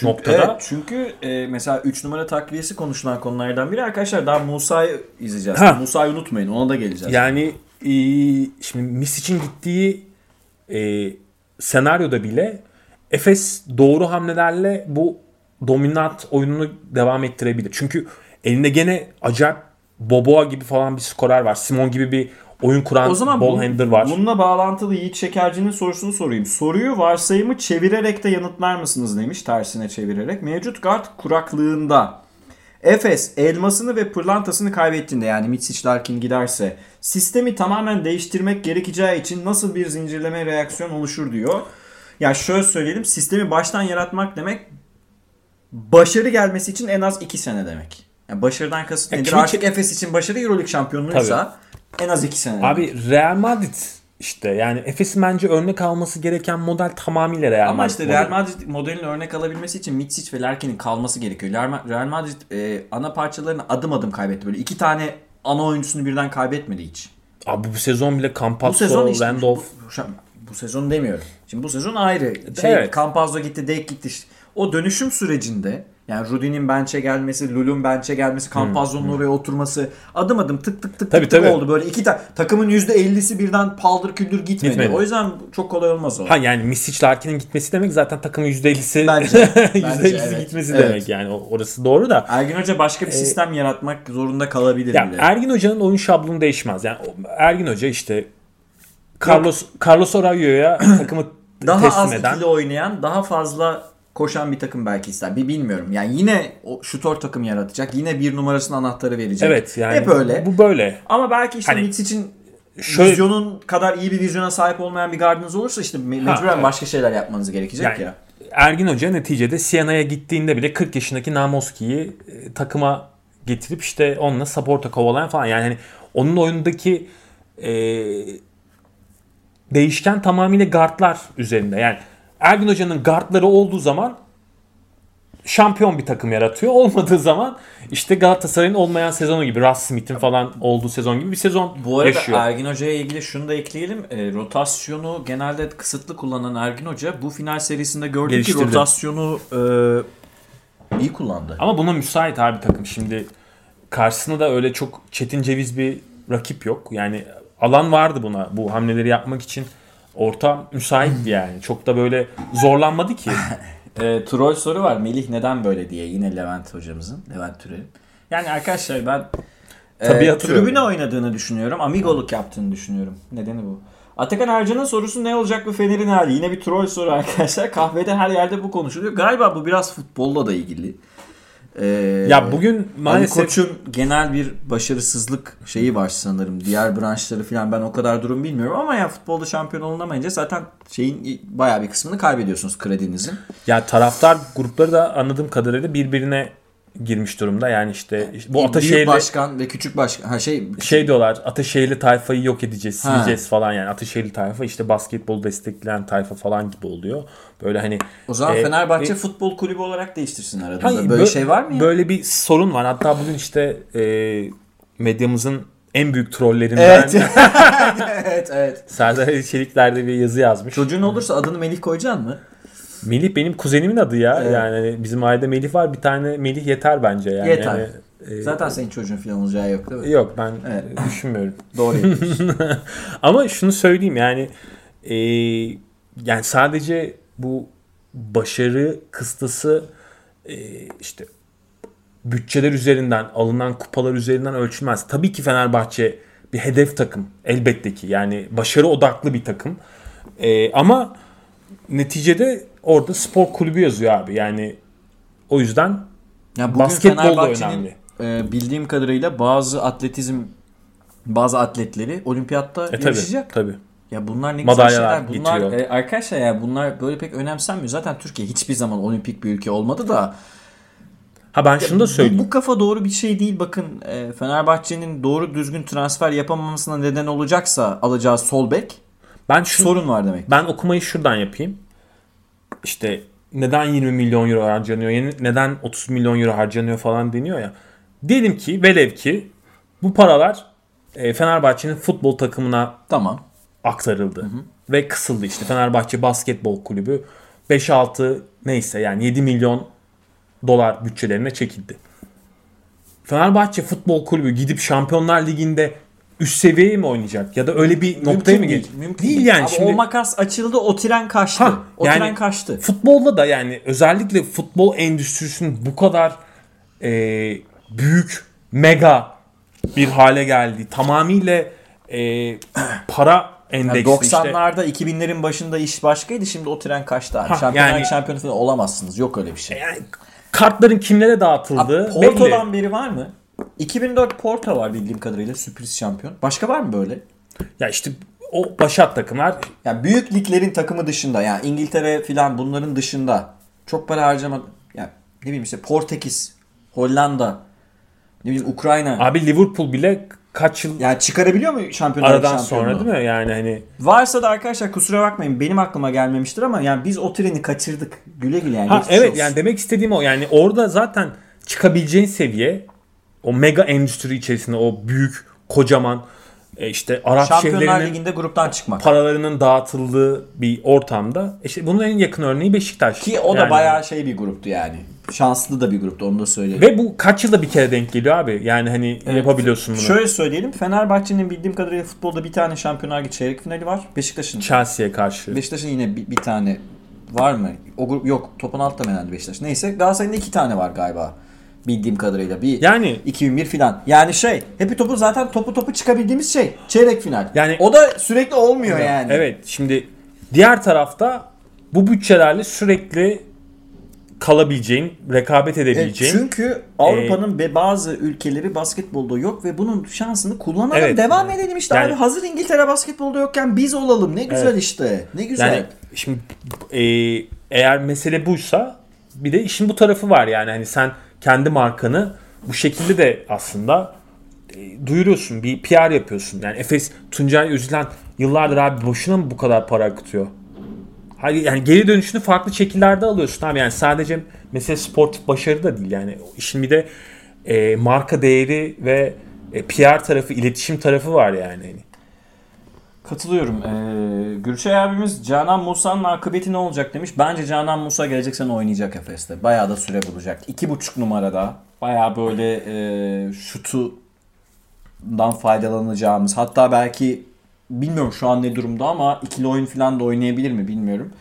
[SPEAKER 2] noktada.
[SPEAKER 1] Evet çünkü e, mesela 3 numara takviyesi konuşulan konulardan biri arkadaşlar daha Musa'yı izleyeceğiz.
[SPEAKER 2] Ha.
[SPEAKER 1] Musa'yı unutmayın ona da geleceğiz.
[SPEAKER 2] Yani e, şimdi Mis için gittiği e, senaryoda bile Efes doğru hamlelerle bu dominant oyununu devam ettirebilir. Çünkü elinde gene acayip Boboa gibi falan bir skorer var. Simon gibi bir oyun kuran
[SPEAKER 1] o zaman
[SPEAKER 2] ball handler var.
[SPEAKER 1] bununla bağlantılı Yiğit Şekerci'nin sorusunu sorayım. Soruyu varsayımı çevirerek de yanıtlar mısınız demiş tersine çevirerek. Mevcut guard kuraklığında Efes elmasını ve pırlantasını kaybettiğinde yani Mitsic Larkin giderse sistemi tamamen değiştirmek gerekeceği için nasıl bir zincirleme reaksiyon oluşur diyor. Ya şöyle söyleyelim sistemi baştan yaratmak demek başarı gelmesi için en az 2 sene demek. Yani başarıdan kasıt nedir? Artık Efes için başarı Euroleague şampiyonluğuysa en az 2 sene.
[SPEAKER 2] Abi Real Madrid işte yani Efes'in bence örnek alması gereken model tamamıyla Real
[SPEAKER 1] Ama
[SPEAKER 2] Madrid.
[SPEAKER 1] işte
[SPEAKER 2] modeli.
[SPEAKER 1] Real Madrid modelini örnek alabilmesi için Mitsic ve Larkin'in kalması gerekiyor. Real Ma- Real Madrid e, ana parçalarını adım adım kaybetti. Böyle iki tane ana oyuncusunu birden kaybetmedi hiç.
[SPEAKER 2] Abi bu sezon bile
[SPEAKER 1] Bu
[SPEAKER 2] Campazzo,
[SPEAKER 1] sezon işte,
[SPEAKER 2] Randolph
[SPEAKER 1] bu, bu, bu sezon demiyorum. Şimdi bu sezon ayrı. Şey,
[SPEAKER 2] Evet.
[SPEAKER 1] Campazzo gitti, Dek gitti. işte. O dönüşüm sürecinde yani Rudy'nin bench'e gelmesi, Lul'un bench'e gelmesi, Campazzo'nun oraya oturması adım adım tık tık tık
[SPEAKER 2] Tabii,
[SPEAKER 1] tık,
[SPEAKER 2] tabii.
[SPEAKER 1] oldu. Böyle iki tane takımın %50'si birden paldır küldür gitmedi.
[SPEAKER 2] Gitmedi.
[SPEAKER 1] O yüzden çok kolay olmaz o.
[SPEAKER 2] Ha yani Misic Larkin'in gitmesi demek zaten takımın %50'si
[SPEAKER 1] Bence.
[SPEAKER 2] %50'si <laughs>
[SPEAKER 1] Bence, evet.
[SPEAKER 2] gitmesi
[SPEAKER 1] Evet.
[SPEAKER 2] demek yani orası doğru da.
[SPEAKER 1] Ergin Hoca başka bir sistem yaratmak zorunda kalabilir
[SPEAKER 2] Ya
[SPEAKER 1] bile.
[SPEAKER 2] Ergin Hoca'nın oyun şablonu değişmez. Yani Ergin Hoca işte Carlos Carlos Arroyo'ya takımı
[SPEAKER 1] daha
[SPEAKER 2] teslim
[SPEAKER 1] az
[SPEAKER 2] eden
[SPEAKER 1] ikili oynayan, daha fazla koşan bir takım belki ister. Bir bilmiyorum. Yani yine o şutör takım yaratacak. Yine bir numarasının anahtarı verecek.
[SPEAKER 2] Evet yani
[SPEAKER 1] Hep öyle.
[SPEAKER 2] Bu, böyle.
[SPEAKER 1] Ama belki işte
[SPEAKER 2] Hani-
[SPEAKER 1] Mitsic'in
[SPEAKER 2] Şöyle-
[SPEAKER 1] vizyonun kadar iyi bir vizyona sahip olmayan bir gardınız olursa işte me-
[SPEAKER 2] Ha,
[SPEAKER 1] mecburen
[SPEAKER 2] evet.
[SPEAKER 1] başka şeyler yapmanız gerekecek
[SPEAKER 2] Yani
[SPEAKER 1] ya.
[SPEAKER 2] Ergin Hoca neticede Siena'ya gittiğinde bile 40 yaşındaki Namoski'yi e, takıma getirip işte onunla support'a kovalayan falan. Yani hani onun oyundaki e, değişken tamamıyla guardlar üzerinde. Yani Ergin Hoca'nın guardları olduğu zaman şampiyon bir takım yaratıyor. <laughs> Olmadığı zaman işte Galatasaray'ın olmayan sezonu gibi Russ Smith'in falan olduğu sezon gibi bir sezon
[SPEAKER 1] Bu arada
[SPEAKER 2] yaşıyor.
[SPEAKER 1] Ergin Hoca'ya ilgili şunu da ekleyelim. E, rotasyonu genelde kısıtlı kullanan Ergin Hoca bu final serisinde gördük ki rotasyonu e, iyi kullandı.
[SPEAKER 2] Ama buna müsait abi takım. Şimdi karşısında da öyle çok çetin ceviz bir rakip yok. Yani alan vardı buna bu hamleleri yapmak için. Ortam müsaitti yani. Çok da böyle zorlanmadı ki. <laughs>
[SPEAKER 1] E, troll soru var. Melih neden böyle diye. Yine Levent hocamızın. Levent Türel'in. Yani arkadaşlar ben
[SPEAKER 2] Tabii
[SPEAKER 1] e, tribüne oynadığını düşünüyorum. Amigoluk yaptığını düşünüyorum. Nedeni bu. Atakan Ercan'ın sorusu ne olacak bu Fener'in hali? Yine bir troll soru arkadaşlar. Kahvede her yerde bu konuşuluyor. Galiba bu biraz futbolla da ilgili. Ee,
[SPEAKER 2] ya bugün
[SPEAKER 1] Ali
[SPEAKER 2] maalesef
[SPEAKER 1] Koç'un genel bir başarısızlık şeyi var sanırım. Diğer branşları falan ben o kadar durum bilmiyorum ama ya futbolda şampiyon olunamayınca zaten şeyin bayağı bir kısmını kaybediyorsunuz kredinizin.
[SPEAKER 2] ya taraftar grupları da anladığım kadarıyla birbirine girmiş durumda. Yani işte, işte bu
[SPEAKER 1] Büyük
[SPEAKER 2] Ataşehir'le
[SPEAKER 1] başkan ve küçük başkan ha şey
[SPEAKER 2] şey diyorlar Ataşehirli tayfayı yok edeceğiz,
[SPEAKER 1] Ha.
[SPEAKER 2] sileceğiz falan yani. Ataşehirli tayfa işte basketbolu destekleyen tayfa falan gibi oluyor. Böyle hani
[SPEAKER 1] o zaman
[SPEAKER 2] e,
[SPEAKER 1] Fenerbahçe
[SPEAKER 2] e,
[SPEAKER 1] futbol kulübü olarak değiştirsin aranızda.
[SPEAKER 2] Hayır,
[SPEAKER 1] Böyle
[SPEAKER 2] bö-
[SPEAKER 1] şey var mı ya?
[SPEAKER 2] Böyle bir sorun var. Hatta bugün işte e, medyamızın en büyük trollerinden
[SPEAKER 1] Evet. <laughs> <laughs> evet evet.
[SPEAKER 2] Serdar Çelikler'de bir yazı yazmış.
[SPEAKER 1] Çocuğun olursa adını Melih koyacaksın mı?
[SPEAKER 2] Melih benim kuzenimin adı ya.
[SPEAKER 1] Evet.
[SPEAKER 2] Yani hani bizim ailede Melih var. Bir tane Melih yeter bence yani.
[SPEAKER 1] Yeter.
[SPEAKER 2] Yani, e,
[SPEAKER 1] Zaten senin çocuğun falan olacağı yok değil mi?
[SPEAKER 2] Yok ben
[SPEAKER 1] Evet. <laughs>
[SPEAKER 2] düşünmüyorum.
[SPEAKER 1] Doğru. <laughs>
[SPEAKER 2] Ama şunu söyleyeyim yani e, yani sadece bu başarı kıstası e, işte bütçeler üzerinden alınan kupalar üzerinden ölçülmez. Tabii ki Fenerbahçe bir hedef takım elbette ki yani başarı odaklı bir takım. E, ama neticede orada spor kulübü yazıyor abi yani o yüzden
[SPEAKER 1] Ya
[SPEAKER 2] Basketbol da önemli.
[SPEAKER 1] e, bildiğim kadarıyla bazı atletizm bazı atletleri olimpiyatta
[SPEAKER 2] e, tabii,
[SPEAKER 1] yarışacak.
[SPEAKER 2] tabii.
[SPEAKER 1] Ya bunlar ne güzel şeyler. Bunlar
[SPEAKER 2] getiriyor.
[SPEAKER 1] e, arkadaşlar ya bunlar böyle pek önemsenmiyor. Zaten Türkiye hiçbir zaman olimpik bir ülke olmadı da.
[SPEAKER 2] Ha ben şunu da söyleyeyim.
[SPEAKER 1] Bu, bu kafa doğru bir şey değil. Bakın e, Fenerbahçe'nin doğru düzgün transfer yapamamasına neden olacaksa alacağı sol bek
[SPEAKER 2] Ben şu,
[SPEAKER 1] sorun var demek.
[SPEAKER 2] Ben okumayı şuradan yapayım. İşte neden 20 milyon euro harcanıyor, neden 30 milyon euro harcanıyor falan deniyor ya. Diyelim ki velev ki bu paralar e, Fenerbahçe'nin futbol takımına
[SPEAKER 1] Tamam.
[SPEAKER 2] aktarıldı. Ve kısıldı işte. Fenerbahçe Basketbol Kulübü 5-6 neyse yani 7 milyon dolar bütçelerine çekildi. Fenerbahçe Futbol Kulübü gidip Şampiyonlar Ligi'nde üst seviyeye mi oynayacak? Ya da öyle bir noktaya mı
[SPEAKER 1] değil.
[SPEAKER 2] gelecek?
[SPEAKER 1] Mümkün
[SPEAKER 2] değil yani.
[SPEAKER 1] Abi
[SPEAKER 2] şimdi
[SPEAKER 1] O makas açıldı o tren kaçtı.
[SPEAKER 2] Ha,
[SPEAKER 1] o
[SPEAKER 2] yani-
[SPEAKER 1] tren kaçtı.
[SPEAKER 2] futbolda da yani özellikle futbol endüstrisinin bu kadar e, büyük, mega bir hale geldiği tamamıyla e, <clears throat> para
[SPEAKER 1] Yani
[SPEAKER 2] endeksli işte.
[SPEAKER 1] 90'larda 2000'lerin başında iş başkaydı şimdi o tren kaçtı abi.
[SPEAKER 2] Ha,
[SPEAKER 1] Şampiyonlar
[SPEAKER 2] yani-
[SPEAKER 1] Ligi şampiyonu falan olamazsınız. Yok öyle bir şey.
[SPEAKER 2] Yani kartların kimlere dağıtıldığı
[SPEAKER 1] Abi,
[SPEAKER 2] belli.
[SPEAKER 1] Porto'dan beri var mı? 2004 Porto var bildiğim kadarıyla sürpriz şampiyon. Başka var mı böyle?
[SPEAKER 2] Ya işte o başat takımlar
[SPEAKER 1] Yani büyük liglerin takımı dışında yani İngiltere filan bunların dışında çok para harcama yani ne bileyim işte Portekiz, Hollanda, ne bileyim Ukrayna.
[SPEAKER 2] abi Liverpool bile kaç yıl
[SPEAKER 1] yani çıkarabiliyor mu şampiyonlar
[SPEAKER 2] aradan sonra değil mi? Yani hani
[SPEAKER 1] Varsa da arkadaşlar kusura bakmayın benim aklıma gelmemiştir ama yani biz o treni kaçırdık. Güle güle yani.
[SPEAKER 2] ha, evet
[SPEAKER 1] olsun.
[SPEAKER 2] yani demek istediğim o. Yani orada zaten çıkabileceğin seviye o mega endüstri içerisinde o büyük kocaman e, işte Arap
[SPEAKER 1] Şampiyonlar Ligi'nde gruptan çıkmak.
[SPEAKER 2] paralarının dağıtıldığı bir ortamda işte bunun en yakın örneği Beşiktaş.
[SPEAKER 1] Ki o da
[SPEAKER 2] Yani-
[SPEAKER 1] bayağı şey bir gruptu yani. Şanslı da bir gruptu onu da söyleyeyim.
[SPEAKER 2] ve bu kaç yılda bir kere denk geliyor abi. Yani hani yapabiliyorsun bunu.
[SPEAKER 1] Şöyle söyleyelim. Fenerbahçe'nin bildiğim kadarıyla futbolda bir tane Şampiyonlar Ligi çeyrek finali var. Beşiktaş'ın
[SPEAKER 2] Chelsea'ye karşı.
[SPEAKER 1] Beşiktaş'ın yine bir, bir tane var mı? O grup yok. Topun altta mı herhalde Beşiktaş? Neyse Galatasaray'ın iki tane var galiba. Bildiğim kadarıyla. Bir
[SPEAKER 2] Yani
[SPEAKER 1] 2001 filan. Yani şey, hepi topu zaten topu topu çıkabildiğimiz şey. Çeyrek final.
[SPEAKER 2] Yani-
[SPEAKER 1] o da sürekli olmuyor yani.
[SPEAKER 2] Evet şimdi diğer tarafta bu bütçelerle sürekli kalabileceğin, rekabet
[SPEAKER 1] Evet,
[SPEAKER 2] edebileceğin.
[SPEAKER 1] çünkü Avrupa'nın be bazı ülkeleri basketbolda yok ve bunun şansını kullanalım.
[SPEAKER 2] Evet.
[SPEAKER 1] Devam edelim işte
[SPEAKER 2] Yani-
[SPEAKER 1] abi. Hazır İngiltere basketbolda yokken biz olalım. Ne güzel
[SPEAKER 2] Evet.
[SPEAKER 1] işte. Ne güzel.
[SPEAKER 2] yani şimdi e, eğer mesele buysa bir de işin bu tarafı var yani hani sen kendi markanı bu şekilde de aslında e, duyuruyorsun, bir PR yapıyorsun. Yani Efes Tuncay Özülen yıllardır abi boşuna mı bu kadar para akıtıyor? Hayır yani geri dönüşünü farklı şekillerde alıyorsun abi. Yani sadece mesela sportif başarı da değil yani işin bir de e, marka değeri ve e, PR tarafı, iletişim tarafı var yani.
[SPEAKER 1] Katılıyorum. Ee, Gülçay abimiz Canan Musa'nın akıbeti ne olacak demiş. Bence Canan Musa gelecek sene oynayacak Efes'te. Bayağı da süre bulacak. İki buçuk numarada. Bayağı böyle e, şutundan faydalanacağımız. Hatta belki bilmiyorum şu an ne durumda ama ikili oyun falan da oynayabilir mi bilmiyorum.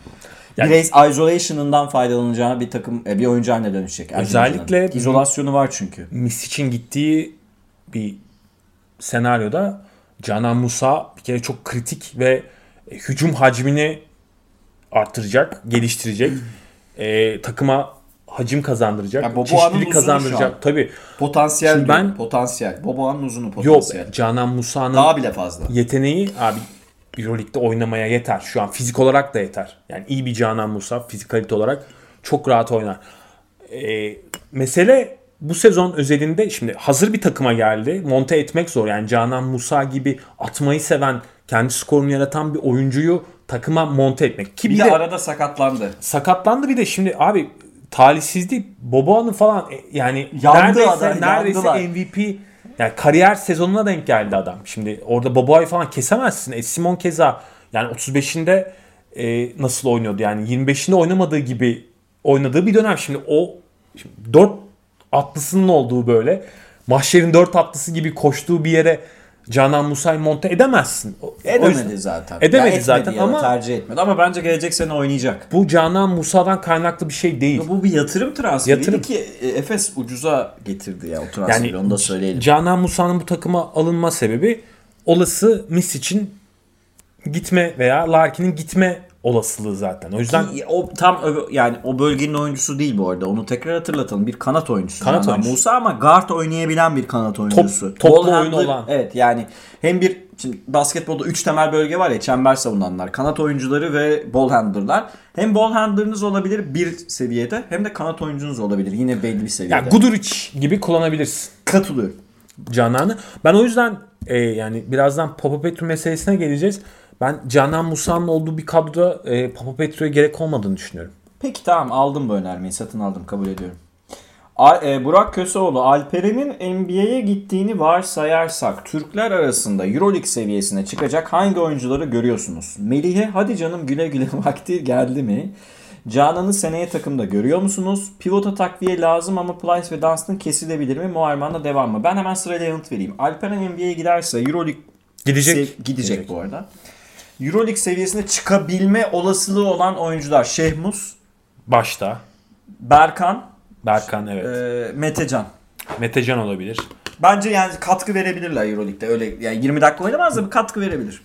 [SPEAKER 2] Yani-
[SPEAKER 1] Biraz isolation'ından faydalanacağı bir takım e, bir oyuncu haline dönüşecek.
[SPEAKER 2] Özellikle-
[SPEAKER 1] izolasyonu var çünkü.
[SPEAKER 2] Misic'in gittiği bir senaryoda Canan Musa bir kere çok kritik ve e, hücum hacmini arttıracak, geliştirecek. E, takıma hacim kazandıracak,
[SPEAKER 1] Ya Boboa'nın
[SPEAKER 2] çeşitlilik kazandıracak. Tabii.
[SPEAKER 1] Potansiyel
[SPEAKER 2] Şimdi ben-
[SPEAKER 1] potansiyel. Boboa'nın uzunu
[SPEAKER 2] Yok
[SPEAKER 1] potansiyel.
[SPEAKER 2] Canan Musa'nın
[SPEAKER 1] Daha bile fazla.
[SPEAKER 2] yeteneği abi Euroleague'de oynamaya yeter. Şu an fizik olarak da yeter. Yani iyi bir Canan Musa fizikalite olarak çok rahat oynar. Ee, mesele bu sezon özelinde şimdi hazır bir takıma geldi. Monte etmek zor. Yani Canan Musa gibi atmayı seven, kendi skorunu yaratan bir oyuncuyu takıma monte etmek. Ki
[SPEAKER 1] Bir,
[SPEAKER 2] bir,
[SPEAKER 1] de,
[SPEAKER 2] de,
[SPEAKER 1] arada sakatlandı.
[SPEAKER 2] sakatlandı bir de şimdi abi talihsizlik Boboa'nın falan e, yani
[SPEAKER 1] Yandı
[SPEAKER 2] neredeyse,
[SPEAKER 1] adam,
[SPEAKER 2] neredeyse
[SPEAKER 1] yandılar.
[SPEAKER 2] MVP yani kariyer sezonuna denk geldi adam. Şimdi orada Boboa'yı falan kesemezsin. E, Simon keza yani 35'inde e, nasıl oynuyordu yani 25'inde oynamadığı gibi oynadığı bir dönem. Şimdi o şimdi 4 atlısının olduğu böyle mahşerin 4 atlısı gibi koştuğu bir yere Canan Musa'yı monte edemezsin.
[SPEAKER 1] Edemedi zaten.
[SPEAKER 2] Edemedi
[SPEAKER 1] Ya
[SPEAKER 2] zaten
[SPEAKER 1] ya
[SPEAKER 2] ama-
[SPEAKER 1] tercih etmedi. Ama bence gelecek sene oynayacak.
[SPEAKER 2] Bu Canan Musa'dan kaynaklı bir şey değil.
[SPEAKER 1] Bu bir yatırım transferiydi
[SPEAKER 2] Yatırım.
[SPEAKER 1] ki e, Efes ucuza getirdi ya o transferi
[SPEAKER 2] Yani
[SPEAKER 1] onu da söyleyelim.
[SPEAKER 2] Canan Musa'nın bu takıma alınma sebebi olası Misic'in gitme veya Larkin'in gitme olasılığı zaten. O yüzden
[SPEAKER 1] Ki o tam yani o bölgenin oyuncusu değil bu arada. Onu tekrar hatırlatalım. Bir kanat oyuncusu.
[SPEAKER 2] Kanat oyuncusu.
[SPEAKER 1] Musa ama guard oynayabilen bir kanat oyuncusu.
[SPEAKER 2] toplu
[SPEAKER 1] Ball
[SPEAKER 2] oyunu
[SPEAKER 1] handler-
[SPEAKER 2] olan.
[SPEAKER 1] Evet yani hem bir şimdi basketbolda 3 temel bölge var ya çember savunanlar, kanat oyuncuları ve ball handler'lar. Hem ball handler'ınız olabilir bir seviyede hem de kanat oyuncunuz olabilir yine belli bir seviyede.
[SPEAKER 2] yani Guduric gibi kullanabilirsin
[SPEAKER 1] Katılıyorum.
[SPEAKER 2] Canan'ı. Ben o yüzden e, yani birazdan Papa Petru meselesine geleceğiz. Ben Canan Musa'nın olduğu bir kadroda e, Papa Petru'ya gerek olmadığını düşünüyorum.
[SPEAKER 1] Peki tamam aldım bu önermeyi satın aldım kabul ediyorum. A- e, Burak Köseoğlu, Alperen'in NBA'ye gittiğini varsayarsak Türkler arasında Euroleague seviyesine çıkacak hangi oyuncuları görüyorsunuz? Melih'e hadi canım güle güle <laughs> vakti geldi mi? Canan'ı seneye takımda görüyor musunuz? Pivota takviye lazım ama Plyce ve Dunstan kesilebilir mi? Muharman'la devam mı? Ben hemen sırayla yanıt vereyim. Alperen NBA'ye giderse Euroleague
[SPEAKER 2] Gidecek.
[SPEAKER 1] sev- gidecek bu arada. Euroleague seviyesine çıkabilme olasılığı olan oyuncular Şehmus,
[SPEAKER 2] Başta.
[SPEAKER 1] Berkan,
[SPEAKER 2] Berkan evet.
[SPEAKER 1] e, Metecan.
[SPEAKER 2] Metecan olabilir.
[SPEAKER 1] Bence yani katkı verebilirler Euroleague'de. Öyle yani 20 dakika oynamaz da bir katkı verebilir.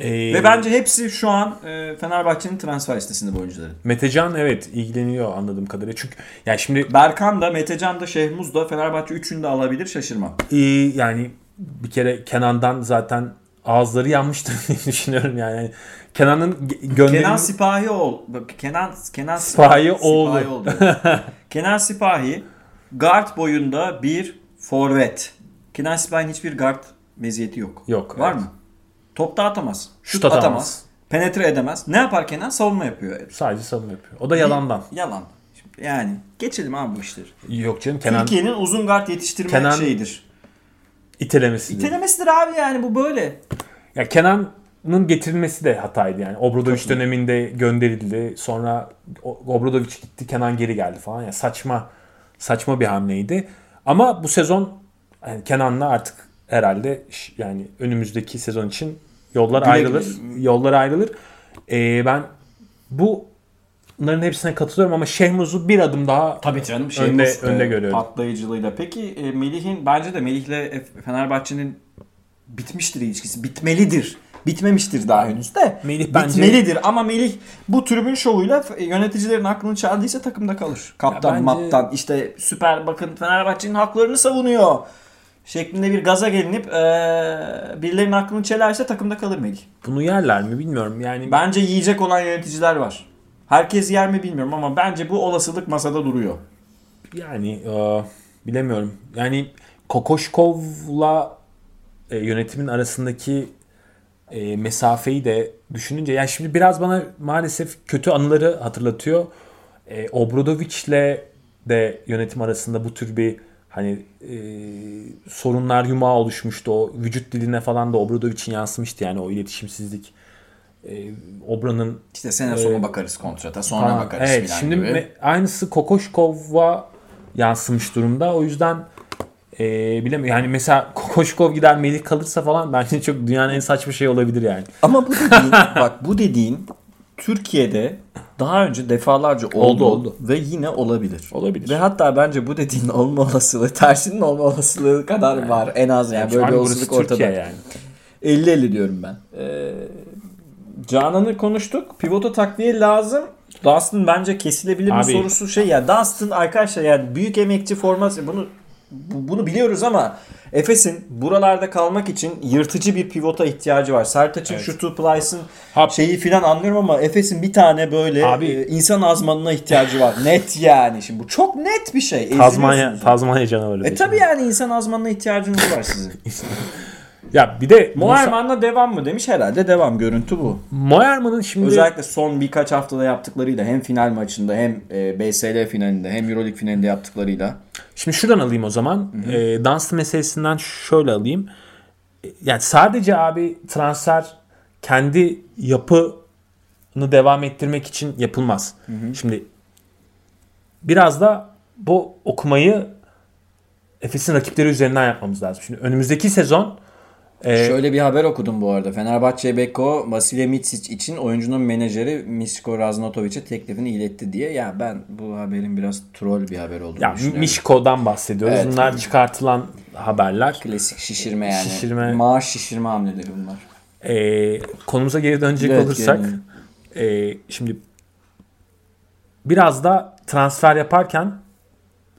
[SPEAKER 2] Ee,
[SPEAKER 1] Ve bence hepsi şu an e, Fenerbahçe'nin transfer listesinde bu oyuncuların.
[SPEAKER 2] Metecan evet ilgileniyor anladığım kadarıyla. Çünkü yani şimdi
[SPEAKER 1] Berkan da, Metecan da, Şehmuz da Fenerbahçe üçünü de alabilir şaşırmam.
[SPEAKER 2] iyi yani bir kere Kenan'dan zaten ağızları yanmıştır diye <laughs> düşünüyorum yani. Yani Kenan'ın ge- gönderim
[SPEAKER 1] Kenan Sipahi bak Kenan Kenan
[SPEAKER 2] Sipahi oğlu.
[SPEAKER 1] oldu. <laughs> Kenan Sipahi guard boyunda bir forvet. Kenan Sipahi'nin hiçbir guard meziyeti yok.
[SPEAKER 2] Yok,
[SPEAKER 1] Var
[SPEAKER 2] evet.
[SPEAKER 1] mı? Top da atamaz.
[SPEAKER 2] Şut atamaz.
[SPEAKER 1] Penetre edemez. Ne yapar Kenan? Savunma yapıyor.
[SPEAKER 2] sadece savunma yapıyor. O da yalandan.
[SPEAKER 1] Yalan. Şimdi yani geçelim abi bu işleri.
[SPEAKER 2] Yok canım Kenan
[SPEAKER 1] Türkiye'nin uzun guard yetiştirme
[SPEAKER 2] Kenan-
[SPEAKER 1] şeyidir.
[SPEAKER 2] İtelemesi.
[SPEAKER 1] İtelemesidir abi yani bu böyle.
[SPEAKER 2] Ya Kenan'ın getirilmesi de hataydı yani.
[SPEAKER 1] Katılıyorum.
[SPEAKER 2] döneminde gönderildi. Sonra O- Obradovic gitti, Kenan geri geldi falan. Ya saçma saçma bir hamleydi. Ama bu sezon yani Kenan'la artık herhalde yani önümüzdeki sezon için yollar
[SPEAKER 1] Güle
[SPEAKER 2] ayrılır.
[SPEAKER 1] güle.
[SPEAKER 2] Yollar ayrılır. Ee, ben bu bunların hepsine katılıyorum ama Şehmuz'u bir adım daha
[SPEAKER 1] Tabii canım.
[SPEAKER 2] önde
[SPEAKER 1] Şehmus,
[SPEAKER 2] önde
[SPEAKER 1] e,
[SPEAKER 2] görüyorum.
[SPEAKER 1] Patlayıcılığıyla. Peki e, Melih'in bence de Melih'le e, Fenerbahçe'nin bitmiştir ilişkisi. Bitmelidir. Bitmemiştir daha henüz de.
[SPEAKER 2] Melih bence-
[SPEAKER 1] Bitmelidir ama Melih bu tribün şovuyla f- yöneticilerin aklını çaldıysa takımda kalır. Kaptan,
[SPEAKER 2] bence-
[SPEAKER 1] maptan işte süper bakın Fenerbahçe'nin haklarını savunuyor şeklinde bir gaza gelinip e, birilerinin aklını çelerse takımda kalır Melih.
[SPEAKER 2] Bunu yerler mi bilmiyorum. Yani
[SPEAKER 1] Bence yiyecek olan yöneticiler var. Herkes yer mi bilmiyorum ama bence bu olasılık masada duruyor.
[SPEAKER 2] Yani e, bilemiyorum. Yani Kokoşkov'la e, yönetimin arasındaki e, mesafeyi de düşününce yani şimdi biraz bana maalesef kötü anıları hatırlatıyor. E, Obradovic'le de yönetim arasında bu tür bir hani e, sorunlar yumağı oluşmuştu. O vücut diline falan da Obradovic'in yansımıştı yani o iletişimsizlik. E, Obra'nın
[SPEAKER 1] İşte sene sonu
[SPEAKER 2] Ee,
[SPEAKER 1] bakarız kontrata sonra
[SPEAKER 2] Falan.
[SPEAKER 1] bakarız
[SPEAKER 2] Evet şimdi
[SPEAKER 1] gibi.
[SPEAKER 2] me- aynısı Kokoşkov'a yansımış durumda. O yüzden e, bilemiyorum. Yani mesela <laughs> Kokoşkov gider Melih kalırsa falan bence çok dünyanın en saçma şey olabilir yani.
[SPEAKER 1] Ama bu dediğin <laughs> bak bu dediğin Türkiye'de daha önce defalarca oldu,
[SPEAKER 2] Oldu, oldu.
[SPEAKER 1] ve yine olabilir.
[SPEAKER 2] Olabilir.
[SPEAKER 1] Ve hatta bence bu dediğin <laughs> olma olasılığı tersinin olma olasılığı kadar var en az yani, böyle bir
[SPEAKER 2] burası
[SPEAKER 1] olasılık ortada.
[SPEAKER 2] Türkiye yani.
[SPEAKER 1] 50-50 diyorum ben. Ee, Canan'ı konuştuk. Pivota takviye lazım. Dunstan bence kesilebilir mi
[SPEAKER 2] Abi-
[SPEAKER 1] sorusu şey ya. Dunstan arkadaşlar yani büyük emekçi forması bunu bu- bunu biliyoruz ama Efes'in buralarda kalmak için yırtıcı bir pivota ihtiyacı var. Sertaç'ın
[SPEAKER 2] Evet.
[SPEAKER 1] şutu, Plyce'ın şeyi filan anlıyorum ama Efes'in bir tane böyle
[SPEAKER 2] Abi-
[SPEAKER 1] e, insan azmanına ihtiyacı var. <laughs> net yani. Şimdi bu çok net bir şey.
[SPEAKER 2] Tazmanya,
[SPEAKER 1] Eziliyorsunuz.
[SPEAKER 2] Tazmanya canavarı.
[SPEAKER 1] E
[SPEAKER 2] diye.
[SPEAKER 1] tabi yani insan azmanına ihtiyacınız var sizin. <laughs>
[SPEAKER 2] Ya bir de
[SPEAKER 1] Moerman'la devam mı demiş herhalde devam görüntü bu.
[SPEAKER 2] Moerman'ın şimdi
[SPEAKER 1] Özellikle son birkaç haftada yaptıklarıyla hem final maçında hem e, BSL finalinde hem Euroleague finalinde yaptıklarıyla.
[SPEAKER 2] Şimdi şuradan alayım o zaman. E, dans meselesinden şöyle alayım. E, Yani sadece abi transfer kendi yapını devam ettirmek için yapılmaz. Şimdi biraz da bu okumayı Efes'in rakipleri üzerinden yapmamız lazım. Şimdi önümüzdeki sezon e,
[SPEAKER 1] Şöyle bir haber okudum bu arada. Fenerbahçe Beko Vasilya Mitsic için oyuncunun menajeri Misko Raznatovic'e teklifini iletti diye. Ya ben bu haberin biraz troll bir haber olduğunu
[SPEAKER 2] ya
[SPEAKER 1] düşünüyorum.
[SPEAKER 2] Mişko'dan bahsediyoruz.
[SPEAKER 1] Evet.
[SPEAKER 2] Bunlar çıkartılan haberler.
[SPEAKER 1] Klasik şişirme yani.
[SPEAKER 2] Şişirme.
[SPEAKER 1] Maaş şişirme hamleleri bunlar.
[SPEAKER 2] E, konumuza geri dönecek
[SPEAKER 1] Evet,
[SPEAKER 2] olursak e, şimdi biraz da transfer yaparken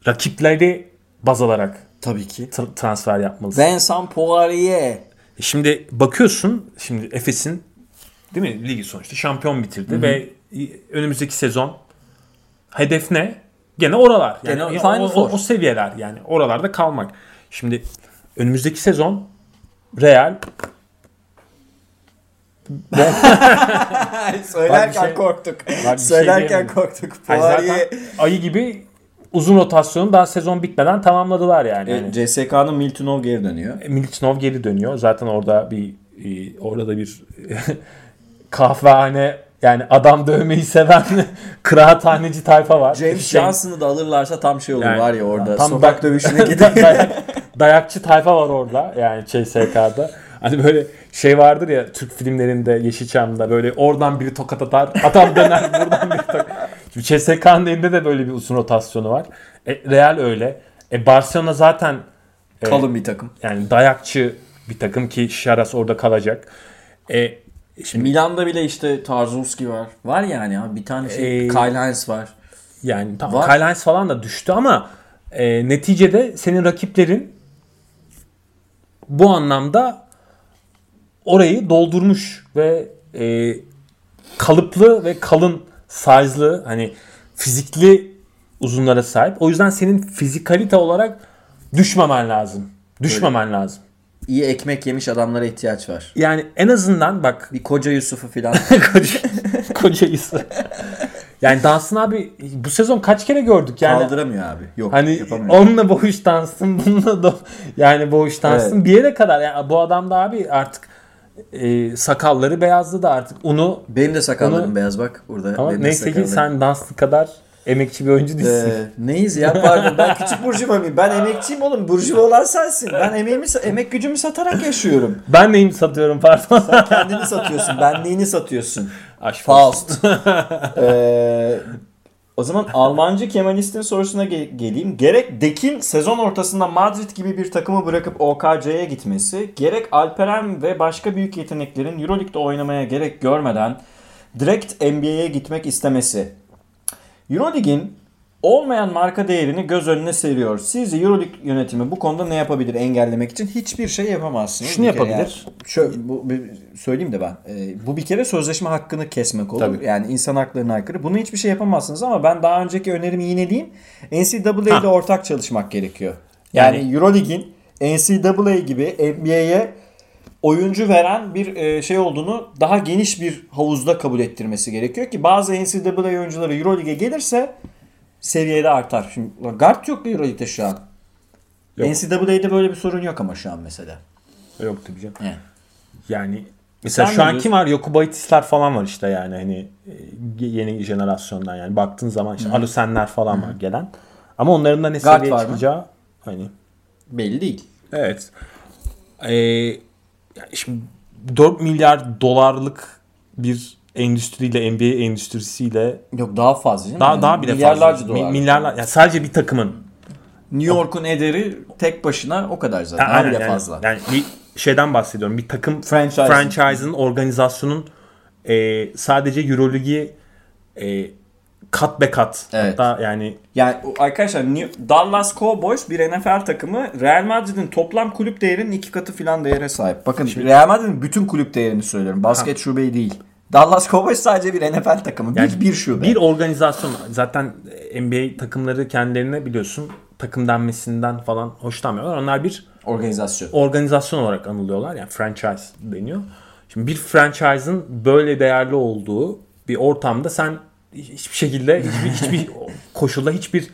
[SPEAKER 2] rakipleri baz alarak
[SPEAKER 1] Tabii ki.
[SPEAKER 2] tra- transfer yapmalısın.
[SPEAKER 1] Vincent Poirier.
[SPEAKER 2] Şimdi bakıyorsun şimdi Efes'in değil mi ligi sonuçta şampiyon bitirdi ve önümüzdeki sezon hedef ne? Gene oralar. Yani
[SPEAKER 1] Gene
[SPEAKER 2] o, o,
[SPEAKER 1] Four.
[SPEAKER 2] o seviyeler yani oralarda kalmak. Şimdi önümüzdeki sezon Real <laughs>
[SPEAKER 1] Söylerken
[SPEAKER 2] şey-
[SPEAKER 1] korktuk.
[SPEAKER 2] şey
[SPEAKER 1] Söylerken
[SPEAKER 2] diyemedim.
[SPEAKER 1] korktuk. Poirier.
[SPEAKER 2] ayı gibi uzun rotasyonu daha sezon bitmeden tamamladılar yani.
[SPEAKER 1] E,
[SPEAKER 2] Hani-
[SPEAKER 1] CSK'nın Miltunov geri dönüyor.
[SPEAKER 2] Militinov geri dönüyor. Zaten orada bir e, orada da bir <laughs> kahvehane yani adam dövmeyi seven <laughs> kıraathaneci tayfa var.
[SPEAKER 1] James
[SPEAKER 2] Şey-
[SPEAKER 1] Johnson'ı da alırlarsa tam şey olur
[SPEAKER 2] Yani,
[SPEAKER 1] var ya orada
[SPEAKER 2] tam
[SPEAKER 1] sokak
[SPEAKER 2] da-
[SPEAKER 1] dövüşüne <laughs> gider.
[SPEAKER 2] dayak, dayakçı tayfa var orada yani CSK'da. Hani böyle şey vardır ya Türk filmlerinde Yeşilçam'da böyle oradan biri tokat atar adam döner buradan biri tokat. Şimdi CSK'nın elinde de böyle bir uzun rotasyonu var. E, Real öyle. E, Barcelona zaten e,
[SPEAKER 1] Kalın bir takım.
[SPEAKER 2] yani dayakçı bir takım ki Şaras orada kalacak. E, şimdi
[SPEAKER 1] Milan'da bile işte Tarzovski var. Var yani abi bir tane şey
[SPEAKER 2] Ee,
[SPEAKER 1] Kyle Hines var.
[SPEAKER 2] yani tamam
[SPEAKER 1] Var.
[SPEAKER 2] Kyle Hines falan da düştü ama e, neticede senin rakiplerin bu anlamda orayı doldurmuş ve e, kalıplı ve kalın size'lı hani fizikli uzunlara sahip. O yüzden senin fizikalite olarak düşmemen lazım. Düşmemen lazım.
[SPEAKER 1] İyi ekmek yemiş adamlara ihtiyaç var.
[SPEAKER 2] Yani en azından bak
[SPEAKER 1] Bir koca Yusuf'u falan. <laughs>
[SPEAKER 2] koca, kocayısı. Yani Dansın abi bu sezon kaç kere gördük yani.
[SPEAKER 1] Kaldıramıyor abi. Yok
[SPEAKER 2] Hani
[SPEAKER 1] yapamıyor.
[SPEAKER 2] onunla boğuş dansın, bununla da yani boğuş dansın bir yere kadar. Yani bu adam da abi artık e, sakalları beyazladı artık. Unu
[SPEAKER 1] Benim de sakallarım
[SPEAKER 2] Onu-
[SPEAKER 1] beyaz bak burada.
[SPEAKER 2] ama
[SPEAKER 1] Benim
[SPEAKER 2] neyse ki sen danslı kadar emekçi bir oyuncu değilsin.
[SPEAKER 1] Ee, neyiz ya pardon ben küçük burjuva mıyım? Ben emekçiyim oğlum. Burjuva olan sensin. Ben emeğimi, emek gücümü satarak yaşıyorum.
[SPEAKER 2] Ben neyim satıyorum pardon.
[SPEAKER 1] Sen kendini satıyorsun. Benliğini satıyorsun.
[SPEAKER 2] Aşk
[SPEAKER 1] Faust. Ee, <laughs> o zaman Almancı Kemalist'in sorusuna ge- geleyim. Gerek Dek'in sezon ortasında Madrid gibi bir takımı bırakıp OKC'ye gitmesi, gerek Alperen ve başka büyük yeteneklerin Euroleague'de oynamaya gerek görmeden direkt NBA'ye gitmek istemesi. Euroleague'in olmayan marka değerini göz önüne seriyor. Sizce Euroleague yönetimi bu konuda ne yapabilir engellemek için? Hiçbir şey yapamazsınız.
[SPEAKER 2] Şunu yapabilir.
[SPEAKER 1] yani- şöyle, bu, söyleyeyim de ben. Ee, bu bir kere sözleşme hakkını kesmek olur.
[SPEAKER 2] Tabii.
[SPEAKER 1] Yani insan haklarına aykırı. Bunu hiçbir şey yapamazsınız ama ben daha önceki önerimi yineleyeyim. NCAA ile ortak çalışmak gerekiyor. Yani,
[SPEAKER 2] Yani-
[SPEAKER 1] Euroleague'in NCAA gibi NBA'ye oyuncu veren bir e, şey olduğunu daha geniş bir havuzda kabul ettirmesi gerekiyor ki bazı NCAA oyuncuları Euroleague'e gelirse seviyede artar. Şimdi guard yok Euroleague'de şu an.
[SPEAKER 2] Yok.
[SPEAKER 1] NCAA'de böyle bir sorun yok ama şu an mesela.
[SPEAKER 2] Yok tabii canım.
[SPEAKER 1] Evet.
[SPEAKER 2] Yani mesela
[SPEAKER 1] Sen
[SPEAKER 2] şu an kim var? Yokubaitisler falan var işte yani hani e, yeni jenerasyondan yani baktığın zaman işte Alusenler falan var gelen. Ama onların da ne
[SPEAKER 1] Guard mı?
[SPEAKER 2] çıkacağı hani
[SPEAKER 1] Belli değil.
[SPEAKER 2] evet. Ee, yani şimdi 4 milyar dolarlık bir endüstriyle NBA endüstrisiyle
[SPEAKER 1] Yok daha fazla. değil mi?
[SPEAKER 2] daha
[SPEAKER 1] Yani
[SPEAKER 2] daha bile
[SPEAKER 1] milyarlarca
[SPEAKER 2] fazla.
[SPEAKER 1] dolar.
[SPEAKER 2] Mi- milyarlar yani sadece bir takımın
[SPEAKER 1] New York'un ederi tek başına o kadar zaten.
[SPEAKER 2] Ha,
[SPEAKER 1] Daha bile
[SPEAKER 2] yani,
[SPEAKER 1] fazla.
[SPEAKER 2] Yani bir şeyden bahsediyorum. Bir takım
[SPEAKER 1] Franchise.
[SPEAKER 2] franchise'ın organizasyonun e, sadece Euroleague'i e, kat be kat.
[SPEAKER 1] Evet.
[SPEAKER 2] Hatta yani
[SPEAKER 1] Yani arkadaşlar New- Dallas Cowboys bir NFL takımı Real Madrid'in toplam kulüp değerinin iki katı filan değere sahip. Bakın Real Madrid'in bütün kulüp değerini söylüyorum. Basket şubeyi değil. Dallas Cowboys sadece bir NFL takımı.
[SPEAKER 2] Yani
[SPEAKER 1] bir, bir şube.
[SPEAKER 2] bir organizasyon zaten NBA takımları kendilerine biliyorsun takım denmesinden falan hoşlanmıyorlar. Onlar bir
[SPEAKER 1] organizasyon.
[SPEAKER 2] organizasyon olarak anılıyorlar. Yani franchise deniyor. Şimdi bir franchise'ın böyle değerli olduğu bir ortamda sen hiçbir şekilde hiçbir, <laughs> hiçbir koşulda hiçbir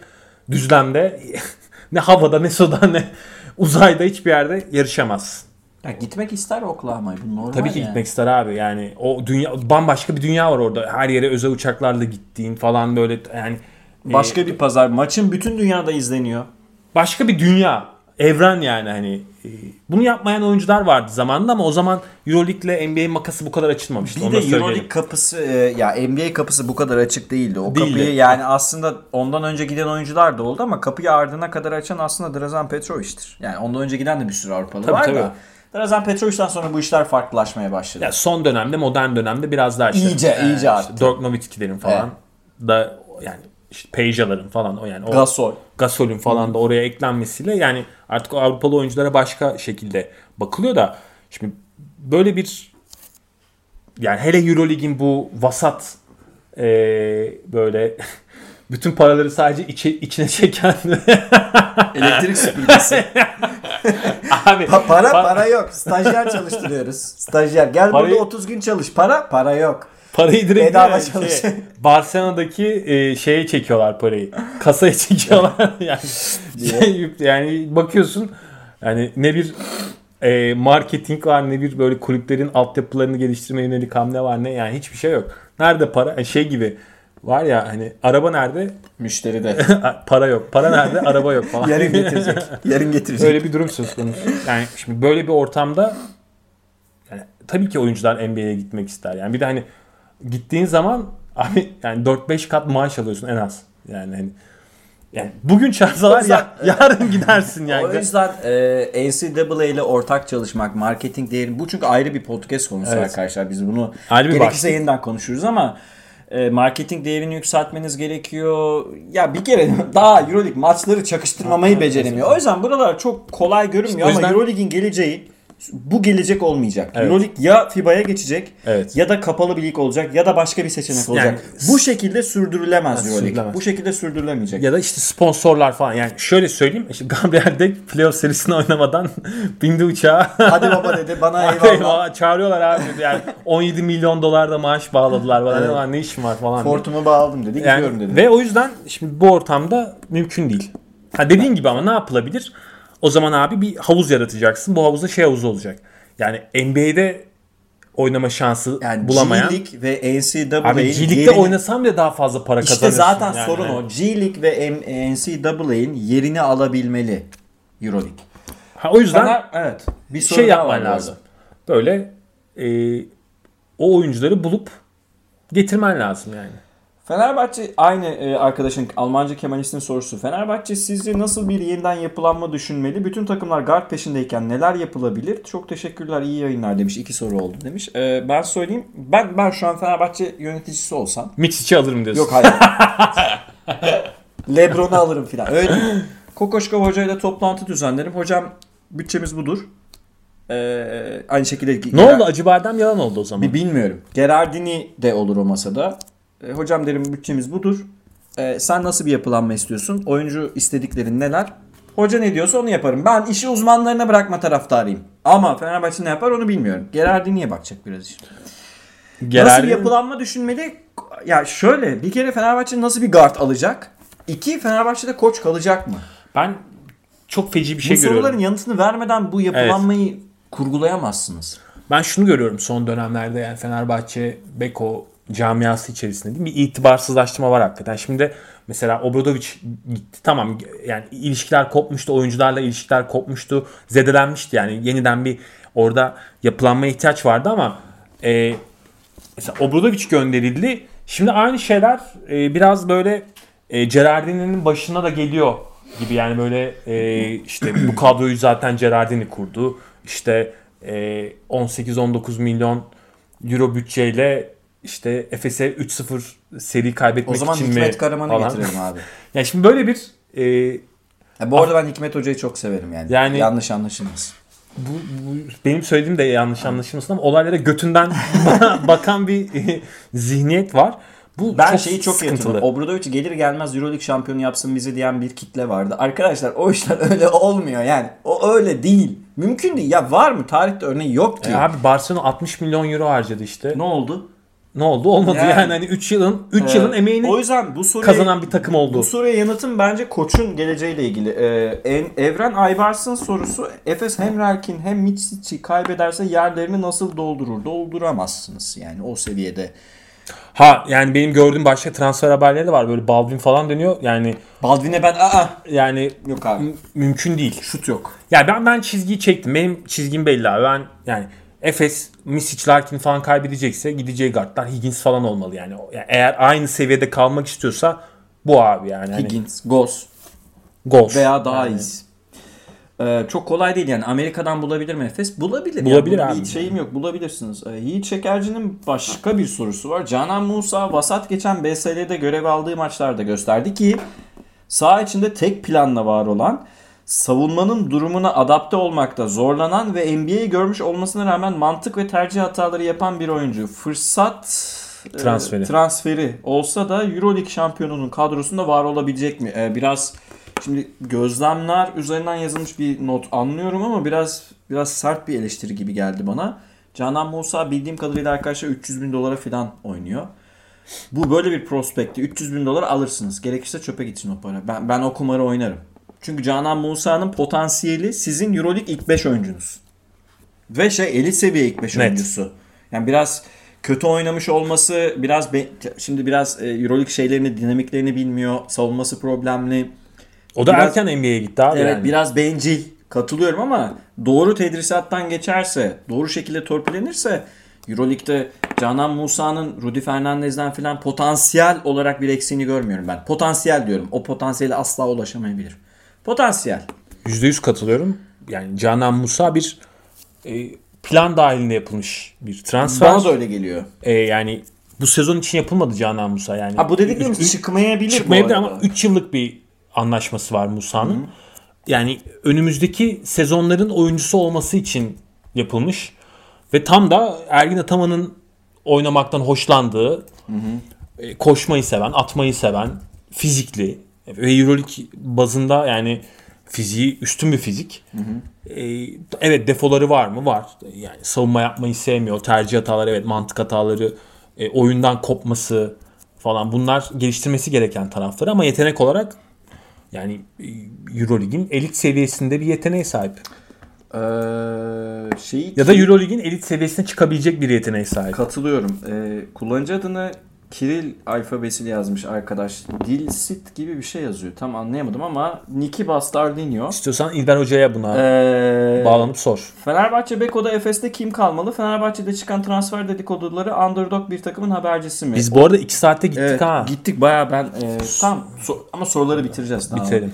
[SPEAKER 2] düzlemde <laughs> ne havada ne suda ne uzayda hiçbir yerde yarışamazsın.
[SPEAKER 1] Ya gitmek ister Oklahoma'ya. Bu normal
[SPEAKER 2] Tabii ki
[SPEAKER 1] yani.
[SPEAKER 2] gitmek ister abi. Yani o dünya bambaşka bir dünya var orada. Her yere özel uçaklarla gittiğin falan böyle yani e,
[SPEAKER 1] Başka bir pazar. Maçın bütün dünyada izleniyor.
[SPEAKER 2] başka bir dünya. Evren yani hani e, bunu yapmayan oyuncular vardı zamanında ama o zaman EuroLeague ile NBA makası bu kadar açılmamıştı.
[SPEAKER 1] Bir
[SPEAKER 2] Onu
[SPEAKER 1] de. Euroleague kapısı e, ya NBA kapısı bu kadar açık değildi. O
[SPEAKER 2] Değildi.
[SPEAKER 1] kapıyı yani aslında ondan önce giden oyuncular da oldu ama kapıyı ardına kadar açan aslında Drazen Petrovic'tir. Yani ondan önce giden de bir sürü Avrupalı
[SPEAKER 2] Tabii,
[SPEAKER 1] var
[SPEAKER 2] tabii.
[SPEAKER 1] da. Drazen Petrovic'ten sonra bu işler farklılaşmaya başladı.
[SPEAKER 2] Ya son dönemde modern dönemde biraz daha işte.
[SPEAKER 1] İyice, iyice
[SPEAKER 2] işte
[SPEAKER 1] arttı.
[SPEAKER 2] Dirk Nowitzki'lerin falan da yani işte Peja'ların falan o yani o
[SPEAKER 1] Gasol.
[SPEAKER 2] Gasol'ün falan da oraya eklenmesiyle yani artık o Avrupalı oyunculara başka şekilde bakılıyor da şimdi böyle bir yani hele Euroleague'in bu vasat eee, böyle <laughs> bütün paraları sadece içe, içine <laughs> çeken
[SPEAKER 1] Elektrik süpürgesi. <laughs>
[SPEAKER 2] abi
[SPEAKER 1] Pa- para
[SPEAKER 2] pa-
[SPEAKER 1] para yok. Stajyer çalıştırıyoruz. Stajyer. Gel
[SPEAKER 2] Parayı-
[SPEAKER 1] burada 30 gün çalış. Para para yok.
[SPEAKER 2] Parayı direkt
[SPEAKER 1] Bedava
[SPEAKER 2] şey,
[SPEAKER 1] çalışıyor. <laughs>
[SPEAKER 2] Barcelona'daki e, şeye çekiyorlar parayı. Kasaya çekiyorlar yani. Şey, yani bakıyorsun yani ne bir e, marketing var ne bir böyle kulüplerin altyapılarını geliştirmeye yönelik hamle var ne yani hiçbir şey yok. Nerede para? Yani şey gibi var ya hani araba nerede?
[SPEAKER 1] Müşteri de. <laughs>
[SPEAKER 2] para yok. Para nerede? araba yok falan.
[SPEAKER 1] Yarın getirecek. Yarın getirecek.
[SPEAKER 2] Böyle bir durum söz konusu. Yani şimdi böyle bir ortamda yani tabii ki oyuncular NBA'ye gitmek ister. Yani bir de hani gittiğin zaman <laughs> abi yani 4-5 kat maaş alıyorsun en az. Yani hani yani bugün çağırsalar ya, <laughs> yarın gidersin yani.
[SPEAKER 1] O yüzden e, NCAA ile ortak çalışmak, marketing değeri bu çünkü ayrı bir podcast konusu
[SPEAKER 2] Evet.
[SPEAKER 1] arkadaşlar. Biz bunu
[SPEAKER 2] Ayrı bir
[SPEAKER 1] gerekirse
[SPEAKER 2] başlık.
[SPEAKER 1] yeniden konuşuruz ama e, marketing değerini yükseltmeniz gerekiyor. Ya bir kere <laughs> daha EuroLeague maçları çakıştırmamayı beceremiyor. O yüzden buralar çok kolay görünmüyor
[SPEAKER 2] yüzden-
[SPEAKER 1] ama EuroLeague'in geleceği bu gelecek olmayacak.
[SPEAKER 2] Evet.
[SPEAKER 1] EuroLeague ya FIBA'ya geçecek
[SPEAKER 2] Evet.
[SPEAKER 1] ya da kapalı bir lig olacak ya da başka bir seçenek olacak.
[SPEAKER 2] Yani-
[SPEAKER 1] bu şekilde sürdürülemez
[SPEAKER 2] Ha,
[SPEAKER 1] EuroLeague.
[SPEAKER 2] sürdürülemez.
[SPEAKER 1] Bu şekilde sürdürülemeyecek.
[SPEAKER 2] Ya da işte sponsorlar falan. Yani şöyle söyleyeyim. İşte Gabriel de playoff serisini oynamadan <laughs> bindi uçağa.
[SPEAKER 1] Hadi baba dedi bana eyvallah.
[SPEAKER 2] eyvallah, Çağırıyorlar abi. Yani 17 milyon dolar da maaş bağladılar bana.
[SPEAKER 1] Evet.
[SPEAKER 2] Ne, ne işim var falan.
[SPEAKER 1] Fortumu bağladım dedi.
[SPEAKER 2] Yani,
[SPEAKER 1] gidiyorum dedi.
[SPEAKER 2] ve o yüzden şimdi bu ortamda mümkün değil. Ha dediğin gibi ama ne yapılabilir? O zaman abi bir havuz yaratacaksın. Bu havuzda şey havuzu olacak. Yani NBA'de oynama şansı
[SPEAKER 1] Yani
[SPEAKER 2] bulamayan.
[SPEAKER 1] G League ve NCAA'nin
[SPEAKER 2] Abi G League'de
[SPEAKER 1] yerini-
[SPEAKER 2] oynasam bile daha fazla para
[SPEAKER 1] İşte
[SPEAKER 2] kazanırsın.
[SPEAKER 1] zaten
[SPEAKER 2] yani.
[SPEAKER 1] sorun o. G League ve NCAA'nin yerini alabilmeli EuroLeague.
[SPEAKER 2] Ha, o yüzden
[SPEAKER 1] Fener, evet. Bir
[SPEAKER 2] şey yapman lazım. Böyle e, o oyuncuları bulup getirmen lazım yani.
[SPEAKER 1] Fenerbahçe aynı e, arkadaşın Almanca Kemalist'in sorusu. Fenerbahçe sizce nasıl bir yeniden yapılanma düşünmeli? Bütün takımlar guard peşindeyken neler yapılabilir? Çok teşekkürler iyi yayınlar demiş. İki soru oldu demiş. E, ben söyleyeyim. Ben ben şu an Fenerbahçe yöneticisi olsam
[SPEAKER 2] Mitsic'i alırım diyorsun.
[SPEAKER 1] Yok hayır. <laughs> Lebron'u alırım filan. Öyle. Kokoşkov hocayla toplantı düzenlerim. Hocam bütçemiz budur. Ee, aynı şekilde
[SPEAKER 2] Ne oldu? Acı badem yalan oldu o zaman.
[SPEAKER 1] Bir bilmiyorum. Gerardini de olur o masada. E, hocam derim bütçemiz budur. E, sen nasıl bir yapılanma istiyorsun? Oyuncu istediklerin neler? Hoca ne diyorsa onu yaparım. Ben işi uzmanlarına bırakma taraftarıyım. Ama Fenerbahçe ne yapar onu bilmiyorum. Gerardini'ye bakacak biraz işte. Nasıl
[SPEAKER 2] Gerardin-
[SPEAKER 1] bir yapılanma düşünmeli? Ya şöyle bir kere Fenerbahçe nasıl bir guard alacak? İki Fenerbahçe'de koç kalacak mı?
[SPEAKER 2] Ben çok feci bir şey
[SPEAKER 1] bu
[SPEAKER 2] görüyorum.
[SPEAKER 1] soruların yanıtını vermeden bu yapılanmayı kurgulayamazsınız.
[SPEAKER 2] Ben şunu görüyorum son dönemlerde yani Fenerbahçe, Beko camiası içerisinde değil mi? bir itibarsızlaştırma var hakikaten. Şimdi mesela Obradovic gitti tamam yani ilişkiler kopmuştu, oyuncularla ilişkiler kopmuştu, zedelenmişti yani yeniden bir orada yapılanma ihtiyaç vardı ama e, mesela Obradovic gönderildi. Şimdi aynı şeyler e, biraz böyle e, Gerardini'nin başına da geliyor gibi yani böyle e, işte bu kadroyu zaten Gerardini kurdu. İşte e, 18-19 milyon euro bütçeyle işte Efes'e 3-0 seri kaybetmek
[SPEAKER 1] O zaman
[SPEAKER 2] için
[SPEAKER 1] Hikmet
[SPEAKER 2] mi
[SPEAKER 1] Karaman'ı
[SPEAKER 2] falan.
[SPEAKER 1] getirelim abi. <laughs>
[SPEAKER 2] Yani şimdi böyle bir e,
[SPEAKER 1] Ha, bu arada ben Hikmet Hoca'yı çok severim yani.
[SPEAKER 2] Yani-
[SPEAKER 1] Yanlış anlaşılmasın.
[SPEAKER 2] bu, bu benim söylediğim de yanlış anlaşılmasın ama olaylara götünden <laughs> bakan bir zihniyet var. Bu
[SPEAKER 1] Ben
[SPEAKER 2] çok
[SPEAKER 1] şeyi çok
[SPEAKER 2] sıkıntılı.
[SPEAKER 1] hatırlıyorum. Obradovic gelir gelmez Euroleague şampiyonu yapsın bizi diyen bir kitle vardı. Arkadaşlar o işler <laughs> öyle olmuyor yani. O öyle değil. Mümkün değil. Ya var mı? Tarihte örneği yok ki.
[SPEAKER 2] E abi Barcelona 60 milyon euro harcadı işte.
[SPEAKER 1] ne oldu?
[SPEAKER 2] Ne oldu? Olmadı yani,
[SPEAKER 1] Yani-
[SPEAKER 2] hani 3 yılın 3
[SPEAKER 1] Ee,
[SPEAKER 2] yılın emeğini
[SPEAKER 1] o yüzden bu soruya
[SPEAKER 2] kazanan bir takım oldu.
[SPEAKER 1] Bu soruya yanıtım bence koçun geleceğiyle ilgili. Ee, en, Evren Aybars'ın sorusu Efes hem Ralkin hem Mitsic'i kaybederse yerlerini nasıl doldurur? Dolduramazsınız yani o seviyede.
[SPEAKER 2] Ha yani benim gördüğüm başka transfer haberleri de var. Böyle Baldwin falan dönüyor. Yani
[SPEAKER 1] Baldwin'e ben aa
[SPEAKER 2] yani
[SPEAKER 1] yok abi.
[SPEAKER 2] mümkün değil.
[SPEAKER 1] Şut yok.
[SPEAKER 2] Ya ben ben çizgiyi çektim. Benim çizgim belli abi. Ben yani Efes, Misic, Larkin falan kaybedecekse gideceği guardlar Higgins falan olmalı yani. Yani eğer aynı seviyede kalmak istiyorsa bu abi yani. Hani
[SPEAKER 1] Higgins, Goss
[SPEAKER 2] gol.
[SPEAKER 1] veya daha
[SPEAKER 2] Yani.
[SPEAKER 1] iyisi. Ee, çok kolay değil yani. Amerika'dan bulabilir mi Efes? Bulabilir.
[SPEAKER 2] Bulabilir
[SPEAKER 1] yani.
[SPEAKER 2] abi.
[SPEAKER 1] Bir şeyim yok. Bulabilirsiniz. Ee, Yiğit Şekerci'nin başka bir sorusu var. Canan Musa vasat geçen BSL'de görev aldığı maçlarda gösterdi ki saha içinde tek planla var olan savunmanın durumuna adapte olmakta zorlanan ve NBA'yi görmüş olmasına rağmen mantık ve tercih hataları yapan bir oyuncu. Fırsat e,
[SPEAKER 2] Transferi.
[SPEAKER 1] transferi olsa da Euroleague şampiyonunun kadrosunda var olabilecek mi? Ee, biraz şimdi gözlemler üzerinden yazılmış bir not anlıyorum ama biraz biraz sert bir eleştiri gibi geldi bana. Canan Musa bildiğim kadarıyla arkadaşlar 300 bin dolara falan oynuyor. Bu böyle bir prospekti. 300 bin dolar alırsınız. Gerekirse çöpe gitsin o para. Ben, ben o kumarı oynarım. Çünkü Canan Musa'nın potansiyeli sizin Euroleague ilk 5 oyuncunuz. Ve şey elit seviye ilk 5
[SPEAKER 2] Net.
[SPEAKER 1] oyuncusu. Yani biraz kötü oynamış olması, biraz be- şimdi biraz e, Euroleague şeylerini, dinamiklerini bilmiyor. Savunması problemli.
[SPEAKER 2] O da
[SPEAKER 1] Biraz-
[SPEAKER 2] erken NBA'ye gitti abi
[SPEAKER 1] Evet
[SPEAKER 2] yani.
[SPEAKER 1] biraz bencil. Katılıyorum ama doğru tedrisattan geçerse, doğru şekilde torpilenirse Euroleague'de Canan Musa'nın Rudy Fernandez'den filan potansiyel olarak bir eksiğini görmüyorum ben. Potansiyel diyorum. O potansiyele asla ulaşamayabilir. Potansiyel.
[SPEAKER 2] %100 katılıyorum. Yani Canan Musa bir e, plan dahilinde yapılmış bir transfer.
[SPEAKER 1] Bana da öyle geliyor.
[SPEAKER 2] E, yani bu sezon için yapılmadı Canan Musa yani.
[SPEAKER 1] Ha bu dediklerimiz
[SPEAKER 2] Üç-
[SPEAKER 1] çıkmayabilir
[SPEAKER 2] çıkmayabilir ama
[SPEAKER 1] arada.
[SPEAKER 2] 3 yıllık bir anlaşması var Musa'nın. Yani önümüzdeki sezonların oyuncusu olması için yapılmış. Ve tam da Ergin Ataman'ın oynamaktan hoşlandığı, e, koşmayı seven, atmayı seven, fizikli ve Euroleague bazında yani fiziği üstün bir fizik. E, evet defoları var mı? Var. Yani savunma yapmayı sevmiyor. Tercih hataları evet mantık hataları, e, oyundan kopması falan bunlar geliştirmesi gereken tarafları ama yetenek olarak yani e, Eurolig'in elit seviyesinde bir yeteneğe sahip.
[SPEAKER 1] Ee, şeyi
[SPEAKER 2] Ya da Eurolig'in elit seviyesine çıkabilecek bir yeteneğe sahip.
[SPEAKER 1] Katılıyorum. Ee, kullanıcı adını Kiril alfabesiyle yazmış arkadaş. Dilsit gibi bir şey yazıyor. Tam anlayamadım ama Niki Bastardinho.
[SPEAKER 2] İstiyorsan İlber Hoca'ya buna
[SPEAKER 1] Ee,
[SPEAKER 2] bağlanıp sor.
[SPEAKER 1] Fenerbahçe Beko'da Efes'te kim kalmalı? Fenerbahçe'de çıkan transfer dedikoduları underdog bir takımın habercisi mi?
[SPEAKER 2] Biz bu arada 2 saatte gittik
[SPEAKER 1] evet,
[SPEAKER 2] ha.
[SPEAKER 1] gittik baya ben e, tam so- ama soruları bitireceğiz daha.
[SPEAKER 2] Bitirelim.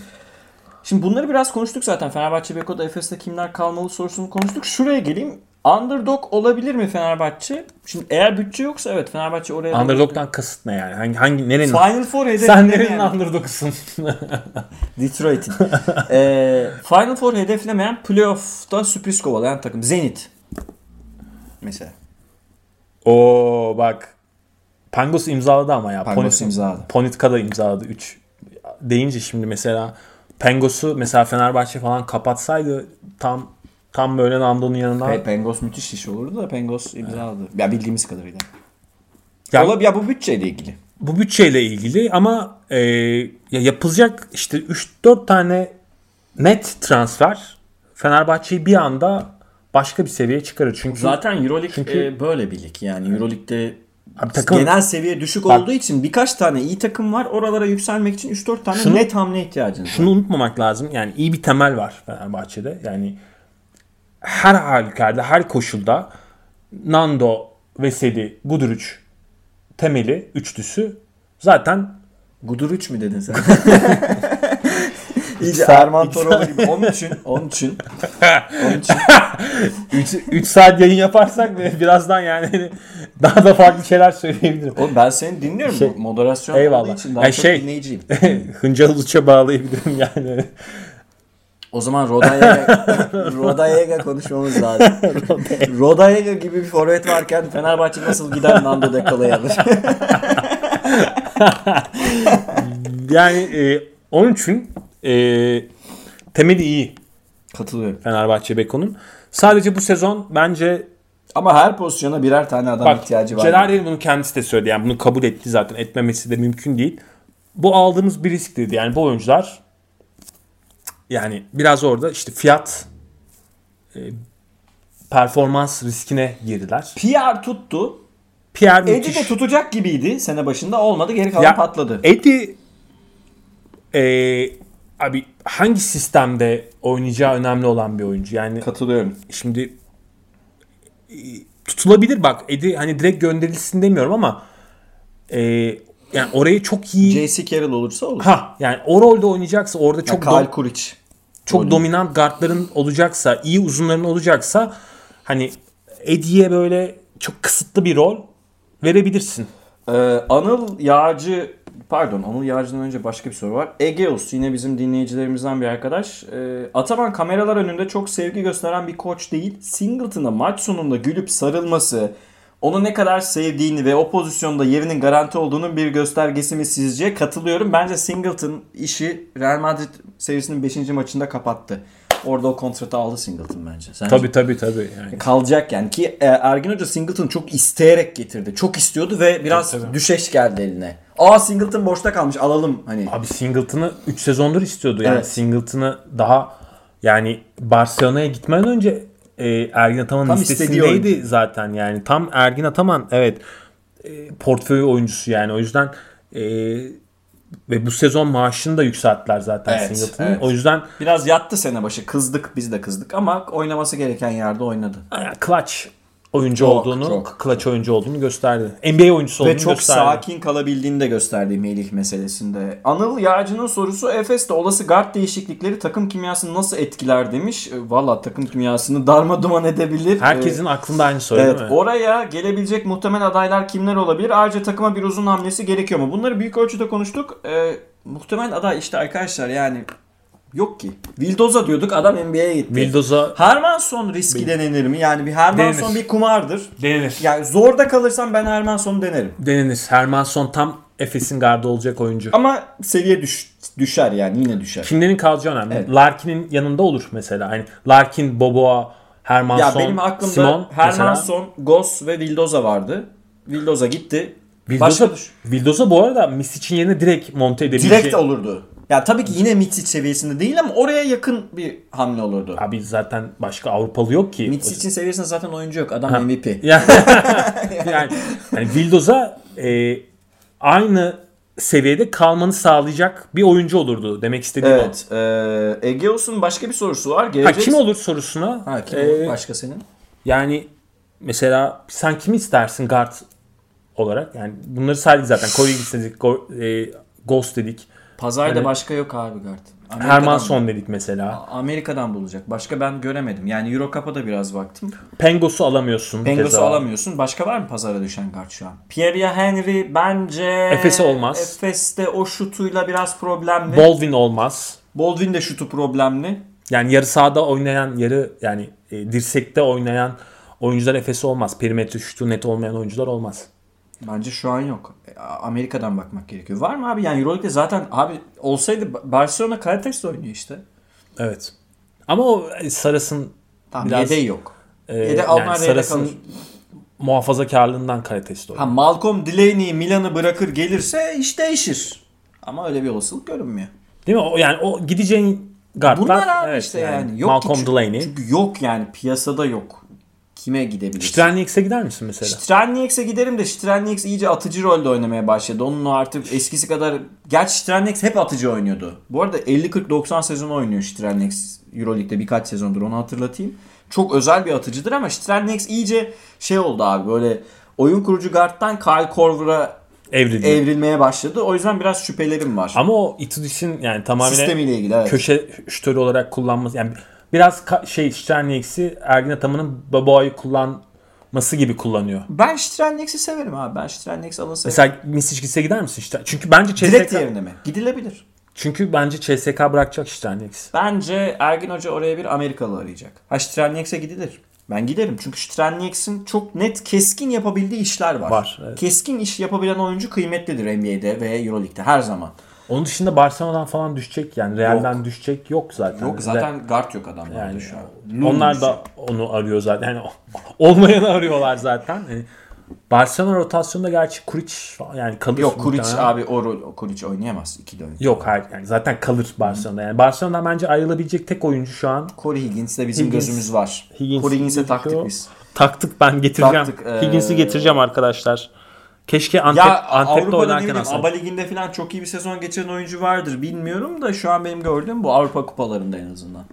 [SPEAKER 1] Şimdi bunları biraz konuştuk zaten. Fenerbahçe Beko'da Efes'te kimler kalmalı sorusunu konuştuk. Şuraya geleyim. Underdog olabilir mi Fenerbahçe? Şimdi eğer bütçe yoksa evet Fenerbahçe oraya
[SPEAKER 2] Underdog'dan kasıt ne yani? Hangi, hangi nerenin?
[SPEAKER 1] Final Four hedefi
[SPEAKER 2] Sen nerenin underdog'sun? <laughs>
[SPEAKER 1] Detroit'in. Ee, Final Four hedeflemeyen playoff'ta sürpriz kovalayan takım. Zenit. Mesela.
[SPEAKER 2] Oo bak. Pangos imzaladı ama ya.
[SPEAKER 1] Pangos
[SPEAKER 2] Ponit-
[SPEAKER 1] imzaladı.
[SPEAKER 2] Ponitka da imzaladı 3. Deyince şimdi mesela Pengos'u mesela Fenerbahçe falan kapatsaydı tam tam böyle Nando'nun yanına
[SPEAKER 1] Pe- Pengos müthiş iş olurdu da Pengos imzaladı. Ya bildiğimiz kadarıyla.
[SPEAKER 2] Ya-
[SPEAKER 1] Olab ya bu bütçeyle ilgili.
[SPEAKER 2] bu bütçeyle ilgili ama e, ya yapılacak işte 3-4 tane net transfer Fenerbahçe'yi bir anda başka bir seviyeye çıkarır. Çünkü
[SPEAKER 1] Zaten Euroleague
[SPEAKER 2] Çünkü-
[SPEAKER 1] e, böyle bir lig yani. Euroleague'de
[SPEAKER 2] Abi takım-
[SPEAKER 1] genel seviye düşük
[SPEAKER 2] Bak-
[SPEAKER 1] olduğu için birkaç tane iyi takım var. Oralara yükselmek için 3-4 tane
[SPEAKER 2] Şunu-
[SPEAKER 1] net hamle ihtiyacınız var.
[SPEAKER 2] şunu unutmamak lazım. Yani iyi bir temel var Fenerbahçe'de. Yani her halükarda, her koşulda Nando, Veseli, Guduric temeli üçlüsü zaten
[SPEAKER 1] Gudur 3 mü dedin sen? <laughs> İyice Erman Toroğlu gibi. Onun için, onun için, <laughs> onun için
[SPEAKER 2] 3 saat yayın yaparsak ve birazdan yani <laughs> daha da farklı şeyler söyleyebilirim.
[SPEAKER 1] Oğlum ben seni dinliyorum.
[SPEAKER 2] Şey-
[SPEAKER 1] moderasyon
[SPEAKER 2] Eyvallah.
[SPEAKER 1] olduğu için daha
[SPEAKER 2] Ya
[SPEAKER 1] çok
[SPEAKER 2] şey-
[SPEAKER 1] dinleyiciyim.
[SPEAKER 2] Hıncal Uluç'a bağlayabilirim yani.
[SPEAKER 1] O zaman Rodayega, <laughs> Rodayega konuşmamız lazım. Rodayega gibi bir forvet varken Fenerbahçe nasıl gider Nando De Cola'yı alır? <laughs>
[SPEAKER 2] Yani e, onun için e, temeli iyi
[SPEAKER 1] Katılıyorum.
[SPEAKER 2] Fenerbahçe Beko'nun. Sadece bu sezon bence
[SPEAKER 1] Ama her pozisyona birer tane adam
[SPEAKER 2] bak
[SPEAKER 1] ihtiyacı var.
[SPEAKER 2] Celal'in bunu kendisi de söyledi. Yani bunu kabul etti zaten. Etmemesi de mümkün değil. Bu aldığımız bir risk dedi. Yani bu oyuncular yani biraz orada işte fiyat e, performans riskine girdiler.
[SPEAKER 1] PR tuttu.
[SPEAKER 2] Pierre
[SPEAKER 1] Edi
[SPEAKER 2] müthiş.
[SPEAKER 1] de tutacak gibiydi sene başında. Olmadı. Geri kalan
[SPEAKER 2] Ya-
[SPEAKER 1] patladı.
[SPEAKER 2] Eddie e, abi hangi sistemde oynayacağı önemli olan bir oyuncu. Yani
[SPEAKER 1] Katılıyorum.
[SPEAKER 2] şimdi e, tutulabilir bak. Eddie hani direkt gönderilsin demiyorum ama e, yani orayı çok iyi
[SPEAKER 1] J.C. Carroll olursa olur.
[SPEAKER 2] ha yani o rolde oynayacaksa orada
[SPEAKER 1] Ya
[SPEAKER 2] çok
[SPEAKER 1] Kyle Kuric.
[SPEAKER 2] Çok
[SPEAKER 1] rolü.
[SPEAKER 2] dominant guardların olacaksa, iyi uzunların olacaksa hani Eddie'ye böyle çok kısıtlı bir rol verebilirsin.
[SPEAKER 1] Ee, Anıl Yağcı pardon Anıl Yağcı'dan önce başka bir soru var. Egeus yine bizim dinleyicilerimizden bir arkadaş. Ee, Ataman kameralar önünde çok sevgi gösteren bir koç değil. Singleton'a maç sonunda gülüp sarılması, onu ne kadar sevdiğini ve o pozisyonda yerinin garanti olduğunun bir göstergesi mi sizce? Katılıyorum. Bence Singleton işi Real Madrid serisinin 5. maçında kapattı. Orada o kontratı aldı Singleton bence. Sence?
[SPEAKER 2] Tabii tabii tabii. Yani.
[SPEAKER 1] kalacak yani ki e, Ergin Hoca Singleton çok isteyerek getirdi. Çok istiyordu ve biraz
[SPEAKER 2] Tabii, tabii.
[SPEAKER 1] düşeş geldi eline. Aa Singleton boşta kalmış alalım hani.
[SPEAKER 2] Abi Singleton'ı 3 sezondur istiyordu. Yani
[SPEAKER 1] Evet.
[SPEAKER 2] Singleton'ı daha yani Barcelona'ya gitmeden önce e, Ergin Ataman'ın
[SPEAKER 1] Tam
[SPEAKER 2] listesindeydi
[SPEAKER 1] oyuncu.
[SPEAKER 2] zaten. Yani tam Ergin Ataman evet e, portföy oyuncusu yani. O yüzden e, ve bu sezon maaşını da yükselttiler zaten
[SPEAKER 1] Evet,
[SPEAKER 2] Singleton'ın.
[SPEAKER 1] evet.
[SPEAKER 2] O yüzden
[SPEAKER 1] Biraz yattı sene başı. Kızdık biz de kızdık ama oynaması gereken yerde oynadı.
[SPEAKER 2] clutch oyuncu
[SPEAKER 1] Çok,
[SPEAKER 2] olduğunu,
[SPEAKER 1] çok.
[SPEAKER 2] clutch oyuncu olduğunu gösterdi. NBA oyuncusu olduğunu
[SPEAKER 1] Ve çok
[SPEAKER 2] gösterdi.
[SPEAKER 1] sakin kalabildiğini de gösterdi Melih meselesinde. Anıl Yağcı'nın sorusu Efes'te olası guard değişiklikleri takım kimyasını nasıl etkiler demiş. E, Valla takım kimyasını darma duman edebilir.
[SPEAKER 2] Herkesin aklında aynı soru
[SPEAKER 1] Evet
[SPEAKER 2] değil mi?
[SPEAKER 1] oraya gelebilecek muhtemel adaylar kimler olabilir? Ayrıca takıma bir uzun hamlesi gerekiyor mu? Bunları büyük ölçüde konuştuk. Ee, muhtemel aday işte arkadaşlar yani yok ki. Vildoza diyorduk adam NBA'ye gitti.
[SPEAKER 2] Vildoza
[SPEAKER 1] Hermanson riski denenir mi? Yani bir Hermanson
[SPEAKER 2] Denenir.
[SPEAKER 1] bir kumardır.
[SPEAKER 2] denenir.
[SPEAKER 1] Yani zorda kalırsam ben Hermanson'u denerim.
[SPEAKER 2] Denenir. Hermanson tam Efes'in gardı olacak oyuncu.
[SPEAKER 1] Ama seviye düş, düşer yani yine düşer.
[SPEAKER 2] Kimlerin kalacağı önemli.
[SPEAKER 1] Evet.
[SPEAKER 2] Larkin'in yanında olur mesela. Hani Larkin, Boboa, Hermanson,
[SPEAKER 1] Ya benim aklımda
[SPEAKER 2] Simon mesela.
[SPEAKER 1] Hermanson, Goss ve Vildoza vardı. Vildoza gitti.
[SPEAKER 2] Vildoza,
[SPEAKER 1] Başka düş.
[SPEAKER 2] Vildoza bu arada Misic'in yerine direkt monte edebileceği.
[SPEAKER 1] Direkt olurdu. Ya tabii ki yine Mitsic seviyesinde değil ama oraya yakın bir hamle olurdu.
[SPEAKER 2] Abi zaten başka Avrupalı yok ki.
[SPEAKER 1] Mitsic'in seviyesinde zaten oyuncu yok. Adam
[SPEAKER 2] Ha.
[SPEAKER 1] MVP. <laughs> <laughs>
[SPEAKER 2] yani, yani, yani Vildoza e, aynı seviyede kalmanı sağlayacak bir oyuncu olurdu demek istediğim
[SPEAKER 1] Evet. E, Egeos'un başka bir sorusu var.
[SPEAKER 2] o. Ha,
[SPEAKER 1] Gelecek...
[SPEAKER 2] kim olur sorusuna.
[SPEAKER 1] Ha, kim
[SPEAKER 2] e,
[SPEAKER 1] olur? Başka senin?
[SPEAKER 2] Yani mesela sen kimi istersin guard olarak? Yani bunları saydık zaten. Corey istedik, Go- e, Ghost dedik.
[SPEAKER 1] Pazarda
[SPEAKER 2] Yani-
[SPEAKER 1] başka yok abi. Amerika'dan-
[SPEAKER 2] Hermanson dedik mesela.
[SPEAKER 1] Amerika'dan bulacak. Başka ben göremedim. Yani Eurocup'a da biraz baktım.
[SPEAKER 2] Pengos'u alamıyorsun.
[SPEAKER 1] Pengos'u
[SPEAKER 2] keza.
[SPEAKER 1] alamıyorsun. Başka var mı pazara düşen guard şu an? Pierre Henry bence...
[SPEAKER 2] Efes'e olmaz.
[SPEAKER 1] Efes'te o şutuyla biraz problemli.
[SPEAKER 2] Baldwin olmaz.
[SPEAKER 1] Baldwin de şutu problemli.
[SPEAKER 2] Yani yarı sahada oynayan, yarı yani e, dirsekte oynayan oyuncular Efes'e olmaz. Perimetre şutu net olmayan oyuncular olmaz.
[SPEAKER 1] Bence şu an yok. E, Amerika'dan bakmak gerekiyor. Var mı abi? Yani Euroleague'de zaten abi olsaydı Barcelona Karatex oynuyor işte.
[SPEAKER 2] Evet. Ama o e, Saras'ın
[SPEAKER 1] Tamam
[SPEAKER 2] Biraz,
[SPEAKER 1] yedeği yok.
[SPEAKER 2] e,
[SPEAKER 1] Yedek
[SPEAKER 2] yani Saras'ın muhafazakarlığından kalitesi
[SPEAKER 1] Ha Malcolm Delaney Milan'ı bırakır gelirse iş değişir. Ama öyle bir olasılık görünmüyor.
[SPEAKER 2] Değil mi? O, yani o gideceğin guardlar.
[SPEAKER 1] Bunlar abi
[SPEAKER 2] evet,
[SPEAKER 1] işte yani. Yok
[SPEAKER 2] Malcolm
[SPEAKER 1] ki
[SPEAKER 2] Delaney.
[SPEAKER 1] Çünkü yok yani piyasada yok. Kime gidebilirsin?
[SPEAKER 2] Strelniks'e gider misin mesela?
[SPEAKER 1] Strelniks'e giderim de Strelniks iyice atıcı rolde oynamaya başladı. Onun artık eskisi kadar... Gerçi Strelniks hep atıcı oynuyordu. Bu arada 50-40-90 sezon oynuyor Strelniks Euroleague'de birkaç sezondur onu hatırlatayım. Çok özel bir atıcıdır ama Strelniks iyice şey oldu abi böyle oyun kurucu guard'dan Kyle Korver'a
[SPEAKER 2] Evriliyor.
[SPEAKER 1] evrilmeye başladı. O yüzden biraz şüphelerim var.
[SPEAKER 2] Ama o Itudis'in yani tamamen
[SPEAKER 1] Sistemiyle ilgili evet.
[SPEAKER 2] köşe şütörü olarak kullanması yani biraz şey Strelniks'i Ergin Ataman'ın Baboa'yı kullanması gibi kullanıyor.
[SPEAKER 1] Ben Strelniks'i severim abi. Ben Strelniks alınsaydım.
[SPEAKER 2] Mesela Misic gitse gider misin işte? Çünkü bence
[SPEAKER 1] Direkt
[SPEAKER 2] CSK
[SPEAKER 1] yerine mi? Gidilebilir.
[SPEAKER 2] çünkü bence CSK bırakacak Strelniks.
[SPEAKER 1] Bence Ergin Hoca oraya bir Amerikalı arayacak. Ha Strelniks'e gidilir. Ben giderim. Çünkü Strelniks'in çok net keskin yapabildiği işler var.
[SPEAKER 2] Var, evet.
[SPEAKER 1] Keskin iş yapabilen oyuncu kıymetlidir NBA'de ve Euroleague'de her zaman.
[SPEAKER 2] Onun dışında Barcelona'dan falan düşecek yani Real'den düşecek yok zaten.
[SPEAKER 1] Yok zaten guard yok adamlarda
[SPEAKER 2] yani
[SPEAKER 1] şu an.
[SPEAKER 2] onlar da onu arıyor zaten. Yani <laughs> olmayanı arıyorlar zaten. Yani Barcelona rotasyonunda gerçi Kuric yani kalır.
[SPEAKER 1] Yok Kuric abi o rol Kuric oynayamaz. İki de.
[SPEAKER 2] Yok hayır yani zaten kalır Barcelona. Yani Barcelona'dan bence ayrılabilecek tek oyuncu şu an.
[SPEAKER 1] Corey Higgins'te bizim
[SPEAKER 2] Higgins-
[SPEAKER 1] gözümüz var.
[SPEAKER 2] Higgins
[SPEAKER 1] Corey Higgins'e taktık biz.
[SPEAKER 2] Taktık ben getireceğim.
[SPEAKER 1] Taktık, ee,
[SPEAKER 2] Higgins'i getireceğim arkadaşlar. Keşke Antep,
[SPEAKER 1] Ya
[SPEAKER 2] Antep'te
[SPEAKER 1] Avrupa'da
[SPEAKER 2] oynarken alsam.
[SPEAKER 1] ABA Ligi'nde falan çok iyi bir sezon geçiren oyuncu vardır bilmiyorum da şu an benim gördüğüm bu Avrupa kupalarında en azından.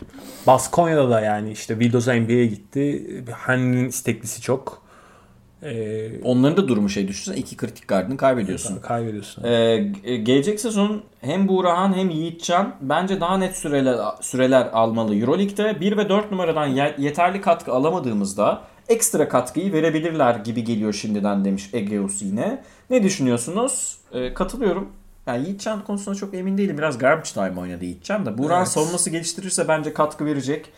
[SPEAKER 2] Baskonya'da da yani işte Vildoza NBA'ye gitti. Henry'nin isteklisi çok. Ee,
[SPEAKER 1] Onların da durumu şey düşünsene iki kritik gardını kaybediyorsun.
[SPEAKER 2] kaybediyorsun.
[SPEAKER 1] Ee, ge- gelecek sezon hem Buğrahan hem Yiğitcan bence daha net süreler süreler almalı. Euroleague'de 1 ve 4 numaradan ye- yeterli katkı alamadığımızda ekstra katkıyı verebilirler gibi geliyor şimdiden demiş Egeus yine. Ne düşünüyorsunuz? Ee, katılıyorum. Yani Yiğitcan konusunda çok emin değilim. Biraz garbage time oynadı Yiğitcan da. Buğrahan
[SPEAKER 2] Evet.
[SPEAKER 1] savunması geliştirirse bence katkı verecek.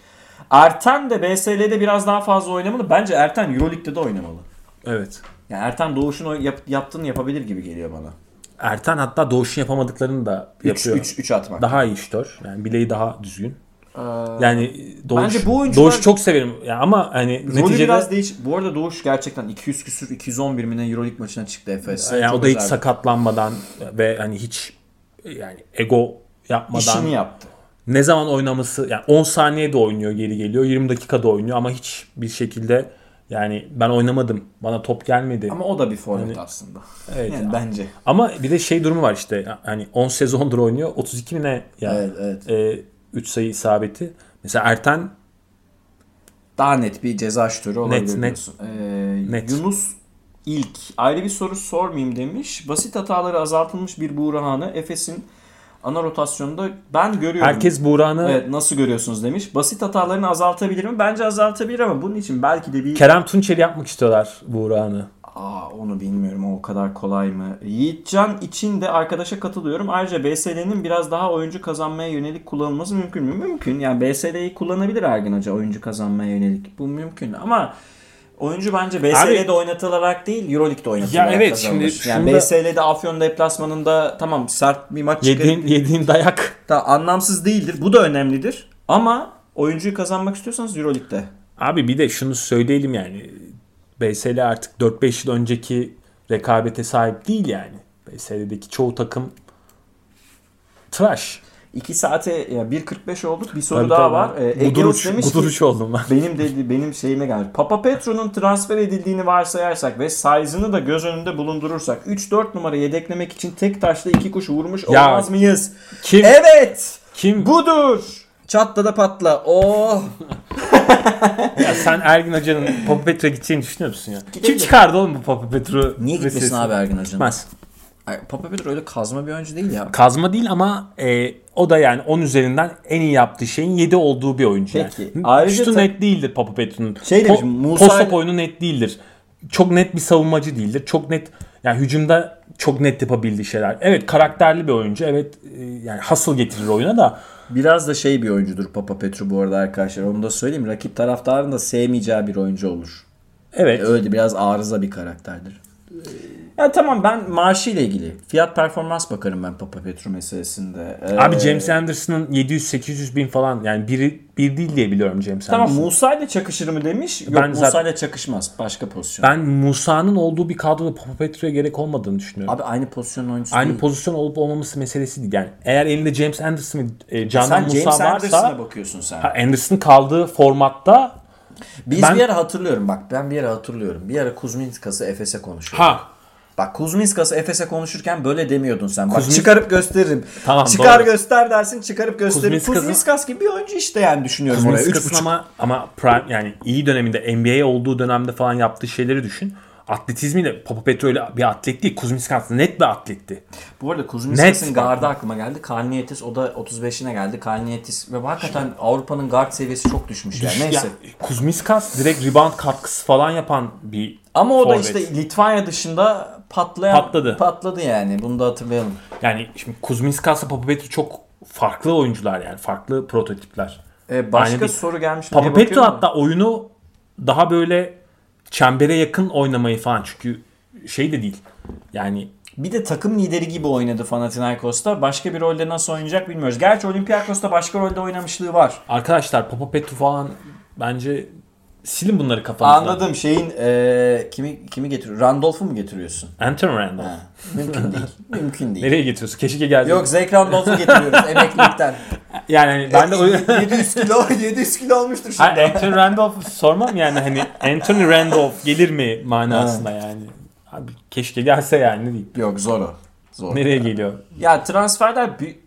[SPEAKER 1] Erten de BSL'de biraz daha fazla oynamalı. Bence Erten Euroleague'de de oynamalı.
[SPEAKER 2] Evet.
[SPEAKER 1] Yani Erten Doğuş'un yap- yaptığını yapabilir gibi geliyor bana.
[SPEAKER 2] Erten hatta Doğuş'un yapamadıklarını da
[SPEAKER 1] 3
[SPEAKER 2] yapıyor.
[SPEAKER 1] 3 3 atmak.
[SPEAKER 2] Daha iyi şutör. Yani bileği daha düzgün. Yani Doğuş,
[SPEAKER 1] Bence bu oyuncular-
[SPEAKER 2] Doğuş çok severim. Yani ama hani
[SPEAKER 1] Rolü
[SPEAKER 2] neticede
[SPEAKER 1] biraz değiş. Bu arada Doğuş gerçekten 200 küsür 211 mi ne Euroleague maçına çıktı Efes.
[SPEAKER 2] yani
[SPEAKER 1] Çok
[SPEAKER 2] o da hiç sakatlanmadan ve hani hiç yani ego yapmadan
[SPEAKER 1] işini yaptı.
[SPEAKER 2] ne zaman oynaması yani 10 saniyede oynuyor geri geliyor 20 dakikada oynuyor ama hiç bir şekilde yani ben oynamadım bana top gelmedi.
[SPEAKER 1] Ama o da bir forvet
[SPEAKER 2] Yani-
[SPEAKER 1] aslında.
[SPEAKER 2] evet.
[SPEAKER 1] Yani bence.
[SPEAKER 2] Ama bir de şey durumu var işte hani 10 sezondur oynuyor 32 mi ne ya
[SPEAKER 1] Evet evet.
[SPEAKER 2] 3 sayı isabeti. Mesela Erten
[SPEAKER 1] Daha net bir ceza şutörü olabilir
[SPEAKER 2] net.
[SPEAKER 1] diyorsun. Ee,
[SPEAKER 2] Net.
[SPEAKER 1] Yunus ilk ayrı bir soru sormayayım demiş. Basit hataları azaltılmış bir Buğrahan'ı Efes'in ana rotasyonunda ben görüyorum.
[SPEAKER 2] herkes Buğra'nı
[SPEAKER 1] Evet nasıl görüyorsunuz demiş. Basit hatalarını azaltabilir mi? Bence azaltabilir ama bunun için belki de bir...
[SPEAKER 2] Kerem Tunçeri yapmak istiyorlar Buğra'nı.
[SPEAKER 1] Aa onu bilmiyorum o kadar kolay mı? Yiğitcan için de arkadaşa katılıyorum. Ayrıca BSL'nin biraz daha oyuncu kazanmaya yönelik kullanılması mümkün mü? Mümkün. Yani BSL'yi kullanabilir Ergin Hoca oyuncu kazanmaya yönelik. Bu mümkün ama oyuncu bence BSL'de
[SPEAKER 2] Abi-
[SPEAKER 1] oynatılarak değil Euroleague'de oynatılarak
[SPEAKER 2] Ya evet,
[SPEAKER 1] kazanılır.
[SPEAKER 2] şimdi
[SPEAKER 1] yani
[SPEAKER 2] şunda-
[SPEAKER 1] BSL'de Afyon deplasmanında tamam sert bir maç çıkarıp
[SPEAKER 2] Yediğin, yediğin dayak.
[SPEAKER 1] da anlamsız değildir. Bu da önemlidir. Ama oyuncuyu kazanmak istiyorsanız Euroleague'de.
[SPEAKER 2] Abi bir de şunu söyleyelim yani. BSL artık 4-5 yıl önceki rekabete sahip değil yani. BSL'deki çoğu takım trash.
[SPEAKER 1] 2 saate ya 1.45 olduk. Bir soru
[SPEAKER 2] Tabii
[SPEAKER 1] daha
[SPEAKER 2] tabii.
[SPEAKER 1] var. Ee, Egeus demiş ki-
[SPEAKER 2] guduruç oldum ben.
[SPEAKER 1] Benim dedi benim şeyime gelmiş. Papa Petro'nun transfer edildiğini varsayarsak ve size'ını da göz önünde bulundurursak 3-4 numara yedeklemek için tek taşla iki kuş vurmuş
[SPEAKER 2] Ya,
[SPEAKER 1] olmaz mıyız?
[SPEAKER 2] Kim
[SPEAKER 1] Evet!
[SPEAKER 2] kim
[SPEAKER 1] Budur! Çatla da patla. Oh! <laughs>
[SPEAKER 2] ya sen Ergin Hoca'nın Papa Petro'ya gideceğini düşünüyor musun ya?
[SPEAKER 1] Gidebilir.
[SPEAKER 2] Kim çıkardı oğlum bu Papa Petro?
[SPEAKER 1] Niye gitmesin
[SPEAKER 2] meselesini?
[SPEAKER 1] abi Ergin Hoca'nın?
[SPEAKER 2] Gitmez.
[SPEAKER 1] Papa Petro öyle kazma bir oyuncu değil ya.
[SPEAKER 2] Kazma değil ama e, o da yani 10 üzerinden en iyi yaptığı şeyin 7 olduğu bir oyuncu.
[SPEAKER 1] Peki.
[SPEAKER 2] Yani.
[SPEAKER 1] Ayrıca
[SPEAKER 2] Şutu
[SPEAKER 1] ta-
[SPEAKER 2] net değildir Papa Petro'nun.
[SPEAKER 1] Şey demiş, Musa
[SPEAKER 2] Post oyunu net değildir. Çok net bir savunmacı değildir. Çok net yani hücumda çok net yapabildiği şeyler. Evet karakterli bir oyuncu. Evet e, yani hasıl getirir oyuna da.
[SPEAKER 1] Biraz da şey bir oyuncudur Papa Petro bu arada arkadaşlar. Onu da söyleyeyim. Rakip taraftarın da sevmeyeceği bir oyuncu olur.
[SPEAKER 2] Evet.
[SPEAKER 1] Öyle biraz arıza bir karakterdir. Ya tamam ben maaşı ile ilgili fiyat performans bakarım ben Papa Petro meselesinde. Ee,
[SPEAKER 2] Abi James Anderson'ın 700-800 bin falan yani biri bir değil diye biliyorum James
[SPEAKER 1] Tamam
[SPEAKER 2] Anderson.
[SPEAKER 1] Musa ile çakışır mı demiş. Yok
[SPEAKER 2] Ben
[SPEAKER 1] Musa
[SPEAKER 2] zaten-
[SPEAKER 1] ile çakışmaz. Başka pozisyon.
[SPEAKER 2] Ben Musa'nın olduğu bir kadroda Papa Petro'ya gerek olmadığını düşünüyorum.
[SPEAKER 1] Abi aynı pozisyon oyuncusu
[SPEAKER 2] Aynı
[SPEAKER 1] değil.
[SPEAKER 2] pozisyon olup olmaması meselesi değil. Yani eğer elinde James Anderson ve e, Canan
[SPEAKER 1] Sen
[SPEAKER 2] Musa
[SPEAKER 1] James Anderson'a
[SPEAKER 2] varsa
[SPEAKER 1] bakıyorsun sen.
[SPEAKER 2] Anderson kaldığı formatta
[SPEAKER 1] Biz
[SPEAKER 2] ben-
[SPEAKER 1] bir ara hatırlıyorum bak ben bir ara hatırlıyorum. Bir ara Kuzminskas'ı Efes'e konuşuyorduk.
[SPEAKER 2] ha
[SPEAKER 1] Bak Kuzminskas'ı Efes'e konuşurken böyle demiyordun sen. Bak
[SPEAKER 2] Kuzmin-
[SPEAKER 1] çıkarıp gösteririm.
[SPEAKER 2] Tamam,
[SPEAKER 1] Çıkar
[SPEAKER 2] doğru.
[SPEAKER 1] göster dersin çıkarıp gösteririm.
[SPEAKER 2] Kuzminskas'ı-
[SPEAKER 1] Kuzminskas gibi bir oyuncu işte yani düşünüyorum oraya. Üç
[SPEAKER 2] Kuzminskas'ın
[SPEAKER 1] buçuk.
[SPEAKER 2] ama ama prime yani iyi döneminde NBA olduğu dönemde falan yaptığı şeyleri düşün. Atletizmiyle Papa Petro öyle bir atlet değil. Kuzminskas net bir atletti.
[SPEAKER 1] Bu arada Kuzminskas'ın
[SPEAKER 2] Net.
[SPEAKER 1] gardı aklıma geldi. Kalnietis o da 35'ine geldi. Kalnietis ve hakikaten Avrupa'nın guard seviyesi çok düşmüş yani. Neyse.
[SPEAKER 2] Ya, Kuzminskas direkt rebound katkısı falan yapan bir
[SPEAKER 1] Ama o da
[SPEAKER 2] forvet.
[SPEAKER 1] işte Litvanya dışında patlayan
[SPEAKER 2] Patladı.
[SPEAKER 1] Patladı yani. Bunu da hatırlayalım.
[SPEAKER 2] Yani şimdi Kuzminskas'la Papa Petro çok farklı oyuncular yani. Farklı prototipler.
[SPEAKER 1] Ee, başka
[SPEAKER 2] Aynı
[SPEAKER 1] soru gelmiş mi
[SPEAKER 2] Papa Petro hatta oyunu daha böyle çembere yakın oynamayı falan çünkü şey de değil. Yani
[SPEAKER 1] Bir de takım lideri gibi oynadı Panathinaikos'ta. Başka bir rolde nasıl oynayacak bilmiyoruz. Gerçi Olympiakos'ta başka rolde oynamışlığı var.
[SPEAKER 2] arkadaşlar Papa Petro falan bence silin bunları kafanızdan.
[SPEAKER 1] Anladım şeyin e, kimi kimi getiriyor? Randolph'u mu getiriyorsun?
[SPEAKER 2] Anthony Randolph.
[SPEAKER 1] Ha, mümkün değil. <laughs> Mümkün değil.
[SPEAKER 2] Nereye getiriyorsun? Keşke geldi.
[SPEAKER 1] Yok Zach Randolph'u getiriyoruz emeklilikten. <laughs>
[SPEAKER 2] Yani hani ben de o
[SPEAKER 1] 700 kilo <laughs> 700 kilo olmuştur şimdi.
[SPEAKER 2] Hayır, Anthony Randolph sormam yani hani Anthony Randolph gelir mi manasında yani. Abi keşke gelse yani ne diyeyim.
[SPEAKER 1] Yok zor o. Zor.
[SPEAKER 2] Nereye geliyor?
[SPEAKER 1] Ya transferler bi-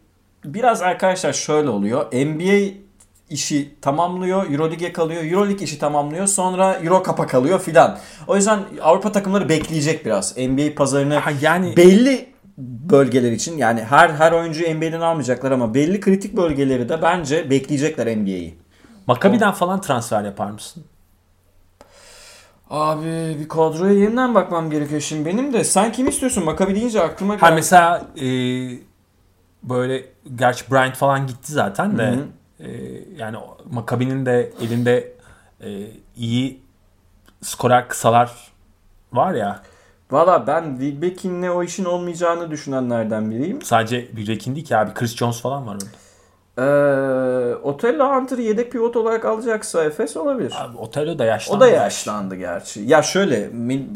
[SPEAKER 1] biraz arkadaşlar şöyle oluyor. NBA işi tamamlıyor, Euroleague'e kalıyor, Euroleague işi tamamlıyor, sonra Euro Cup'a kalıyor filan. O yüzden Avrupa takımları bekleyecek biraz. NBA pazarını
[SPEAKER 2] Ha, yani
[SPEAKER 1] belli bölgeler için yani her her oyuncuyu NBA'den almayacaklar ama belli kritik bölgeleri de bence bekleyecekler NBA'yi.
[SPEAKER 2] Maccabi'den falan transfer yapar mısın?
[SPEAKER 1] Abi bir kadroya yeniden bakmam gerekiyor şimdi benim de. Sen kim istiyorsun? Maccabi deyince aklıma
[SPEAKER 2] Ha
[SPEAKER 1] geldi.
[SPEAKER 2] mesela e, böyle gerçi Bryant falan gitti zaten de
[SPEAKER 1] Hı
[SPEAKER 2] e, yani Maccabi'nin de elinde e, iyi skorer kısalar var ya
[SPEAKER 1] Valla ben Wilbeck'inle o işin olmayacağını düşünenlerden biriyim.
[SPEAKER 2] sadece bir Rekin değil ki abi Chris Jones falan var orada.
[SPEAKER 1] Ee, Otello Hunter'ı yedek pivot olarak alacaksa Efes olabilir.
[SPEAKER 2] Abi Otello da yaşlandı.
[SPEAKER 1] O da yaşlandı gerçi. Ya şöyle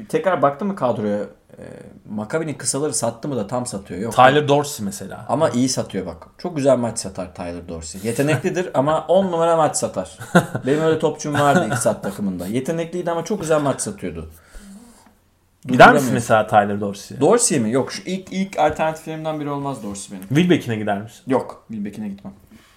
[SPEAKER 1] tekrar baktım mı kadroya e, Maccabi'nin kısaları sattı mı da tam satıyor. Yok.
[SPEAKER 2] Tyler Dorsey mesela.
[SPEAKER 1] Ama iyi satıyor bak. Çok güzel maç satar Tyler Dorsey. Yeteneklidir <laughs> ama 10 numara maç satar. Benim öyle topçum vardı ilk sat takımında. Yetenekliydi ama çok güzel maç satıyordu.
[SPEAKER 2] Gider misin mesela Tyler Dorsey'e?
[SPEAKER 1] Dorsey mi? Yok şu ilk ilk alternatiflerimden biri olmaz Dorsey benim.
[SPEAKER 2] Wilbeck'ine gider misin?
[SPEAKER 1] Yok. Wilbeck'ine gitmem.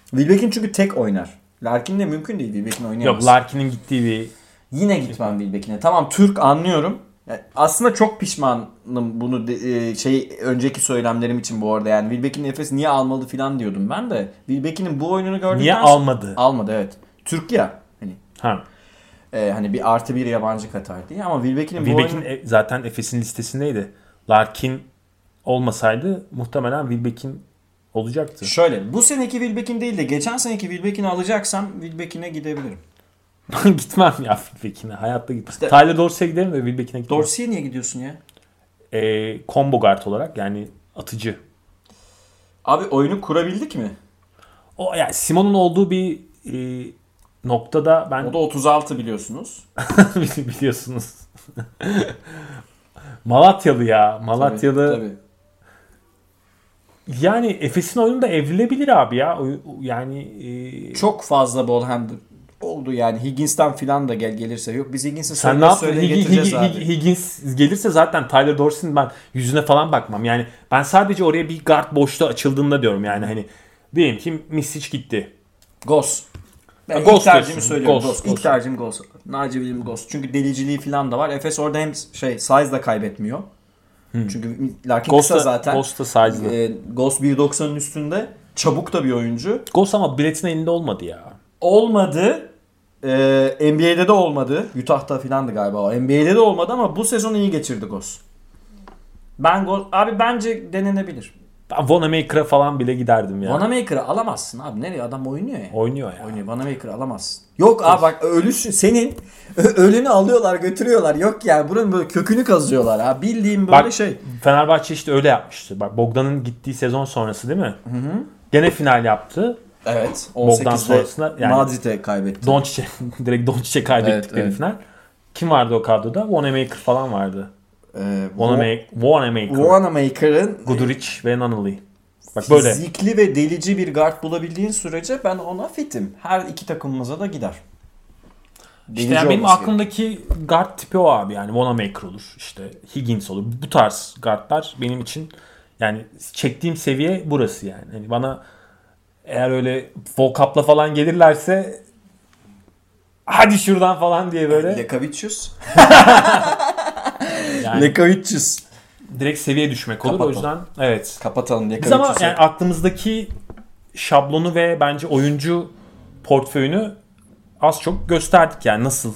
[SPEAKER 1] Wilbeck'in çünkü tek oynar. Larkin'le mümkün değil. Wilbeck'in oynayamaz.
[SPEAKER 2] Yok Larkin'in gittiği bir
[SPEAKER 1] Yine gitmem Wilbeck'ine. Tamam Türk anlıyorum. Yani aslında çok pişmanım bunu de- e, şey önceki söylemlerim için bu arada yani Wilbeck'in Efes niye almalı falan diyordum ben de. Wilbeck'in bu oyununu gördükten
[SPEAKER 2] niye
[SPEAKER 1] sonra-
[SPEAKER 2] almadı?
[SPEAKER 1] Almadı evet. Türk ya hani
[SPEAKER 2] Ha.
[SPEAKER 1] e, hani bir artı bir yabancı Katar diye ama Wilbeck'in bu oyunu...
[SPEAKER 2] e- zaten Efes'in listesindeydi. Larkin olmasaydı muhtemelen Wilbeck'in olacaktı.
[SPEAKER 1] Şöyle bu seneki Wilbeck'in değil de geçen seneki Wilbeck'ini alacaksam Wilbeck'ine gidebilirim. <laughs>
[SPEAKER 2] Gitmem ya Wilbeck'ine. Hayatta gitmem.
[SPEAKER 1] İşte-
[SPEAKER 2] Tyler Dorsey'e giderim de Wilbeck'ine gitmem.
[SPEAKER 1] Dorsey'e niye gidiyorsun ya?
[SPEAKER 2] Ee, combo guard olarak yani atıcı.
[SPEAKER 1] Abi oyunu kurabildik mi?
[SPEAKER 2] O yani Simon'un olduğu bir e, noktada ben
[SPEAKER 1] O da 36 biliyorsunuz. <laughs>
[SPEAKER 2] biliyorsunuz. <laughs> Malatyalı ya. Malatyalı.
[SPEAKER 1] Tabii, tabii.
[SPEAKER 2] Yani Efes'in oyunu da evrilebilir abi ya. Yani e,
[SPEAKER 1] Çok fazla ball handle oldu yani Higgins'ten filan da gel gelirse. Yok biz Higgins'i
[SPEAKER 2] sen ne yaptın? Hig- Hig-
[SPEAKER 1] abi.
[SPEAKER 2] Hig- Higgins gelirse zaten Tyler Dorsey'nin ben yüzüne falan bakmam. Yani ben sadece oraya bir guard boşluğu açıldığında diyorum yani hani diyelim ki Misic gitti.
[SPEAKER 1] Ghost. Ben
[SPEAKER 2] Ha,
[SPEAKER 1] ilk tercihimi söylüyorum.
[SPEAKER 2] Ghost,
[SPEAKER 1] Ghost. İlk tercihim Ghost. Naci Bilim Ghost. Çünkü deliciliği falan da var. Efes orada hem şey size da kaybetmiyor. Çünkü Larkin
[SPEAKER 2] Ghost
[SPEAKER 1] kısa zaten.
[SPEAKER 2] Ghost da size'lı.
[SPEAKER 1] Ee, Ghost 1.90'ın üstünde. Çabuk da bir oyuncu.
[SPEAKER 2] Ghost ama biletin elinde olmadı ya.
[SPEAKER 1] Olmadı. Ee, NBA'de de olmadı. Utah'ta filandı galiba o. NBA'de de olmadı ama bu sezon iyi geçirdi Ghost. Ben Ghost, abi bence denenebilir.
[SPEAKER 2] Ben Wanamaker'a falan bile giderdim ya.
[SPEAKER 1] Vanamaker'ı alamazsın abi. Nereye adam oynuyor ya.
[SPEAKER 2] Oynuyor ya.
[SPEAKER 1] Oynuyor. Vanamaker'ı alamazsın. Yok abi bak ölüsün senin <laughs> ölünü alıyorlar götürüyorlar. Yok yani buranın böyle kökünü kazıyorlar ha. Bildiğim böyle
[SPEAKER 2] Bak
[SPEAKER 1] şey.
[SPEAKER 2] Fenerbahçe işte öyle yapmıştı. Bak Bogdan'ın gittiği sezon sonrası değil mi? Gene final yaptı.
[SPEAKER 1] Evet.
[SPEAKER 2] Bogdan
[SPEAKER 1] 18'de
[SPEAKER 2] sonrasında yani-
[SPEAKER 1] Madrid'e kaybetti.
[SPEAKER 2] Doncic'e <laughs> direkt Doncic'e kaybettikleri
[SPEAKER 1] Evet, evet.
[SPEAKER 2] final. Kim vardı o kadroda? Wanamaker falan vardı.
[SPEAKER 1] Ee,
[SPEAKER 2] Wanamaker, Wanamaker,
[SPEAKER 1] Vanamaker'ın
[SPEAKER 2] Guduric ve Nunnally. Bak böyle.
[SPEAKER 1] fizikli ve delici bir guard bulabildiğin sürece ben ona fitim. Her iki takımımıza da gider.
[SPEAKER 2] İşte
[SPEAKER 1] Delici
[SPEAKER 2] yani benim aklımdaki guard tipi o abi yani Wanamaker olur işte Higgins olur bu tarz guardlar benim için yani çektiğim seviye burası yani. Hani bana eğer öyle Volkap'la falan gelirlerse hadi şuradan falan diye böyle
[SPEAKER 1] Lekavicius. <laughs>
[SPEAKER 2] yani <laughs>
[SPEAKER 1] Lekavicius.
[SPEAKER 2] direkt seviye düşmek olur o
[SPEAKER 1] Kapatalım.
[SPEAKER 2] yüzden evet.
[SPEAKER 1] Kapatalım
[SPEAKER 2] Biz ama
[SPEAKER 1] Lekavicius'u.
[SPEAKER 2] yani aklımızdaki şablonu ve bence oyuncu portföyünü az çok gösterdik yani nasıl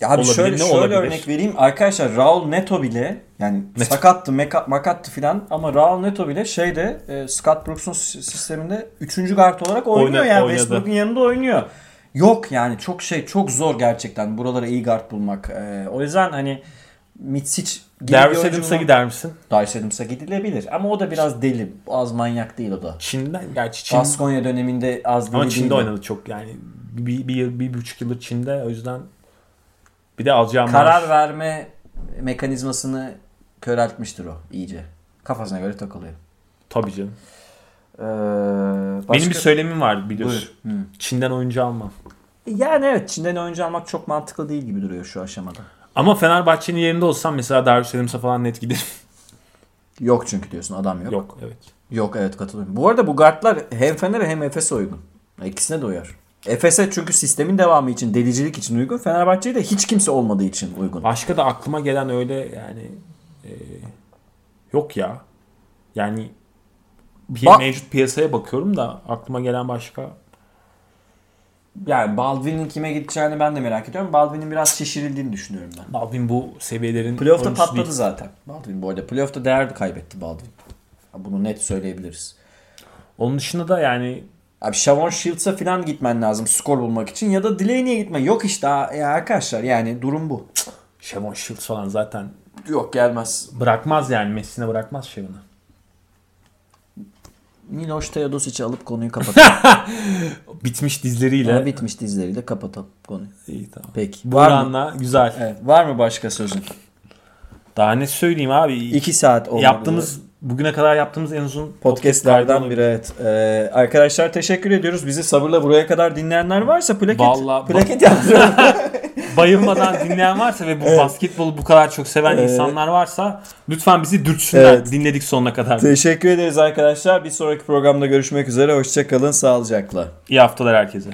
[SPEAKER 1] Ya abi
[SPEAKER 2] olabilir,
[SPEAKER 1] şöyle,
[SPEAKER 2] ne
[SPEAKER 1] şöyle
[SPEAKER 2] olabilir?
[SPEAKER 1] örnek vereyim. Arkadaşlar Raul Neto bile yani
[SPEAKER 2] Neto.
[SPEAKER 1] sakattı, meka, makattı filan ama Raul Neto bile şeyde e, Scott Brooks'un sisteminde 3. guard olarak oynuyor
[SPEAKER 2] Oyna-
[SPEAKER 1] yani
[SPEAKER 2] oynadı.
[SPEAKER 1] Westbrook'un yanında oynuyor. Yok yani çok şey çok zor gerçekten buralara iyi guard bulmak. E, o yüzden hani Mitsic bir oyuncu
[SPEAKER 2] Adams'a gider misin?
[SPEAKER 1] Darius Adams'a gidilebilir ama o da biraz deli. Az manyak değil o da.
[SPEAKER 2] Çin'den gerçi Çin
[SPEAKER 1] Baskonya döneminde az deli
[SPEAKER 2] ama Çin'de
[SPEAKER 1] değil
[SPEAKER 2] oynadı çok yani bir, bir, yıl, bir buçuk yıldır Çin'de o yüzden bir de alacağım
[SPEAKER 1] Karar
[SPEAKER 2] maaş-
[SPEAKER 1] verme mekanizmasını köreltmiştir o iyice. Kafasına göre takılıyor.
[SPEAKER 2] Tabii canım.
[SPEAKER 1] Ee,
[SPEAKER 2] Benim bir söylemim var biliyorsun.
[SPEAKER 1] Buyur. Hı.
[SPEAKER 2] Çin'den oyuncu almam.
[SPEAKER 1] Yani evet Çin'den oyuncu almak çok mantıklı değil gibi duruyor şu aşamada.
[SPEAKER 2] Ama Fenerbahçe'nin yerinde olsam mesela Darius Adams'a falan net giderim. <laughs>
[SPEAKER 1] Yok çünkü diyorsun adam yok. Yok,
[SPEAKER 2] Yok evet.
[SPEAKER 1] evet katılıyorum. Bu arada bu guardlar hem Fener'e hem Efes'e uygun. İkisine de uyar. Efes'e çünkü sistemin devamı için, delicilik için uygun. Fenerbahçe'ye de hiç kimse olmadığı için uygun.
[SPEAKER 2] Başka da aklıma gelen öyle yani e, yok ya. Yani pi-
[SPEAKER 1] Bak-
[SPEAKER 2] mevcut piyasaya bakıyorum da aklıma gelen başka
[SPEAKER 1] Yani Baldwin'in kime gideceğini ben de merak ediyorum. Baldwin'in biraz şişirildiğini düşünüyorum ben.
[SPEAKER 2] Baldwin bu seviyelerin
[SPEAKER 1] Playoff'ta patladı
[SPEAKER 2] değil.
[SPEAKER 1] zaten. Baldwin bu arada. Playoff'ta değer kaybetti Baldwin. Bunu net söyleyebiliriz.
[SPEAKER 2] Onun dışında da yani
[SPEAKER 1] Abi Shavon Shields'a falan gitmen lazım skor bulmak için. Ya da Delaney'e gitmen. Yok işte ya arkadaşlar yani durum bu.
[SPEAKER 2] Shavon Shields falan zaten
[SPEAKER 1] Yok gelmez.
[SPEAKER 2] bırakmaz yani Messi'ne bırakmaz Shavon'u.
[SPEAKER 1] Miloš Teodosic'i alıp konuyu <laughs> kapatalım.
[SPEAKER 2] Bitmiş dizleriyle.
[SPEAKER 1] Ama bitmiş dizleriyle kapatalım konuyu.
[SPEAKER 2] İyi tamam.
[SPEAKER 1] Peki. Var mı?
[SPEAKER 2] Buran'la güzel.
[SPEAKER 1] Evet, var mı başka sözün?
[SPEAKER 2] Daha ne söyleyeyim abi?
[SPEAKER 1] 2 saat olmadı.
[SPEAKER 2] yaptığımız bugüne kadar yaptığımız en uzun podcast
[SPEAKER 1] podcastlerden biri evet. Ee, arkadaşlar teşekkür ediyoruz. Bizi sabırla buraya kadar dinleyenler varsa plaket
[SPEAKER 2] Vallahi-
[SPEAKER 1] plaket yaptıralım. <laughs>
[SPEAKER 2] bayılmadan dinleyen varsa ve bu basketbolu bu kadar çok seven
[SPEAKER 1] Evet.
[SPEAKER 2] insanlar varsa lütfen bizi dürtsünler.
[SPEAKER 1] Evet.
[SPEAKER 2] Dinledik sonuna kadar.
[SPEAKER 1] teşekkür ederiz arkadaşlar. Bir sonraki programda görüşmek üzere. Hoşçakalın. Sağlıcakla.
[SPEAKER 2] İyi haftalar herkese.